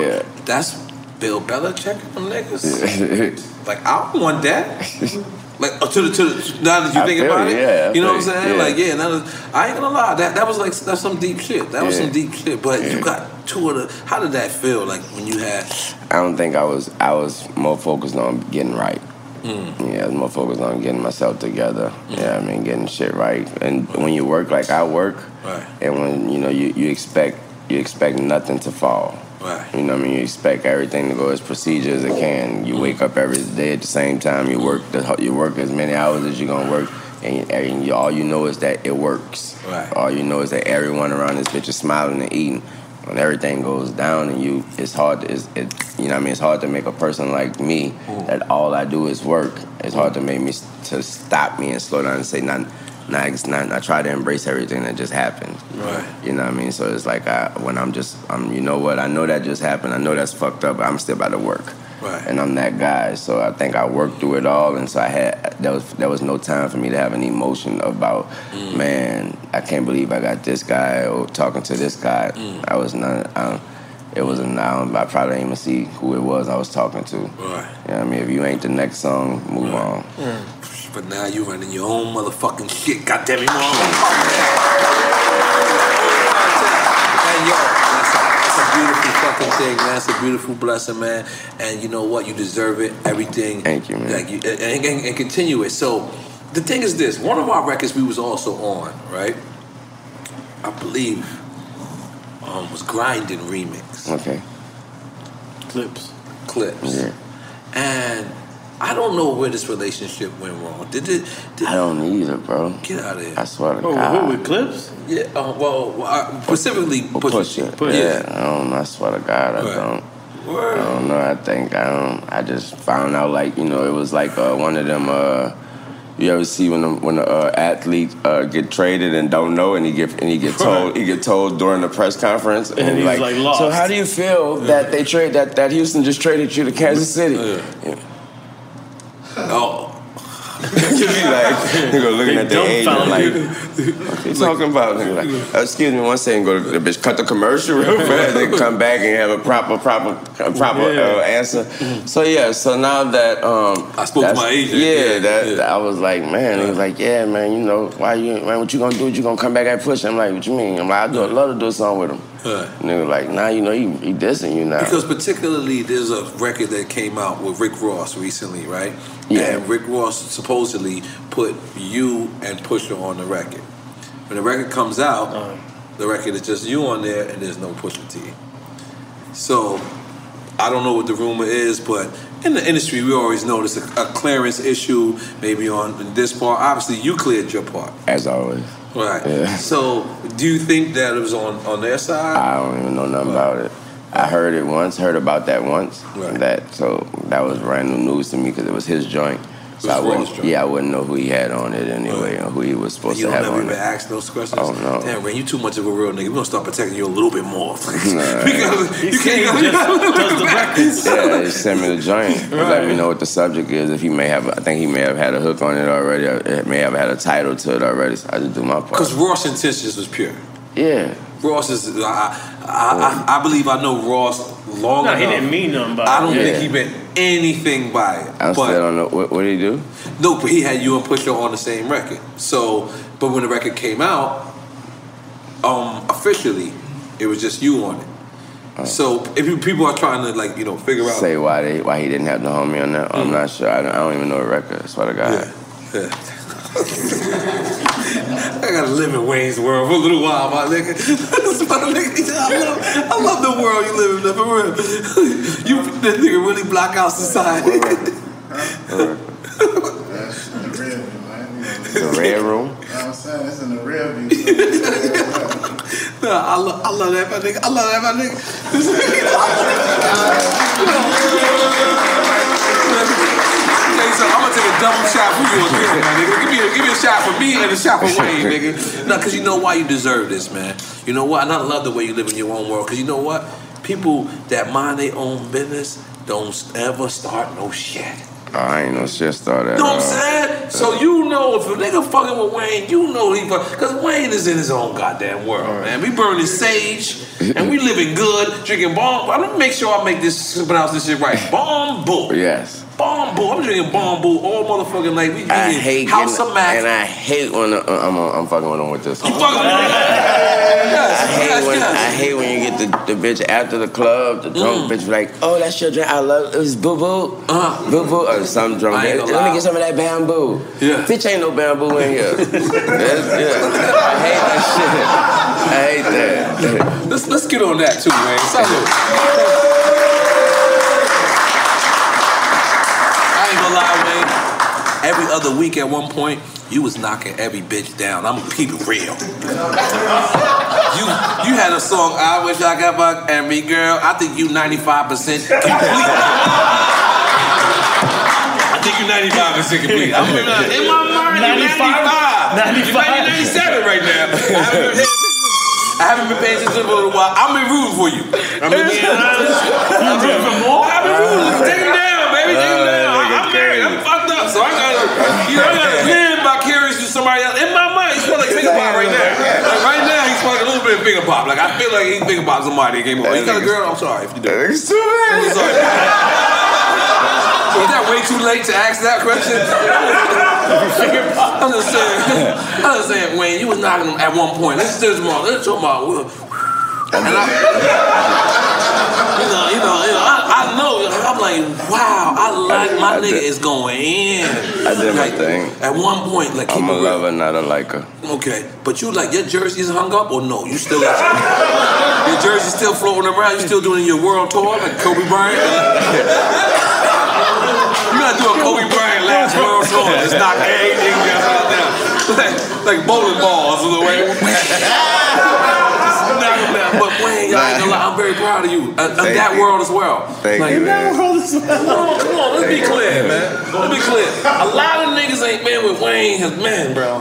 Yeah. That's Bill Belichick them niggas. like I don't want that. Like uh, to the to the, now that you I think about it, yeah, you know what I'm saying? yeah. Like yeah, that I ain't gonna lie, that that was like that's some deep shit. That was some deep shit. But you got two of the. How did that feel? Like when you had. I don't think I was I was more focused on getting right. Mm. Yeah, I was more focused on getting myself together. Yeah, I mean getting shit right. And when you work like I work, Right. and when you know you, you expect you expect nothing to fall. Right. You know what I mean? You expect everything to go as procedure as it can. You wake up every day at the same time. You work the, you work as many hours as you're gonna work, and, and you, all you know is that it works. Right. All you know is that everyone around this bitch is smiling and eating. When everything goes down and you, it's hard. To, it's, it, you know, what I mean, it's hard to make a person like me that all I do is work. It's hard to make me to stop me and slow down and say, not, not, it's not. I try to embrace everything that just happened. Right. You know what I mean? So it's like I, when I'm just, I'm, you know what? I know that just happened. I know that's fucked up. But I'm still about to work. Right. And I'm that guy. So I think I worked through it all. And so I had there was there was no time for me to have an emotion about, Mm. man, I can't believe I got this guy or talking to this guy. Mm. I was not. I, it was a noun. I probably didn't even see who it was I was talking to. Right. You know what I mean? If you ain't the next song, move on. But now you're running your own motherfucking shit. God damn it, you know what And yo, that's a, that's a beautiful fucking thing, man. That's a beautiful blessing, man. And you know what? You deserve it. Everything. Thank you, man. Like you, and, and, and continue it. So the thing is this: one of our records we was also on, right? I believe um, was Grinding remix. Okay. Clipse. Clipse. Yeah. And I don't know where this relationship went wrong. Did it? Did, I don't either, bro. Get out of here. I swear to Oh, God. who, with Clipse? Yeah. Uh, well, well, I- specifically push, push it. Push yeah, I don't. I swear to God, I don't. I don't know. I think I don't. I just found out like you know it was like uh, one of them. Uh, you ever see when the, when the uh, athlete uh, get traded and don't know and he get and he get told he get told during the press conference and, And he's he's, like, lost. so how do you feel that they trade that that Houston just traded you to Kansas City? Yeah. Oh. you be like, go looking at the agent dumbfounded like, you. what you talking about? Nigga like, "Uh, excuse me one second, go to the bitch, cut the commercial real fast, then come back and have a proper, proper, a proper Yeah. uh, answer. So yeah, so now that um, I spoke to my agent. Yeah, Yeah, that I was like, man, he was like, yeah, man, you know, why you, man, what you gonna do? You gonna come back and push? I'm like, what you mean? I'm like, I do love to do a song with him. Right. Nigga like, nah, you know, he, he dissing you now. Because particularly there's a record that came out with Rick Ross recently, right? Yeah. And Rick Ross supposedly put you and Pusha on the record. When the record comes out, uh-huh. the record is just you on there, and there's no Pusha T. So I don't know what the rumor is, but in the industry, we always notice a, a clearance issue, maybe on this part. Obviously, you cleared your part. As always. Right. Yeah. So, do you think that it was on, on their side? I don't even know nothing about it. I heard it once, heard about that once. That so that was random news to me because it was his joint. So I wouldn't, yeah, I wouldn't know who he had on it anyway, or who he was supposed you to don't have never on even it. ask those questions. Oh, no. Damn, man, you too much of a real nigga. We gonna start protecting you a little bit more. Nah. because you can't. yeah, just send me the joint. Let me know what the subject is. If he may have, I think he may have had a hook on it already. It may have had a title to it already. So I just do my part. Because Ross' intentions was pure. Yeah. Ross is. I, I, I, I believe I know Ross long No, enough. he didn't mean nothing by it. I don't Yeah. think he meant anything by it. I but still don't know what, what did he do. no, but he had you and Pusha on the same record. So, but when the record came out, um, officially, it was just you on it. So if you, people are trying to like you know figure out. Say why they why he didn't have the homie on that. I'm not sure. I don't, I don't even know the record. I swear to God. Yeah. I gotta live in Wayne's world for a little while, my nigga. my nigga I, love, I love the world you live in, for real. You, that nigga really block out society. That's in the rear view, man. You know, The red room. You know what I'm saying? It's in the rear view. Nah, I, love, I love that, my nigga. I love that, my nigga. Okay, so I'm gonna take a double shot for you again, my nigga. Give me a, give me a shot for me and a shot for Wayne, nigga. No, because you know why you deserve this, man. You know what? And I love the way you live in your own world. Because you know what? People that mind their own business don't ever start no shit. I ain't no shit starter. You know what I'm saying? So you know if a nigga fucking with Wayne, you know he fuck because Wayne is in his own goddamn world, man. We burning sage and we living good, drinking bomb. I'm gonna make sure I make this pronounce this shit right. Bomb bull. Yes. Bomb bull. I'm drinking bomb bull all motherfucking night. We, I hate House getting- of Max. and I hate when uh, I'm I'm fucking with him with this. You fucking yes, I hate yes, when yes. I hate when you get the, the bitch after the club, the drunk Mm. bitch be like, oh that's your drink. I love it was boo boo, Uh-huh. boo boo, or some drunk bitch. Let me get some of that bamboo. Yeah. Bitch ain't no bamboo in here. That's- yeah. I hate that shit. I hate that. Let's let's get on that too, man. Salute. I ain't gonna lie, man. Every other week at one point, you was knocking every bitch down. I'm gonna keep it real. You you had a song, I wish I got my every girl. I think you 95% complete. I think you 95% complete. I'm in my mind, you 95. 95. You're 97 right now. I haven't been- I haven't been paying attention for a little while. I'm in rooting for you. I'm in being honest. I'm rooting for more. I've been rooting. Take him down, baby. Take him down. So I gotta, you know, I gotta live vicarious to somebody else. In my mind, he's like finger pop right now. Like right now, he's like a little bit of finger pop. Like I feel like he finger pop somebody that came over. You got a girl? I'm sorry if you do. It's too bad. I'm sorry. Was that way too late to ask that question? I'm just saying. I'm just saying, Wayne, you was knocking him at one point. Let's do this tomorrow. Let's talk about. And I, you know, you know, you know I, I know. I'm like, wow, I like my I nigga did- is going in. I did my thing. At one point, like, keep I'm a lover, not a liker. Okay, but you like your jersey's hung up or no? You still your jersey still floating around? You still doing your world tour like Kobe Bryant? you gotta do a Kobe Bryant last world tour. Just not everything down. Like, like bowling balls in the way. Just knock 'em down. But Wayne, I ain't gonna lie, I'm very proud of you. Uh, uh, Thank that you. world as well. Thank like, you, in that world as well. Come on, come on, let's be clear, man. Let's be clear. A lot of niggas ain't been with Wayne has man, bro.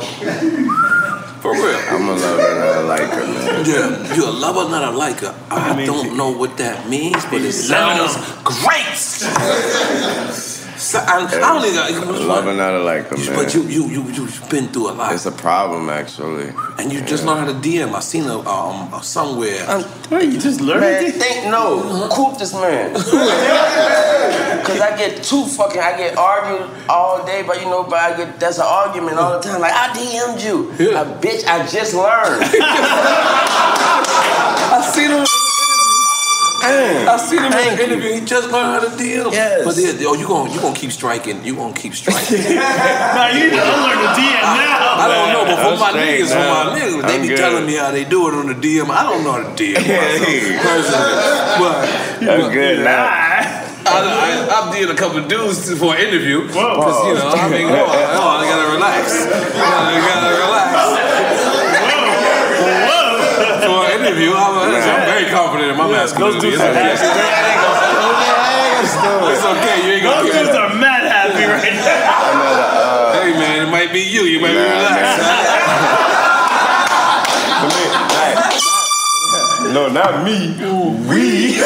For real. I'm a lover, not a liker, man. Yeah, you're a lover, not a liker. I don't know what that means, but it sounds great. So, I, I don't even. Lover, not a liker, man. But you, you, you, you've been through a lot, It's a problem, actually. and you just learned how to DM. I seen a um a somewhere. Wait, you just learned man, think no. Coop this man. Cause I get too fucking I get argued all day, but you know, but I get that's an argument all the time. Like I DM'd you. A bitch, I just learned. I seen him. I seen him in the an you. interview. He just learned how to DM. Yes. But then, oh, you gonna you gonna keep striking. You gonna keep striking. Nah, you need to unlearn the DM now. I don't know, but for my straight niggas, for my niggas, they I'm be good. telling me how they do it on the DM. I don't know how to DM myself personally, but I'm good now. I, I, I've did a couple of dudes for an interview because you know I mean, oh, oh, I gotta relax. I gotta relax. For an interview, I'm, I'm very confident in my masculinity. It's okay. It's okay. You ain't gonna Those dudes are mad happy right now. Hey man, it might be you. You might be relaxed. No, not me. We.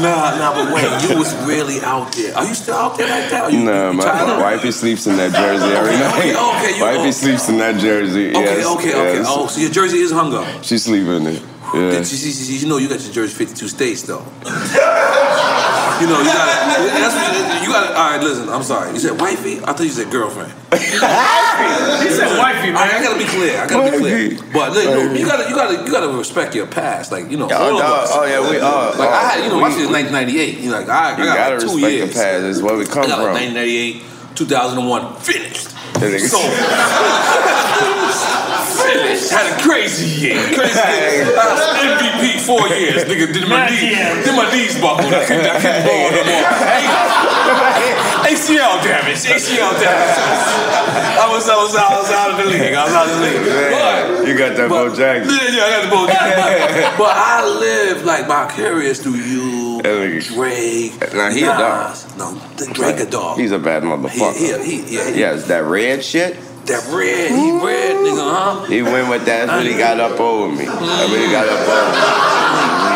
Nah, nah, but wait, you was really out there. Are you still out there like that? Are you, Nah, you my wifey sleeps in that jersey every Okay, night. okay, okay, you- wifey sleeps in that jersey. Okay, yes, okay, okay. yes. Oh, so your jersey is hung up. She sleep in it. Yeah. You, you know you got your jersey 52 states though. you know you got to That's you got. to All right, listen. I'm sorry. You said wifey. I thought you said girlfriend. Wifey! He said wifey, man. I, I gotta be clear. I gotta be clear. But look, you, know, you gotta, you gotta, you gotta respect your past. Like you know, Yeah, all oh, of us. Oh, yeah, we are. Like I had, you know, my We- shit is 1998. You know, like I, I got gotta like two respect years. the past. It's where we come I got from. like 1998, 2001, finished. That nigga- So, finished. Had a crazy year. Crazy year. I was MVP four years. Nigga, did my knees, did my knees buckle. I couldn't, I couldn't ball no more. ACL damage. ACL damage. I was, I was, I was out of the league. I was out of the league. But, You got that Bo Jackson. yeah, yeah, I got the Bo Jackson. But I live like vicarious through you, Drake. Nah, he a dog. No, Drake a dog. He's a bad motherfucker. He, he, he, yeah, he, Yes, that red shit. that red, he red nigga, huh? He went with that. That's what he got up over me. That's what he got up over me.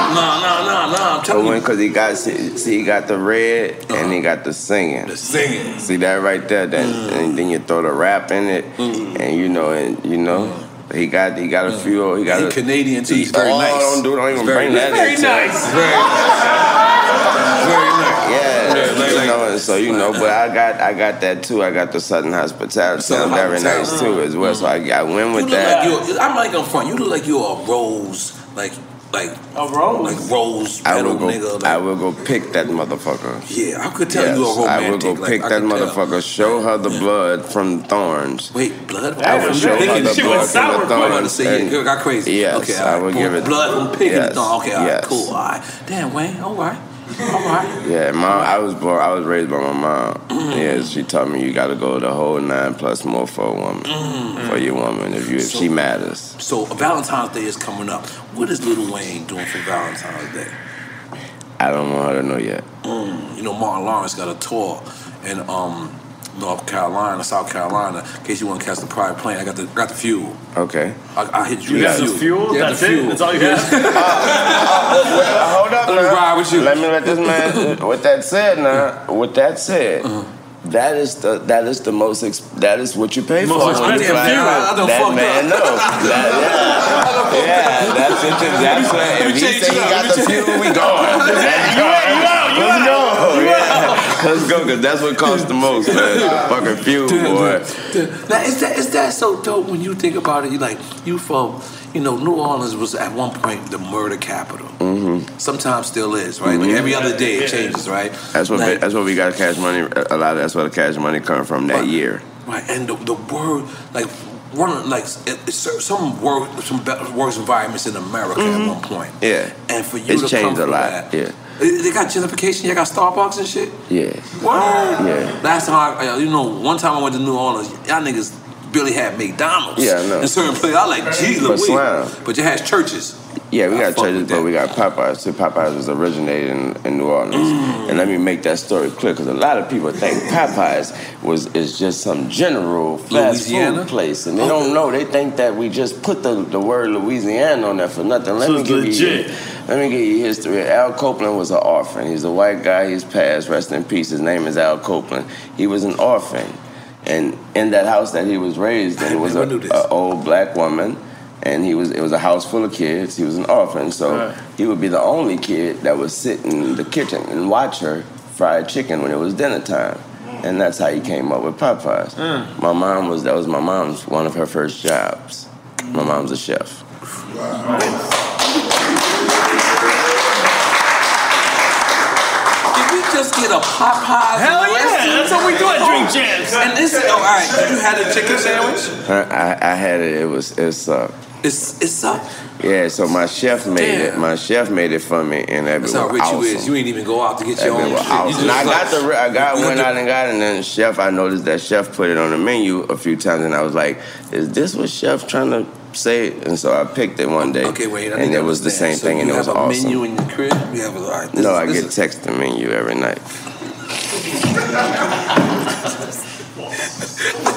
No, no, no, no. I'm telling you. went because he got see, see, he got the red and he got the singing. The singing. See that right there? That mm. and then you throw the rap in it, mm. and you know, and you know, he got he got a few. He got He a, Canadian too. He's very oh, nice. Don't do. Don't even very bring that. nice. Very nice. Very Very nice. Yeah, Yeah, like- you know, and so you know, but I got I got that too. I got the Southern hospitality. Southern I'm very hospitality. nice too as well. So I, I went with that. like I'm like I'm front. You look like you're a rose, like like a rose, like rose I will go. nigga. I will go pick that motherfucker. Yeah, I could tell yes, you a romantic. I will go like, pick I that could tell. motherfucker. Show her the blood from thorns. Wait, blood? I will show her the shit blood from sour the quick. I'm thorns. say, and- you got crazy. Yes, Okay, I all will give it. Blood from picking yes, the thorn. Okay, all right, yes. cool. All right. Damn, Wayne. All right. Yeah, mom. I was born. I was raised by my mom. Mm. Yeah, she taught me you got to go the whole nine plus more for a woman, for your woman if you if she matters. So Valentine's Day is coming up. What is Lil Wayne doing for Valentine's Day? I don't want her to know yet. Mm, you know, Martin Lawrence got a tour and um, North Carolina, South Carolina. In case you want to catch the private plane, I got the got the fuel. Okay. I, I hit you. You got with the fuel? Yeah, That's the it? fuel. That's all you Yes. Hold up, Let me ride with you. Let me let this man. with that said, now, with that said, Uh-huh. that is the that is the most ex, that is what you pay for. Most when you fly fuel. out. I that fucked man up. knows. That, yeah, yeah, that's it. That's what. If he change say it he got the fuel, we going. Let's You out, you out, you out. Go. Yeah. Let's go, cause that's what costs the most, man. Fucking fuel, boy. Now, is that is that so dope when you think about it? You like you from you know New Orleans was at one point the murder capital. Mm-hmm. Sometimes still is, right? Like every other day it changes, right? That's what Like, that's what we got cash money. A lot of that's where the cash money come from that year. Right, and the, the word, like one, of- like it, it's some work, some be- worse environments in America at one point. Yeah. And for you It's to changed come a lot. that- Yeah. They got gentrification. You got Starbucks and shit. Yeah. What? Yeah. Last time I, you know, one time I went to New Orleans, y'all niggas barely had McDonald's. Yeah, I know. In certain places, I like, gee, But. But you had churches. Yeah, we I got churches, but we got Popeyes. too. Popeyes was originated in, in New Orleans, Mm. and let me make that story clear because a lot of people think Popeyes was is just some general fast Louisiana? food place, and they don't know. They think that we just put the, the word Louisiana on there for nothing. Let So me give legit. you. Let me give you history. Al Copeland was an orphan. He's a white guy. He's passed. Rest in peace. His name is Al Copeland. He was an orphan, and in that house that he was raised in was a, never knew this. a old black woman, and he was it was a house full of kids. He was an orphan, so Right. he would be the only kid that would sit in the kitchen and watch her fry chicken when it was dinner time. And that's how he came up with Popeyes. Mm. My mom was that was my mom's one of her first jobs. My mom's a chef. Can we just get a Popeyes? Hell yeah, Lexus? that's what we do at Drink Champs. And this, oh, all right. Did you had a chicken sandwich? I, I, I had it. It was it sucked. It's it's up. Yeah, so my chef made it. My chef made it for me, and that That's how rich awesome. you is. You ain't even go out to get That your own shit. You awesome. just I got the I got You went got out and got it, and then chef. I noticed that chef put it on the menu a few times, and I was like, "Is this what chef trying to say?" And so I picked it one day. Okay, wait. I and it was the same. So thing, and it was have a awesome. menu in your crib. You have a all right, this no, I get is- text the menu every night.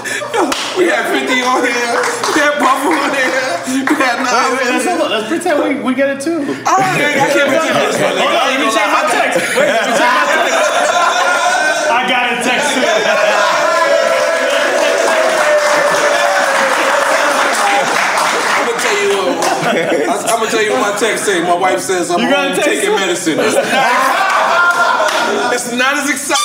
We had 50 on here. We had Buffalo on here. We had nine. wait, let's, let's pretend we, we get it too. Oh, I can't pretend this. Hold on, let me check my text. Wait, let me check my text. I got a text too. I'm gonna tell you. I'm gonna tell you what my text say. My wife says I'm taking medicine. It's not, it's not as exciting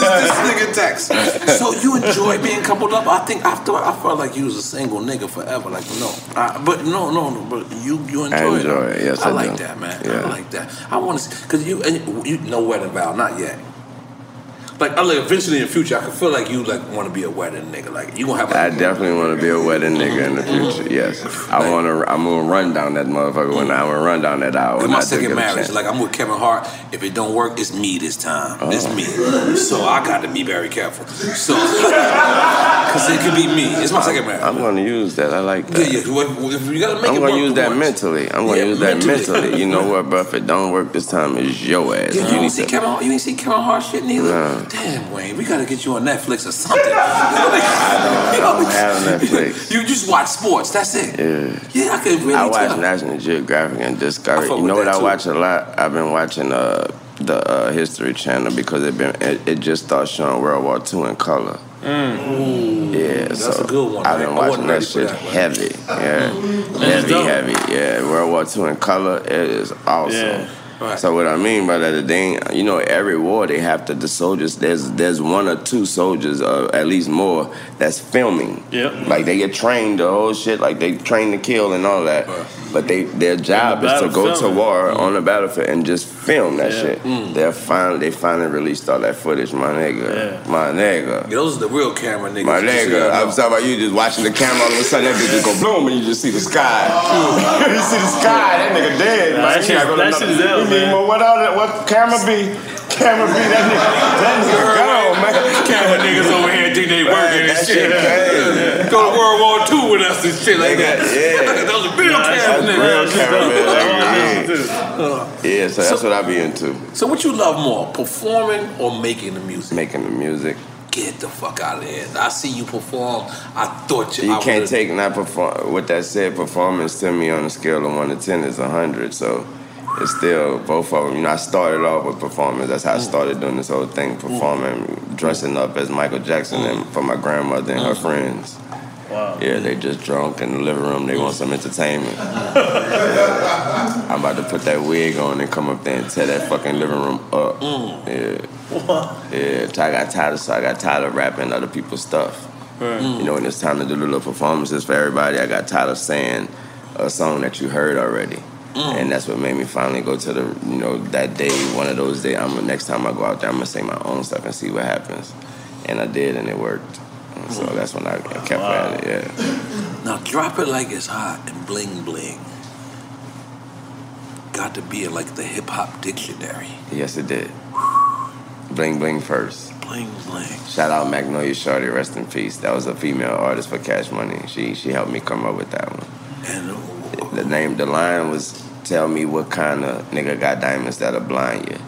this nigga text. So you enjoy being coupled up? I think after I felt like you was a single nigga forever. Like no, I, but no, no, no. But you you enjoy, I enjoy it. Yes, I like do. that, man. Yeah. I like that. I want to because you and you no wedding vow, not yet. Like I'm like eventually in the future, I can feel like you like want to be a wedding nigga. Like you gonna have. I definitely want to be a wedding nigga in the mm. future. Yes, I want to. I'm gonna run down that motherfucker when mm. I'm gonna run down that hour. My second marriage, like I'm with Kevin Hart. If it don't work, it's me this time. Oh. It's me. So I got to be very careful. So, cause it could be me. It's my second marriage. I'm gonna use that. I like that. Yeah, yeah. You gotta make I'm gonna use that once. mentally. I'm gonna Yeah, use that mentally. mentally. You know what, bro? If it don't work this time, it's your ass. Yeah, you you need see to. Kevin. You ain't see Kevin Hart shit neither. Nah. Damn, Wayne, we gotta get you on Netflix or something. I don't have Netflix. You just watch sports. That's it. Yeah. Yeah, I could really I watch tell. National Geographic and Discovery. You know what I too. watch a lot? I've been watching uh, the uh, History Channel because it been it, it just started showing World War II in color. Yeah, That's so a good one, I've been I watching that shit that heavy. Yeah, heavy, heavy. Yeah, World War II in color. It is awesome. Yeah. Right. So what I mean by that, they, ain't- you know, every war they have to the soldiers. There's there's one or two soldiers, uh, at least more, that's filming. Yep. Like they get trained the whole shit. Like they train to kill and all that. But they their job the is to go to battlefield. war on the battlefield and just film that Yeah. shit. Mm. They're finally they finally released all that footage, my nigga. Yeah. My nigga. Yeah, those are the real camera niggas. My nigga, I'm know. talking about you just watching the camera, all of a sudden that bitch just go boom and you just see the sky. you see the sky, that nigga dead, Nah, man. that shit- Can't go to that shit is ill, We need man. more- What, all that, what camera be? Camera be, that nigga, that nigga gone, man. Camera niggas over here think they working and shit. shit crazy. Go to World War II with us and shit like that. Yeah. Those are real Nah, that's real camera, man. That's Like, what I Yeah, so that's what I be into. So what you love more, performing or making the music? Making the music. Get the fuck out of here. I see you perform. I thought you. You I can't would've- take not perform. With that said, performance to me on a scale of one to ten is hundred. So it's still both of them. You know, I started off with performance. That's how I mm. started doing this whole thing, mm. performing, dressing up as Michael Jackson and mm. for my grandmother and her friends. Wow. Yeah, they just drunk in the living room. They want some entertainment. I'm about to put that wig on and come up there and tear that fucking living room up. Yeah. Yeah, so I got tired of so I got tired of rapping other people's stuff. You know, when it's time to do the little performances for everybody, I got tired of saying a song that you heard already. Mm. And that's what made me finally go to the, you know, that day, one of those days. I'm gonna- next time I go out there, I'm gonna say my own stuff and see what happens. And I did, and it worked. And so that's when I kept at it. Yeah. Now drop it like it's hot and bling bling. Got to be in like the hip hop dictionary. Yes, it did. Bling bling first. Bling bling. Shout out Magnolia Shorty, rest in peace. That was a female artist for Cash Money. She she helped me come up with that one. And The name, the line was "Tell me what kind of nigga got diamonds that'll blind you."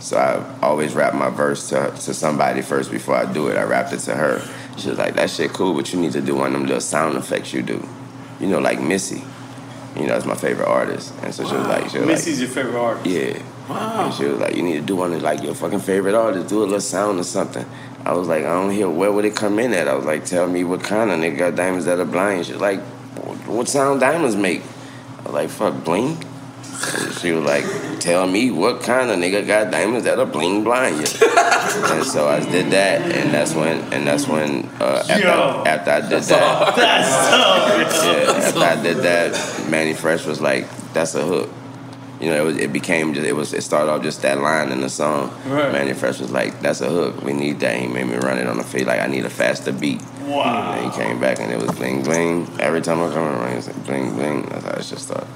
So I always rap my verse to to somebody first before I do it. I rapped it to her. She was like, "That shit cool, but you need to do one of them little sound effects you do." You know, like Missy. You know, that's my favorite artist. And so she was like, she was like, Missy's your favorite artist. yeah. Wow. And she was like, you need to do one of like your fucking favorite artist, do a little sound or something. I was like, I don't hear where would it come in at? I was like, tell me what kind of nigga got diamonds that are blind. She was like, what sound diamonds make? I was like, fuck bling. And she was like, tell me what kind of nigga got diamonds that are bling blind you. and so I did that, and that's when, and that's when, uh, after, Yo. after I did that, That's yeah, after I did that, Mannie Fresh was like, that's a hook. You know, it, was, it became just it was it started off just that line in the song. Right. Mannie Fresh was like, "That's a hook. We need that." He made me run it on the feet like I need a faster beat. Wow. And he came back and it was bling bling. Every time I come around, it's like bling bling. That's how it just started.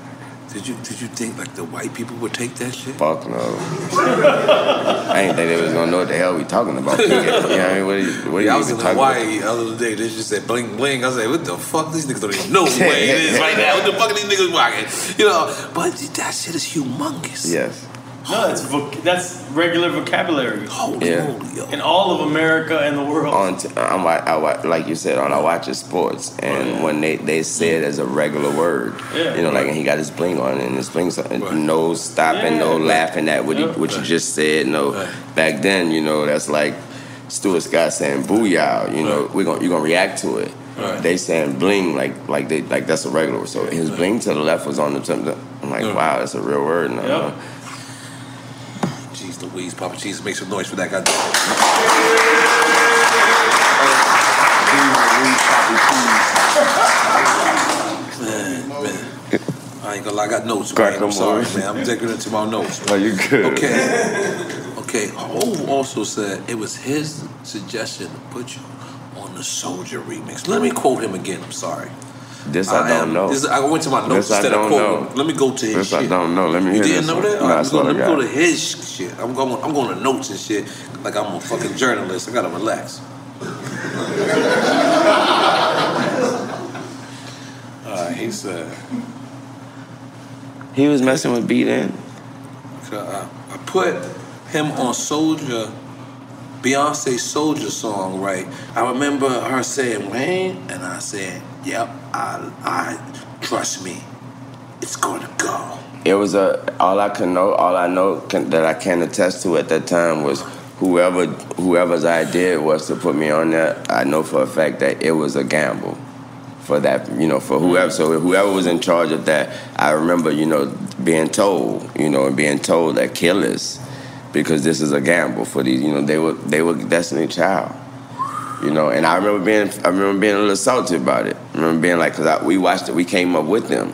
Did you did you think like the white people would take that shit? Fuck no. I ain't think they was gonna know what the hell we talking about. you know what I mean? What are you, what are yeah, I was even in talking Hawaii the other day. They just said bling bling. I was like, what the fuck? These niggas don't even know what it is right now. What the fuck are these niggas walking? You know, but that shit is humongous. Yes. No, that's voc- that's regular vocabulary. Holy Yeah. In all of America and the world. on t- uh, I'm, wa- I, wa- like you said on I watch his sports and when they, they say it as a regular word Yeah. you know like and he got his bling on and his bling uh, on no stopping no Yeah. laughing at what he, Yeah. what you just said no back then you know that's like Stuart Scott saying booyah you know we're gonna you're gonna react to it Right. they saying bling like like they like that's a regular word so his bling to the left was on the tip I'm like wow that's a real word now Jeez Louise, Papa Jesus, make some noise for that man. I ain't gonna lie, I got notes. Crack Man. I'm sorry, man. I'm digging into my notes. Oh, you good. Okay. Okay. Hov also said it was his suggestion to put you on the Soldier remix. Let me quote him again. I'm sorry. This I, don't am- know This, I went to my notes This instead of quoting. Let me go to his This shit. I don't know let me You didn't know one. that? I All right, swear let me go to his shit. I'm going. I'm going to notes and shit. Like I'm a fucking journalist. I gotta relax. uh, he said, he was messing with beat in uh, I put him on Soldier, Beyonce Soldier song, right? I remember her saying Wayne, and I said, "Yep, I, I trust me, it's gonna go." It was a all I can know. All I know can, that I can attest to at that time was whoever whoever's idea it was to put me on there. I know for a fact that it was a gamble for that. You know, for whoever. So whoever was in charge of that, I remember you know being told, you know, and being told that killers because this is a gamble for these. You know, they were they were Destiny Child. You know, and I remember being I remember being a little salty about it. I remember being like, cause we watched it, we came up with them.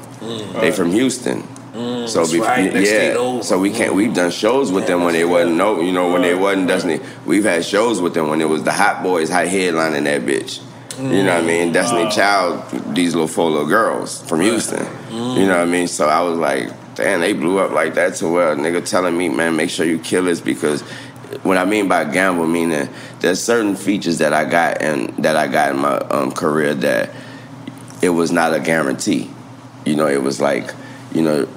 They from Houston. Mm, So before, right, yeah, so we can't. We've done shows with them when they wasn't no, you know, when they wasn't Destiny. We've had shows with them when it was the Hot Boys, hot headlining that bitch. You know what I mean? Destiny Child, these little four little girls from Houston. You know what I mean? So I was like, damn, they blew up like that to where a nigga telling me, man, make sure you kill us because what I mean by gamble meaning there's certain features that I got and that I got in my um, career that it was not a guarantee. You know, it was like, you know,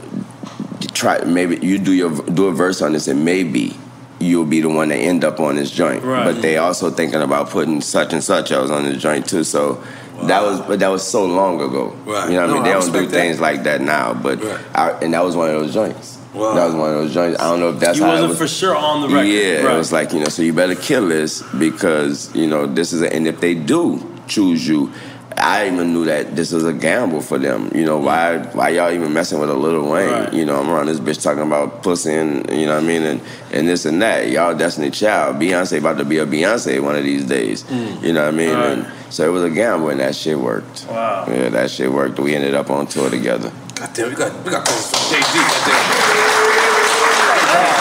try maybe you do your do a verse on this and maybe you'll be the one to end up on this joint. Right. But they also thinking about putting such and such else on this joint too. So that was but that was so long ago. Right. You know what No, I mean? I They don't do respect that. things like that now. But I, and that was one of those joints. Wow. That was one of those joints. I don't know if that's you how it wasn't was. for sure on the record. Yeah, right. it was like you know, so you better kill this because you know this is, a, and if they do choose you, I even knew that this was a gamble for them. You know why? Why y'all even messing with a Lil Wayne? Right. You know I'm around this bitch talking about pussy and you know what I mean and and this and that. Y'all Destiny Child, Beyonce about to be a Beyonce one of these days. Mm. You know what I mean? Right. And so it was a gamble and that shit worked. Wow. Yeah, that shit worked. We ended up on tour together. God damn, we got we got calls from Jay Z. Goddamn.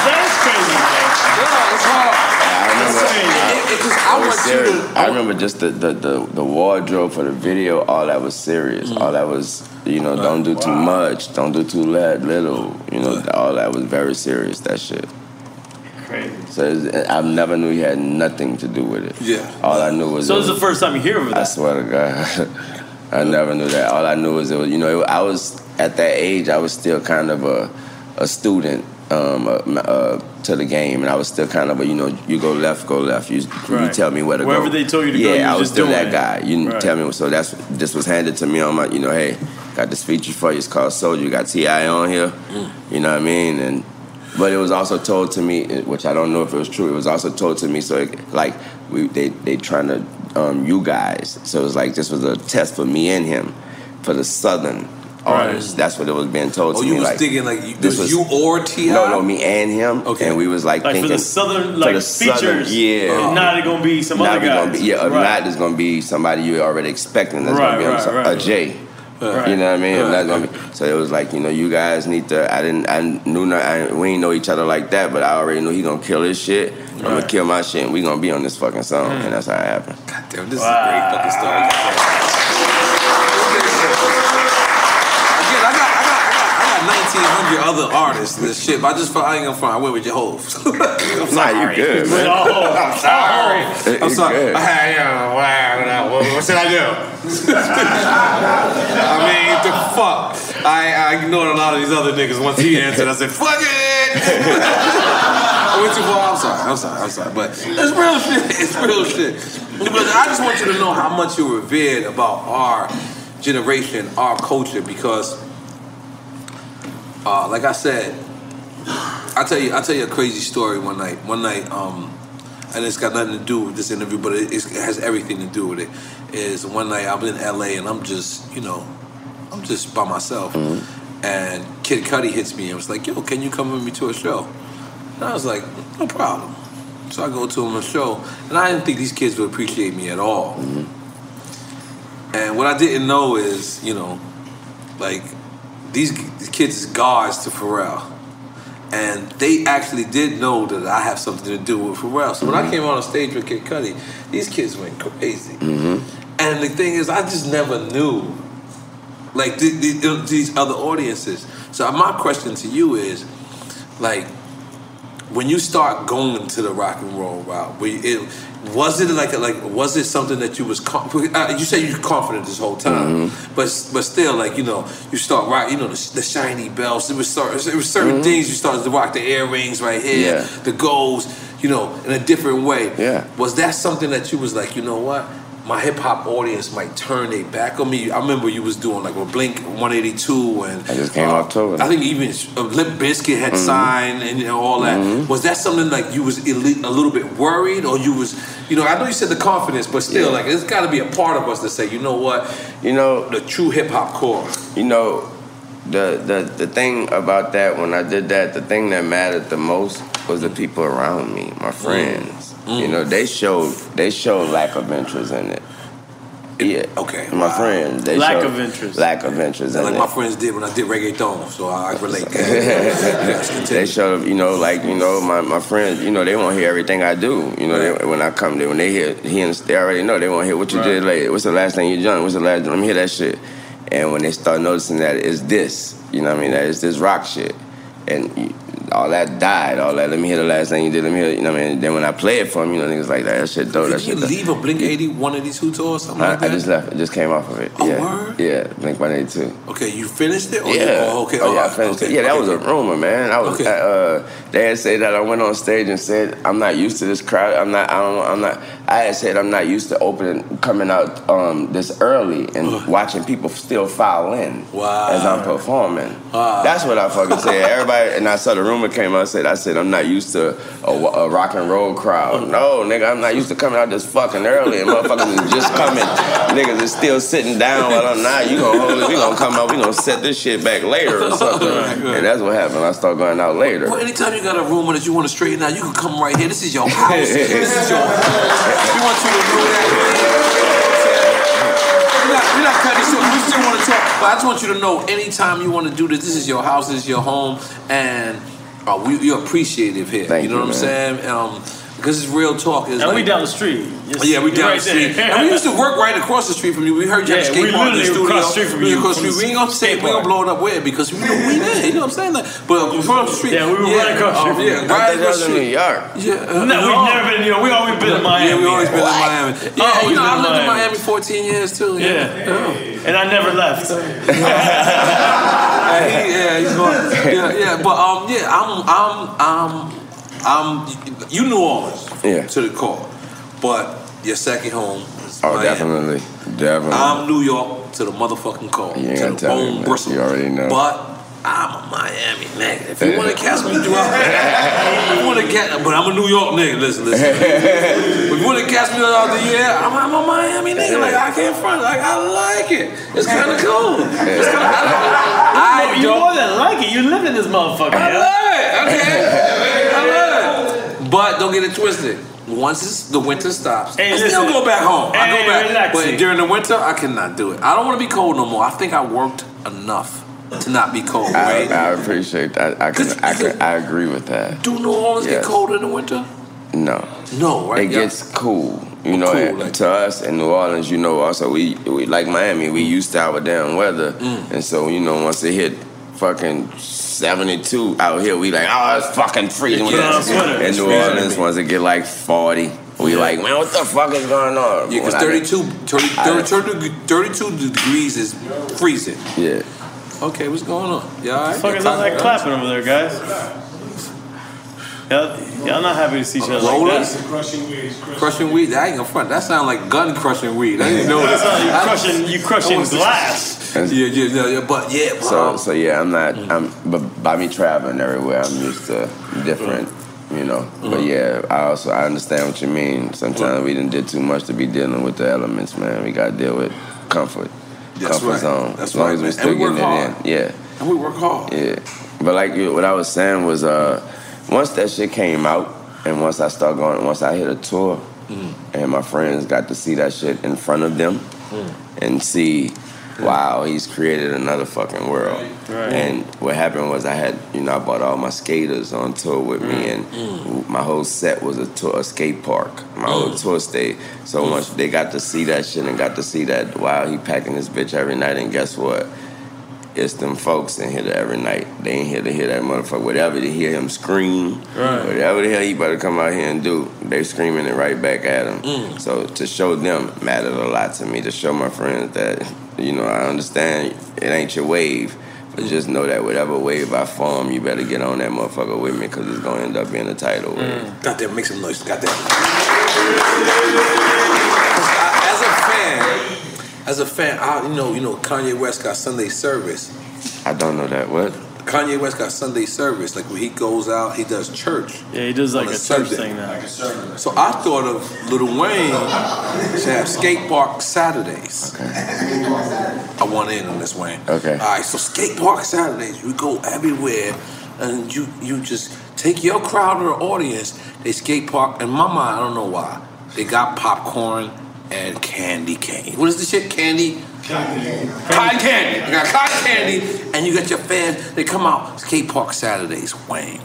That's crazy, man. It's hard. I remember. It- it- 'cause I It was want you serious. to. I remember just the, the, the, the wardrobe for the video, all that was serious. Mm. All that was, you know, don't do too much, don't do too li- little. You know, all that was very serious, that shit. Crazy. So it's, I never knew he had nothing to do with it. Yeah. All I knew was. So it this is the first time you hear of I that. swear to God. I never knew that. All I knew was it was, you know, I was, at that age, I was still kind of a, a student um, uh, uh, to the game. And I was still kind of a, you know, you go left, go left. You, you tell me where to Wherever go. Wherever they told you to yeah, go, you I was was still that it. guy. You Right. tell me. So that's this was handed to me on my, you know, hey, got this feature for you. It's called Soldier. You got T.I. on here. Mm. You know what I mean? And but it was also told to me, which I don't know if it was true. It was also told to me, so it, like we they they trying to um, you guys. So it was like this was a test for me and him, for the Southern artists. That's what it was being told Oh, to you me. was like thinking like you, this was, you or T.I.? no, no, me and him. Okay. and we was like, Like for thinking the southern like the Southern- features. yeah. If not, it's gonna be some Now other we guys. gonna be, yeah, if Right. not, there's gonna be somebody you're already expecting. That's Right, gonna be on right, some- right. a Jay. You know what I mean? That's gonna so it was like, you know, you guys need to. I didn't. I knew not. I, we ain't know each other like that, but I already knew he gonna kill his shit. I'm gonna kill my shit, and we gonna be on this fucking song, and that's how it happened. God Damn, this is a great fucking story. 1,500 other artists and this shit, but I just felt I ain't gonna find. I went with Jehovah's. I'm sorry. Nah, you good, man. I'm sorry. I'm sorry. Good. I had, yeah, wow, what, what should I do? I mean, the fuck. I, I ignored a lot of these other niggas. Once he answered, I said, fuck it! I went too far. I'm sorry. I'm sorry. I'm sorry. But it's real shit. It's real shit. But I just want you to know how much you revered about our generation, our culture, because uh, like I said, I tell you, I tell you a crazy story. One night, one night, um, and it's got nothing to do with this interview, but it, it has everything to do with it. Is one night I was in LA and I'm just, you know, I'm just by myself, and Kid Cudi hits me and was like, "Yo, can you come with me to a show?" And I was like, "No problem." So I go to him a show, and I didn't think these kids would appreciate me at all. And what I didn't know is, you know, like these, these kids is guards to Pharrell. And they actually did know that I have something to do with Pharrell. So when I mm-hmm. came on stage with Kid Cudi, these kids went crazy. Mm-hmm. And the thing is, I just never knew, like th- th- these other audiences. So my question to you is, like, when you start going to the rock and roll route, you, it, was it like like was it something that you was com- uh, you say you were confident this whole time, but but still like you know you start rock you know the, the shiny bells. It was start, it was certain things you started to rock the earrings right here, Yeah. the golds, you know, in a different way. Yeah. Was that something that you was like you know what? My hip hop audience might turn their back on me. I remember you was doing like a Blink 182 and I just came uh, tour. I think even uh, Limp Bizkit had Mhm. signed and you know, all that. Mhm. Was that something like you was elite, a little bit worried, or you was, you know, I know you said the confidence, but still, Yeah. like it's got to be a part of us to say, you know what, you know, the true hip hop core. You know, the the the thing about that when I did that, the thing that mattered the most was the people around me, my friends. You know, they showed they showed lack of interest in it. Yeah. Okay. My friends, they Lack showed of interest. Lack of interest in Like it. my friends did when I did reggae reggaeton, so I relate. they show, you know, like you know, my, my friends, you know, they want to hear everything I do. You know, they, when I come there, when they hear, he and they already know they want to hear what you did later. What's the last thing you done? What's the last? Let me hear that shit. And when they start noticing that it's this, you know, what I mean, that it's this rock shit, and you- all that died, all that. Let me hear the last thing you did. Let me hear, you know, what I mean. Then when I play it for them, you know, niggas like that. That shit dope. That Did you shit. dope. leave a Blink 80 182 tour or something I, like that? I just left. It just came off of it. Oh, yeah, yeah. Blink One Eighty Two. okay, you finished it? Or Yeah. You, oh, okay. Oh, yeah, I finished okay, it. Yeah, that okay. was a rumor, man. I was. Uh, they had said that I went on stage and said I'm not used to this crowd. I'm not. I don't. I'm not. I had said I'm not used to opening, coming out um, this early and watching people still file in Wow. as I'm performing. Wow. That's what I fucking said. Everybody, and I saw the rumor came out. I said, I said I'm not used to a, a rock and roll crowd. No, nigga, I'm not used to coming out this fucking early and motherfuckers is just coming. Niggas is still sitting down while I'm not. You gonna hold it? We gonna come out. We gonna set this shit back later or something. And that's what happened. I start going out later. Well, anytime you got a rumor that you want to straighten out, you can come right here. This is your house. this is your home. We want you to know that. We're not, we're not cutting short. We still want to talk, but I just want you to know anytime you want to do this, this is your house, this is your home, and uh, we, you're appreciative here. Thank you know you, what I'm saying? Um, because it's real talk. It's And we down the street. Just- yeah, we you're down right the street. there. And we used to work right across the street from you. We heard you at Yeah, the skate we park in the literally studio. across the street from you, across the from street. the We ain't gonna say skate we gonna park. blow it up where because we know we there. You know what I'm saying? Like, but across the street. Yeah, we were right across the street Yeah, right across the street. New York. Yeah, uh, No, we've never been. You know, we always been in Miami. Yeah, we always been in What? Miami. Oh, Yeah, you we've know, I been in lived in Miami. Miami 14 years too. Yeah. And I never left. Yeah, yeah, he's going. Yeah, yeah, but um, yeah, I'm, I'm, I'm, I'm. You New Orleans, Yeah. to the core, but your second home is Oh, Miami. definitely, definitely. I'm New York to the motherfucking core, You ain't to gotta the tell me, bone bristle. You already know. But I'm a Miami nigga. If you want to catch me throughout, if you want to get, but I'm a New York nigga. Listen, listen. if you want to catch me throughout the year, I'm, I'm a Miami nigga. Like I can't front. Like I like it. It's kind of cool. It's kind of. I, I you don't. more than like it. You live in this motherfucker. I yo. love it. Okay. I love it. But don't get it twisted. once it's, the winter stops, Hey, I still go back home. I go back, relax, but during the winter, I cannot do it. I don't want to be cold no more. I think I worked enough to not be cold. I, Right? I appreciate that. I can, I can, I agree with that. do New Orleans get cold in the winter? No. No, right? It Yeah. gets cool. You know, Cool, like- to us in New Orleans, you know, also we, we like Miami, we used to our damn weather, Mm. and so you know, once it hit fucking seventy two out here, we like, oh, it's fucking freezing. You put on a sweater. In New. Orleans, once it get like forty, we Yeah. like, man, what the fuck is going on? Yeah, because When 32, 30, 30, 32 degrees is freezing. Yeah. Okay, what's going on? Yeah, all right. Fuck is all that clapping over there, guys? Y'all, y'all not happy to see each other like Rollers? that. Crushing weeds. Crushing weed. That ain't gonna front. That sound like gun crushing weed. I didn't know That sound like you I- crushing- you crushing I was- glass. Yeah, yeah, yeah, yeah. But yeah, bro. So, so yeah, I'm not. I'm, but by me traveling everywhere, I'm used to different, you know. But yeah, I also I understand what you mean. Sometimes we didn't did too much to be dealing with the elements, man. We got to deal with comfort, That's comfort right. zone. That's as long right, as we man. still And we getting it hard. in, yeah, and we work hard. yeah. But like you, what I was saying was, uh, once that shit came out, and once I started going, once I hit a tour, mm. and my friends got to see that shit in front of them, mm. and see, wow, he's created another fucking world. Right. And what happened was I had, you know, I brought all my skaters on tour with me, mm. and my whole set was a tour, a skate park. My whole tour stayed. So once they got to see that shit and got to see that, wow, he packing his bitch every night, and guess what? It's them folks in here every night. They ain't here to hear that motherfucker. Whatever they hear him scream, Right. whatever the hell he better come out here and do, they screaming it right back at him. Mm. So to show them mattered a lot to me. To show my friends that, you know, I understand it ain't your wave, but just know that whatever wave I form, you better get on that motherfucker with me because it's gonna end up being a tidal wave. Mm. Goddamn, make some noise. Goddamn. As a fan, as a fan, I, you know, you know, Kanye West got Sunday service. I don't know that. What? Kanye West got Sunday service. Like when he goes out, he does church. Yeah, he does like on a church thing now. So I thought of Lil Wayne should have skate park Saturdays. Okay. I want in on this Wayne. Okay. All right, so skate park Saturdays, we go everywhere, and you you just take your crowd or audience. They skate park. In my mind, I don't know why. They got popcorn and candy cane. What is the shit? Candy. Cody candy. Cotton candy. You got cotton candy, and you got your fans. They come out skate park Saturdays. Wayne,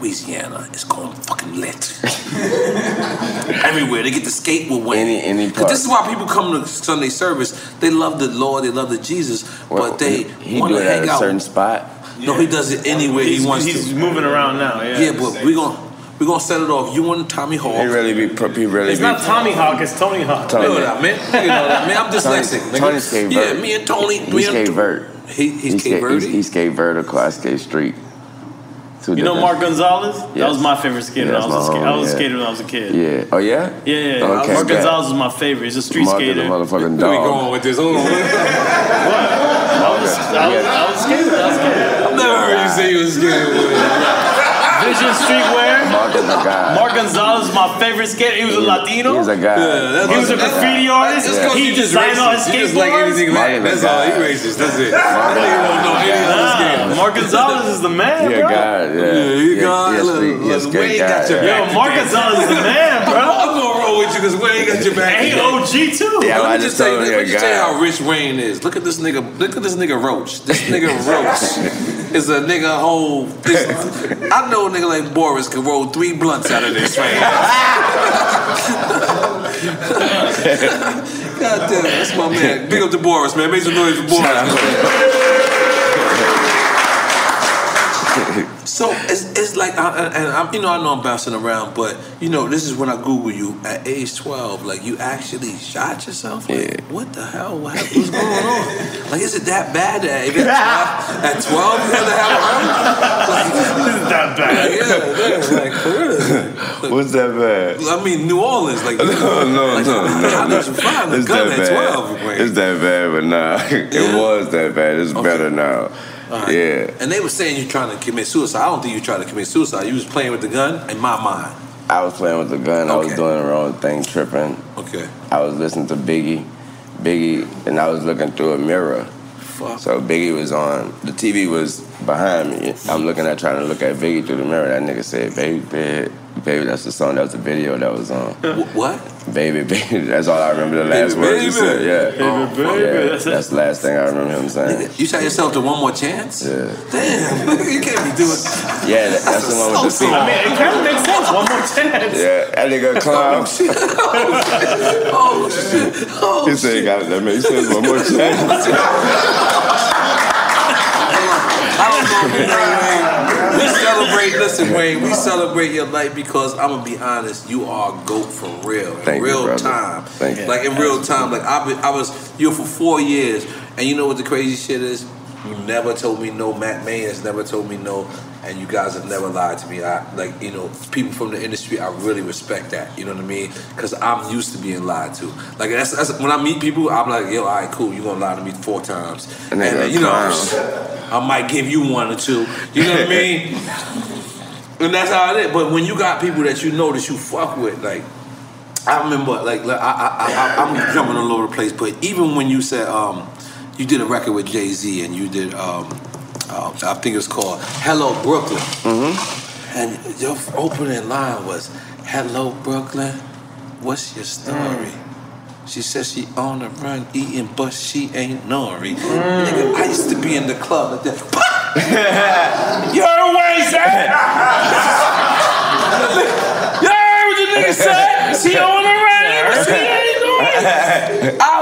Louisiana is going fucking lit. Everywhere they get to skate with Wayne. Any any 'Cause part. this is why people come to Sunday service. They love the Lord, they love the Jesus, but they he want do to it at hang a out. certain spot. No, he does it anywhere He's, he wants he's to. moving around now. Yeah. Yeah, but we're gonna we gonna set it off. You and Tommy Hawk. He really be. He really It's be. not Tommy Hawk. It's Tony Hawk. Tony. You know that, man. You know that, man. I'm dyslexic. Tony, nigga. Tony skate Yeah, me and Tony. He me skate vert. He he He skate skate, he, skate vertical. I skate street. Two You know Mark Gonzalez? That was my favorite skater. Yeah, when I was a my skater. I homie, was a skater when I was a kid. Yeah. Oh yeah. Yeah, yeah. yeah. Okay, Mark bet. Gonzalez is my favorite. He's a street Mark is skater. a motherfucking Where we going with this? Hold on. I was, I was, I was a skater. I was a skater. I've never heard you say you was skating. Vision Streetwear. Mark is a guy. Mark Gonzalez is my favorite skater. He was a Latino. He's a guy. Yeah, he was a graffiti artist. That's 'cause He you just designed all his racist. You just like anything skateboards. black. That's all. He racist. That's it. Mark You is a don't know any other Nah, skater. Mark Gonzalez is the man, He a bro. guy. Yeah. Yeah, you He- got he a street- he a look, skate Wayne guy, got your yeah. Yo, back. Mark Gonzalez is the man, bro. I'm gonna roll with you because Wayne got your back. And he. OG too. Yeah, Let I me just just tell you, let me just tell you how rich Wayne is. Look at this nigga. Look at this nigga Roach. This nigga Roach is a nigga whole. This, I know a nigga like Boris can roll three blunts out of this right God damn, that's my man. Big up to Boris, man. Make some noise for Boris. So it's, it's like, I, and I'm, you know, I know I'm bouncing around, but you know, this is when I Google you at age 12. Like, you actually shot yourself? Like, what the hell? What, what's going on? Like, is it that bad that at 12, at 12 you had to have a Like, Is that bad? yeah, yeah, like, for real. What's that bad? I mean, New Orleans, like, No, no, like, no, no. how did you find a It's gun that at bad. 12? Wayne? It's that bad, but nah, it was that bad. It's better now. Alright. Yeah. And they were saying you're trying to commit suicide. I don't think you tried to commit suicide. You was playing with the gun. In my mind, I was playing with the gun. I was doing the wrong thing, tripping. okay. I was listening to Biggie, Biggie, and I was looking through a mirror. Fuck. So Biggie was on. The TV was behind me. I'm looking at trying to look at Biggie through the mirror. That nigga said, "Baby, Baby, that's the song. That was the video that was on. What? Baby, baby. That's all I remember. The last Baby, words he baby. said. Yeah. Baby, Oh, baby. yeah. That's That's, the last thing I remember him saying. You shot yourself to one more chance? Yeah. Damn, you can't be doing. Yeah, that, that's the one with the feet. I mean, it kind of makes sense. One more chance. Yeah, that nigga clown. Oh, oh shit! Oh he said, "Got it. That makes sense. One more chance." I don't know, man. We celebrate. Listen, Wayne. We celebrate your life because I'm gonna be honest. You are a goat for real. In Thank real brother. time. Thank you. Like in real time. Like I, I was you for four years, and you know what the crazy shit is? You never told me no. Mack Maine has never told me no, and you guys have never lied to me. I like you know people from the industry. I really respect that. You know what I mean? Because I'm used to being lied to. Like that's, that's when I meet people, I'm like, yo, all right, cool. You gonna lie to me four times, And and, uh, you know. I might give you one or two. You know what I mean? And that's how it is. But when you got people that you know that you fuck with, like I remember, like, like, I, I, I, I'm jumping all over the place. But even when you said um, you did a record with Jay Z and you did, um, uh, I think it's called "Hello Brooklyn," mm-hmm. and your opening line was "Hello Brooklyn, what's your story?" She says she on the run eating, but she ain't Nore. Nigga, I used to be in the club like that. you heard what he said? you heard what the nigga said? She on the run, but she ain't Nore. I was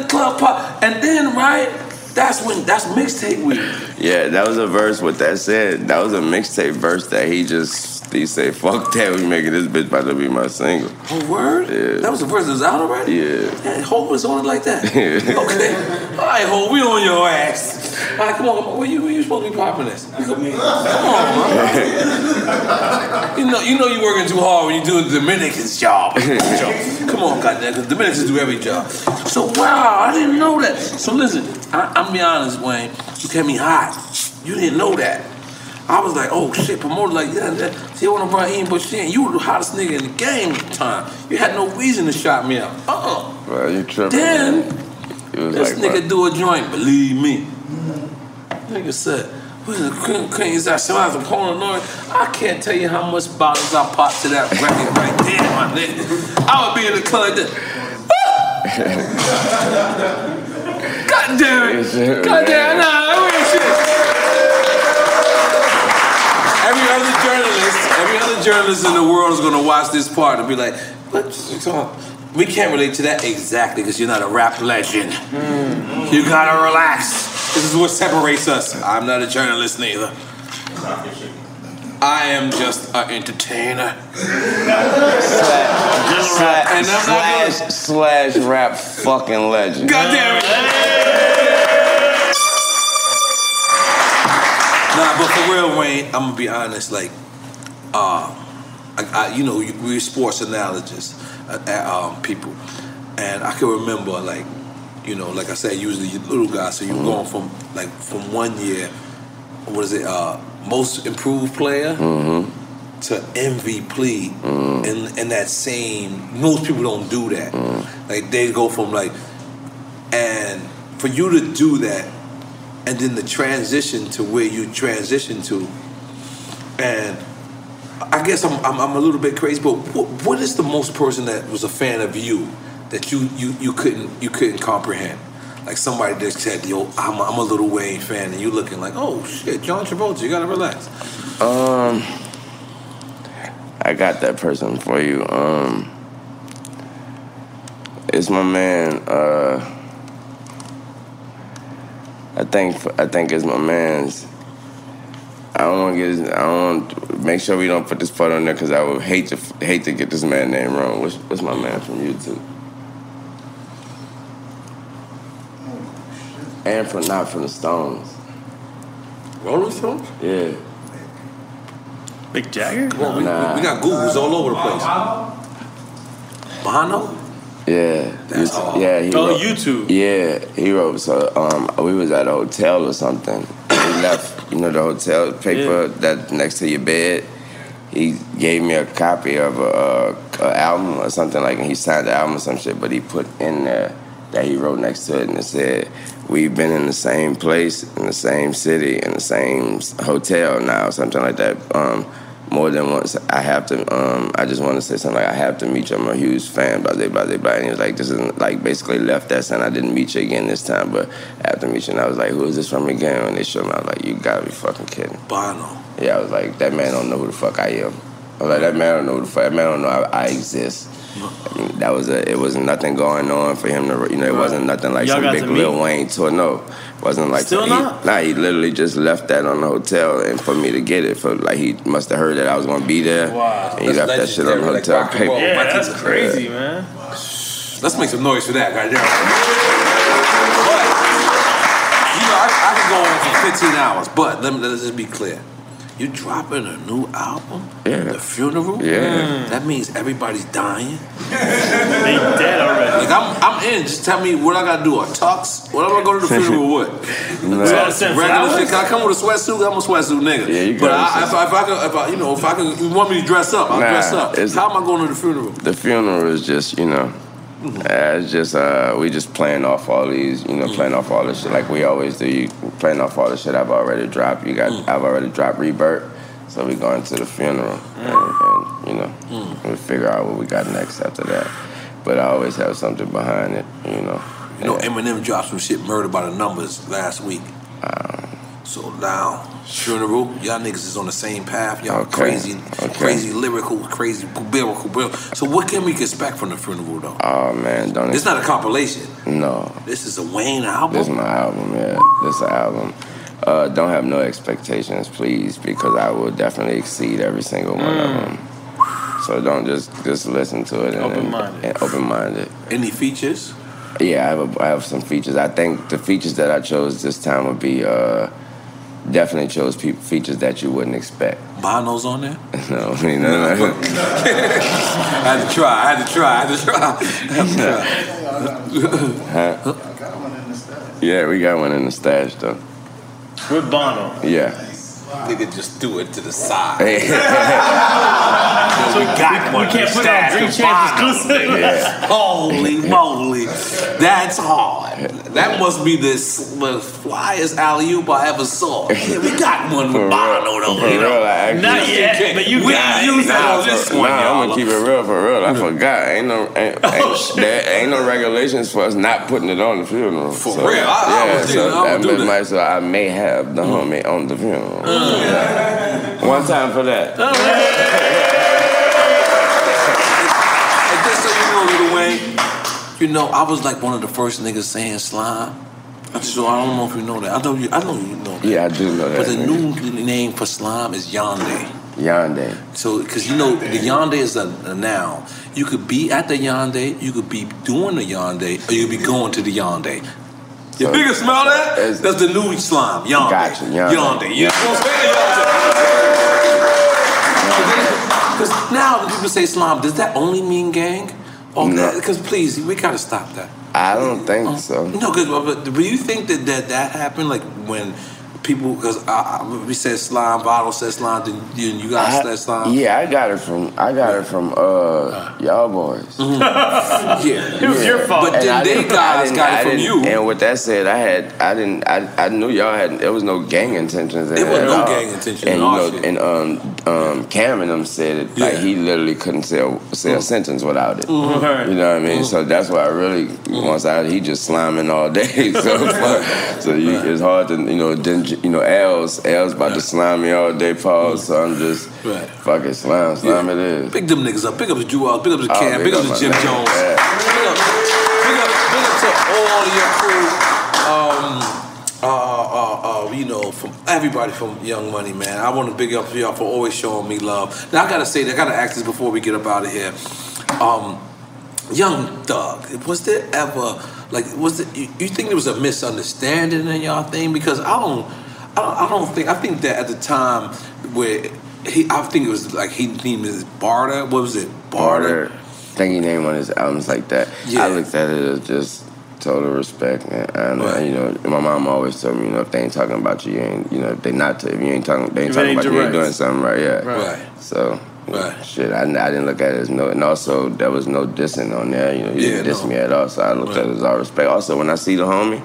the club, pop, and then right, that's when that's mixtape week. Yeah, that was a verse. What that said, that was a mixtape verse that he just he said, "Fuck that, we making this bitch about to be my single." Oh, word? Yeah. That was the verse that was out already? Yeah. Yeah, Hov was on it like that. Yeah. Okay. All right, Hov, we on your ass. All right, come on. Where you, where you supposed to be popping this? Come on, man. You know, you know you're working too hard when you're doing the Dominicans' job. Come on, goddamn, because Dominicans do every job. So, wow, I didn't know that. So, listen, I, I'm be honest, Wayne. You kept me hot. You didn't know that. I was like, oh shit, promoter like yeah, yeah. She wanna bring in, but shit. You were the hottest nigga in the game at the time. You had no reason to shot me up. Uh-uh. Bro, you tripping? Then. This like, nigga do a joint, believe me. Nigga said, who's the queen, queen's that somebody's a porn Lord? I can't tell you how much bottles I popped to that record right there, my nigga. I would be in the club. God damn it. God damn it. Nah, real shit. Every other journalist, every other journalist in the world is gonna watch this part and be like, what? We can't relate to that exactly because you're not a rap legend. Hmm. You gotta relax. This is what separates us. I'm not a journalist neither. I am just an entertainer. slash, And I'm slash, slash rap fucking legend. God damn it. Nah, but for real, Wayne, I'm gonna be honest. Like, uh, I, I, you know, we're sports analogists, uh, uh, um, people, and I can remember, like, you know, like I said, usually you little guys, so you're going from like from one year, what is it, uh, most improved player Mm-hmm. to MVP in and that same. Most people don't do that. Like they go from like, and for you to do that, and then the transition to where you transition to, and I guess I'm I'm, I'm a little bit crazy, but what, what is the most person that was a fan of you that you you you couldn't you couldn't comprehend? Like somebody that said, "Yo, I'm a, I'm a Lil Wayne fan," and you looking like, "Oh shit, John Travolta, you gotta relax." Um, I got that person for you. Um, it's my man. Uh, I think I think it's my man's. I don't want to get. His, I don't want make sure we don't put this photo on there because I would hate to hate to get this man name wrong. What's, what's my man from U2? And from not from the Stones. Rolling Stones? Yeah. Mick Jagger? Come on, we, we got Googles all over the place. Bono? Yeah, U2- yeah. He Oh, wrote, U2. Yeah, he wrote. So um, we was at a hotel or something. He left, you know, the hotel paper that next to your bed. He gave me a copy of a, a, a album or something like, and he signed the album or some shit. But he put in there that he wrote next to it, and it said, "We've been in the same place, in the same city, in the same hotel now, something like that." Um, more than once. I have to. Um, I just want to say something like I have to meet you. I'm a huge fan. Blah blah blah blah. And he was like, this is like basically left that saying I didn't meet you again this time, but after meet you, and I was like, who is this from again? When they showed me, I was like, you gotta be fucking kidding. Bono. Yeah, I was like, that man don't know who the fuck I am. I was like, that man don't know who the fuck. That man don't know I, I exist. I mean, that was a. It was nothing going on for him to. You know, it wasn't nothing like Y'all some big Lil? Wayne tour. No, it wasn't like Still he, not? Nah, he literally just left that on the hotel and for me to get it. For like he must have heard that I was gonna be there. Wow. And he That's left that shit on the legendary, like hotel paper. roll. Yeah, Michael that's Jackson. crazy, man. Let's make some noise for that right there. But, you know, I, I could go on for 15 hours, but let me, let's just be clear. You dropping a new album? Yeah. The funeral? Yeah. Hmm. That means everybody's dying? They dead already. Like, I'm, I'm in. Just tell me what I gotta do. A tux? What am I going to go to the funeral with? Nah. Just send regular shit. Can I come with a sweatsuit? I'm a sweatsuit nigga. Yeah, you But gotta I, if, I, if I can, if I, you know, if I can, you want me to dress up, I'll Nah, dress up. How am I going to the funeral? The funeral is just, you know, uh, it's just uh, we just playing off all these, you know, mm. playing off all this shit like we always do. You playing off all the shit I've already dropped. You got, mm. I've already dropped Rebirth, so we going to the funeral, mm. and, and you know, we figure out what we got next after that. But I always have something behind it, you know. You know, Eminem dropped some shit, Murder by the Numbers, last week. Um, so now, funeral, y'all niggas is on the same path. Y'all Okay, crazy, okay. crazy lyrical, crazy lyrical. lyrical. So what can we expect from the funeral though? Oh man, don't. It's not a compilation. No, This is a Wayne album. This is my album, yeah. This is an album. Uh, don't have no expectations, please, because I will definitely exceed every single one of them. So don't just just listen to it and Open-minded. and open minded. Any features? Yeah, I have a, I have some features. I think the features that I chose this time would be uh, definitely chose pe- features that you wouldn't expect. Bono's on there. no, I mean, no, no, I had to try. I had to try. I had to try. Had to try. Huh? Yeah, we got one in the stash though. With Bono. Yeah. Nigga just threw it to the side. Hey. we got one. we can't put Stash on Dream of Chance Bono. exclusive. Yeah. Holy moly. That's hard. That must be the s- the flyest alley oop I ever saw. Yeah, we got one For with Bono real, though. for you know. real, I actually- Not yet, but you we got it. use it Nah, on this for- one, nah, y'all. I'm gonna keep it real for real. I forgot. Ain't no ain't, ain't, there ain't no regulations for us not putting it on the funeral. For So, real? I- I yeah, would do so that. I would do that that. might so I may have the mm. homie on the funeral. Yeah. One time for that. Oh, and just so you know, Lil Wayne, you know, I was like one of the first niggas saying slime. So I don't know if you know that. I know you. I know you know that. Yeah, I do know that. But the nigga. new name for slime is Yande. Yonde. So, because you know, the Yande is a, a noun. You could be at the Yande, you could be doing the Yande, or you could be going to the Yonde. You So, bigger smell that? it's- That's the new slime. Yonde. Gotcha, Yonde. Yonde. You know what I'm saying? Because now when people say slime, does that only mean gang? Oh, no. Because please, we gotta stop that. I don't think oh, so. No, because but do you think that that, that happened like when people? Because we said slime, bottle said slime, then you, you guys I- said slime. yeah, I got it from I got it from uh y'all boys. yeah, It was your fault. But then they guys didn't- got I it from you. And with that said, I had I didn't I, I knew y'all had there was no gang intentions. There it was no all. gang intentions And you our know, shit. and um um Cam and them said it like Yeah. he literally couldn't say a, say a sentence without it. Mhm. You know what I mean? So that's why I really once I he just sliming all day. So so you, it's hard to you know then you know L's L's about to slime me all day, Paul. So I'm just Right. fuck it, slime, slime it is. Big them niggas up. Big up to Juelz. Big up to Oh, Cam. big Big up up to Jim nigga. Jones. Yeah. Big up, big up, big up to all of your crew. Um, uh, uh, uh, you know, from everybody from Young Money, man. I want to big up y'all for always showing me love. Now I gotta say, I gotta ask this before we get up out of here. Um, Young Thug, was there ever like was it? You, you think there was a misunderstanding in y'all thing? Because I don't, I don't, I don't think. I think that at the time where he, I think it was like he named his Barter. What was it? Barter. Barter. I think he named one of his albums like that. Yeah. I looked at it as just total respect, man. And uh, you know, my mom always told me, you know, if they ain't talking about you, you ain't, you know, if they not, if you ain't talking, they ain't If talking ain't about you, you ain't doing something right. Yeah. Right. So. Right. Shit, I, I didn't look at it as no, and also there was no dissing on there. You know, you Yeah, didn't diss no. me at all, so I looked at it as all respect. Also, when I see the homie,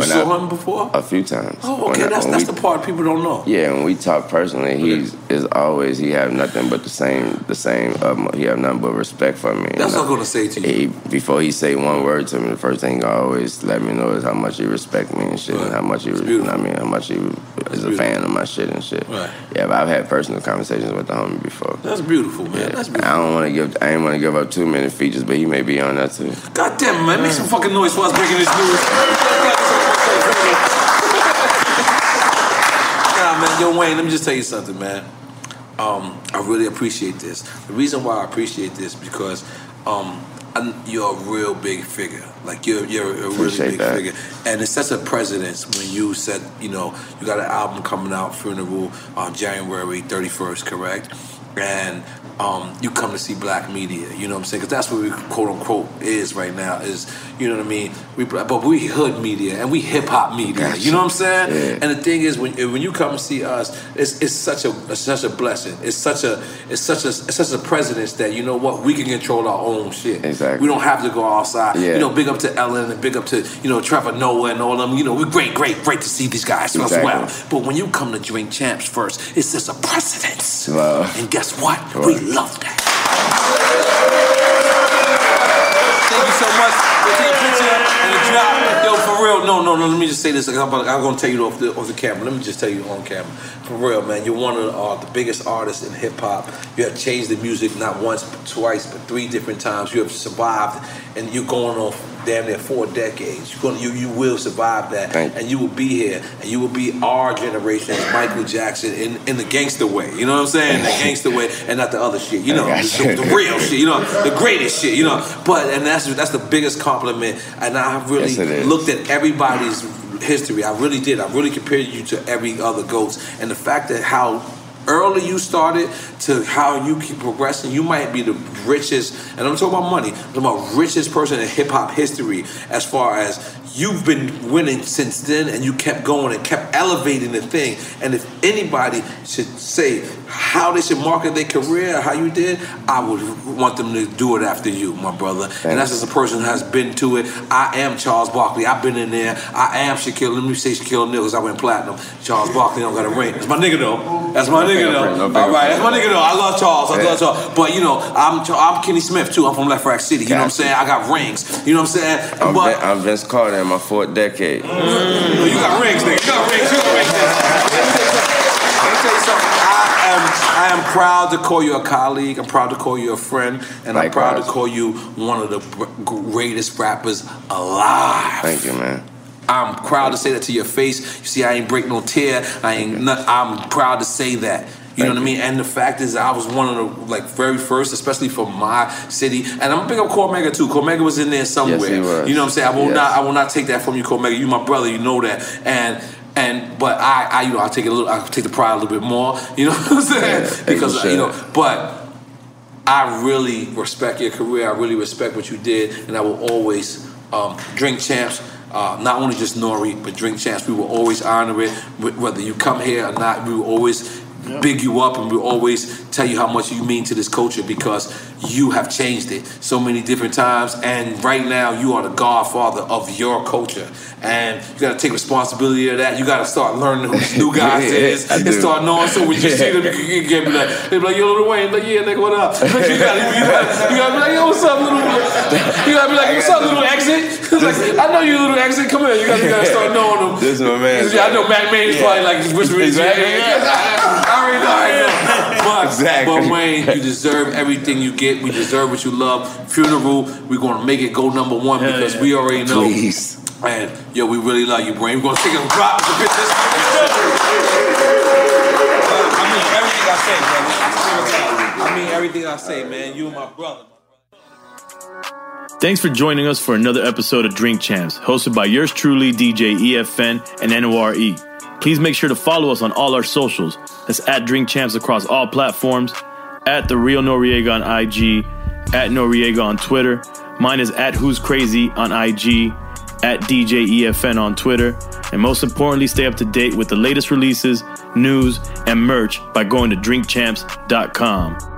when saw I- him before? A few times. Oh, okay. I- That's when that's we- the part people don't know. Yeah, when we talk personally, he's is always he have nothing but the same the same um, he have nothing but respect for me. That's what I'm gonna say to you. He, before he say one word to me, the first thing he always let me know is how much he respect me and shit, and how much he, you know I mean, how much he is a fan of my shit and shit. Right. Yeah, but I've had personal conversations with the homie before. That's beautiful, man. Yeah. That's I don't want to give I ain't want to give up too many features, but he may be on that too. God damn, man. Make some fucking noise for us breaking this news. nah, man. Yo, Wayne, let me just tell you something, man. Um, I really appreciate this. The reason why I appreciate this because um, you're a real big figure. Like you're you're a really Appreciate big that. figure, and it's such a precedence when you said you know you got an album coming out, Funeral, on January 31st, correct? And um, you come to see black media, you know what I'm saying? Because that's what we quote unquote is right now. Is you know what I mean? We but we hood media and we hip hop media. You know what I'm saying? Yeah. And the thing is, when when you come and see us, it's, it's such a it's such a blessing. It's such a it's such a it's such a precedence that you know what we can control our own shit. Exactly. We don't have to go outside. Yeah. You know, big up to Ellen and big up to you know Trevor Noah and all of them. You know, we're great, great, great to see these guys as Exactly. well. But when you come to drink champs first, it's just a precedence. Wow. And guess what? Right. We love that. Thank you so much for taking. Yo, for real, no, no, no. Let me just say this. I'm, I'm gonna tell you off the off the camera. Let me just tell you on camera. For real, man. You're one of the, uh, the biggest artists in hip hop. You have changed the music not once, but twice, but three different times. You have survived, and you're going on damn near four decades. You're gonna, you you will survive that, and you will be here, and you will be our generation's Michael Jackson in, in the gangster way. You know what I'm saying? The gangster way, and not the other shit. You know, the, the real shit. You know, the greatest shit. You know, but and that's that's the biggest compliment. And I really Yes, looked at everybody's history. I really did. I really compared you to every other goats, and the fact that how early you started to how you keep progressing, you might be the richest, and I'm talking about money, I'm talking about richest person in hip hop history as far as you've been winning since then and you kept going and kept elevating the thing. And if anybody should say how they should market their career, how you did, I would want them to do it after you, my brother. And that's just a person who has been to it. I am Charles Barkley. I've been in there. I am Shaquille. Let me say Shaquille O'Neal because I went platinum. Charles Barkley don't got a ring. That's my nigga though. That's my nigga though. no All right, that's my nigga though. I love Charles. I Yeah. love Charles. But you know, I'm I'm Kenny Smith too. I'm from Lefrak City. You know what I'm saying? I got rings. You know what I'm saying? I'm, but Vince Carter in my fourth decade. Mm. no, you got rings, nigga. You got rings. You got rings. Let me tell you something. I am, I am proud to call you a colleague. I'm proud to call you a friend, and I'm proud to call you one of the greatest rappers alive. Thank you, man. I'm proud to say that to your face. You see, I ain't break no tear. I ain't. Not, I'm proud to say that. You know what I mean? And the fact is, I was one of the like very first, especially for my city. And I'm gonna pick up Cormega too. Cormega was in there somewhere. Yes. You know what I'm saying? I will Yes. not. I will not take that from you, Cormega. You my brother. You know that. And and but I, I you know I take it a little. I take the pride a little bit more. You know what I'm saying? as because you you know, but. I really respect your career. I really respect what you did, and I will always um, drink champs. Uh, not only just Nore, but drink champs. We will always honor it, whether you come here or not. We will always big you up, and we will always tell you how much you mean to this culture because you have changed it so many different times. And right now, you are the godfather of your culture, and you got to take responsibility of that. You got to start learning who these new guys Yeah, is and start knowing. So when you see them, you can, you be like, they be like, yo, Lil Wayne, like, yeah, nigga, what up? you gotta, you gotta, you gotta be like, yo, what's up, little? You gotta be like, what's up, little exit? like, I know you, little exit. Come here. You gotta, gotta start knowing them. This is my man. Yeah, I know Mack Maine is probably like whispering his Exactly. I already know, But, Exactly. but Wayne, you deserve everything you get. We deserve what you love. Funeral, we're gonna make it go number one because we already know. Please. And yo, we really love you, Brain. We're gonna take a drop with the bitches. I mean everything I say, brother. I mean everything I say, man. You and my brother. Thanks for joining us for another episode of Drink Champs, hosted by yours truly, DJ EFN and NORE. Please make sure to follow us on all our socials. That's at Drink Champs across all platforms, at The Real Noriega on IG, at Noriega on Twitter. Mine is at Who's Crazy on IG, at DJ EFN on Twitter. And most importantly, stay up to date with the latest releases, news, and merch by going to drinkchamps.com.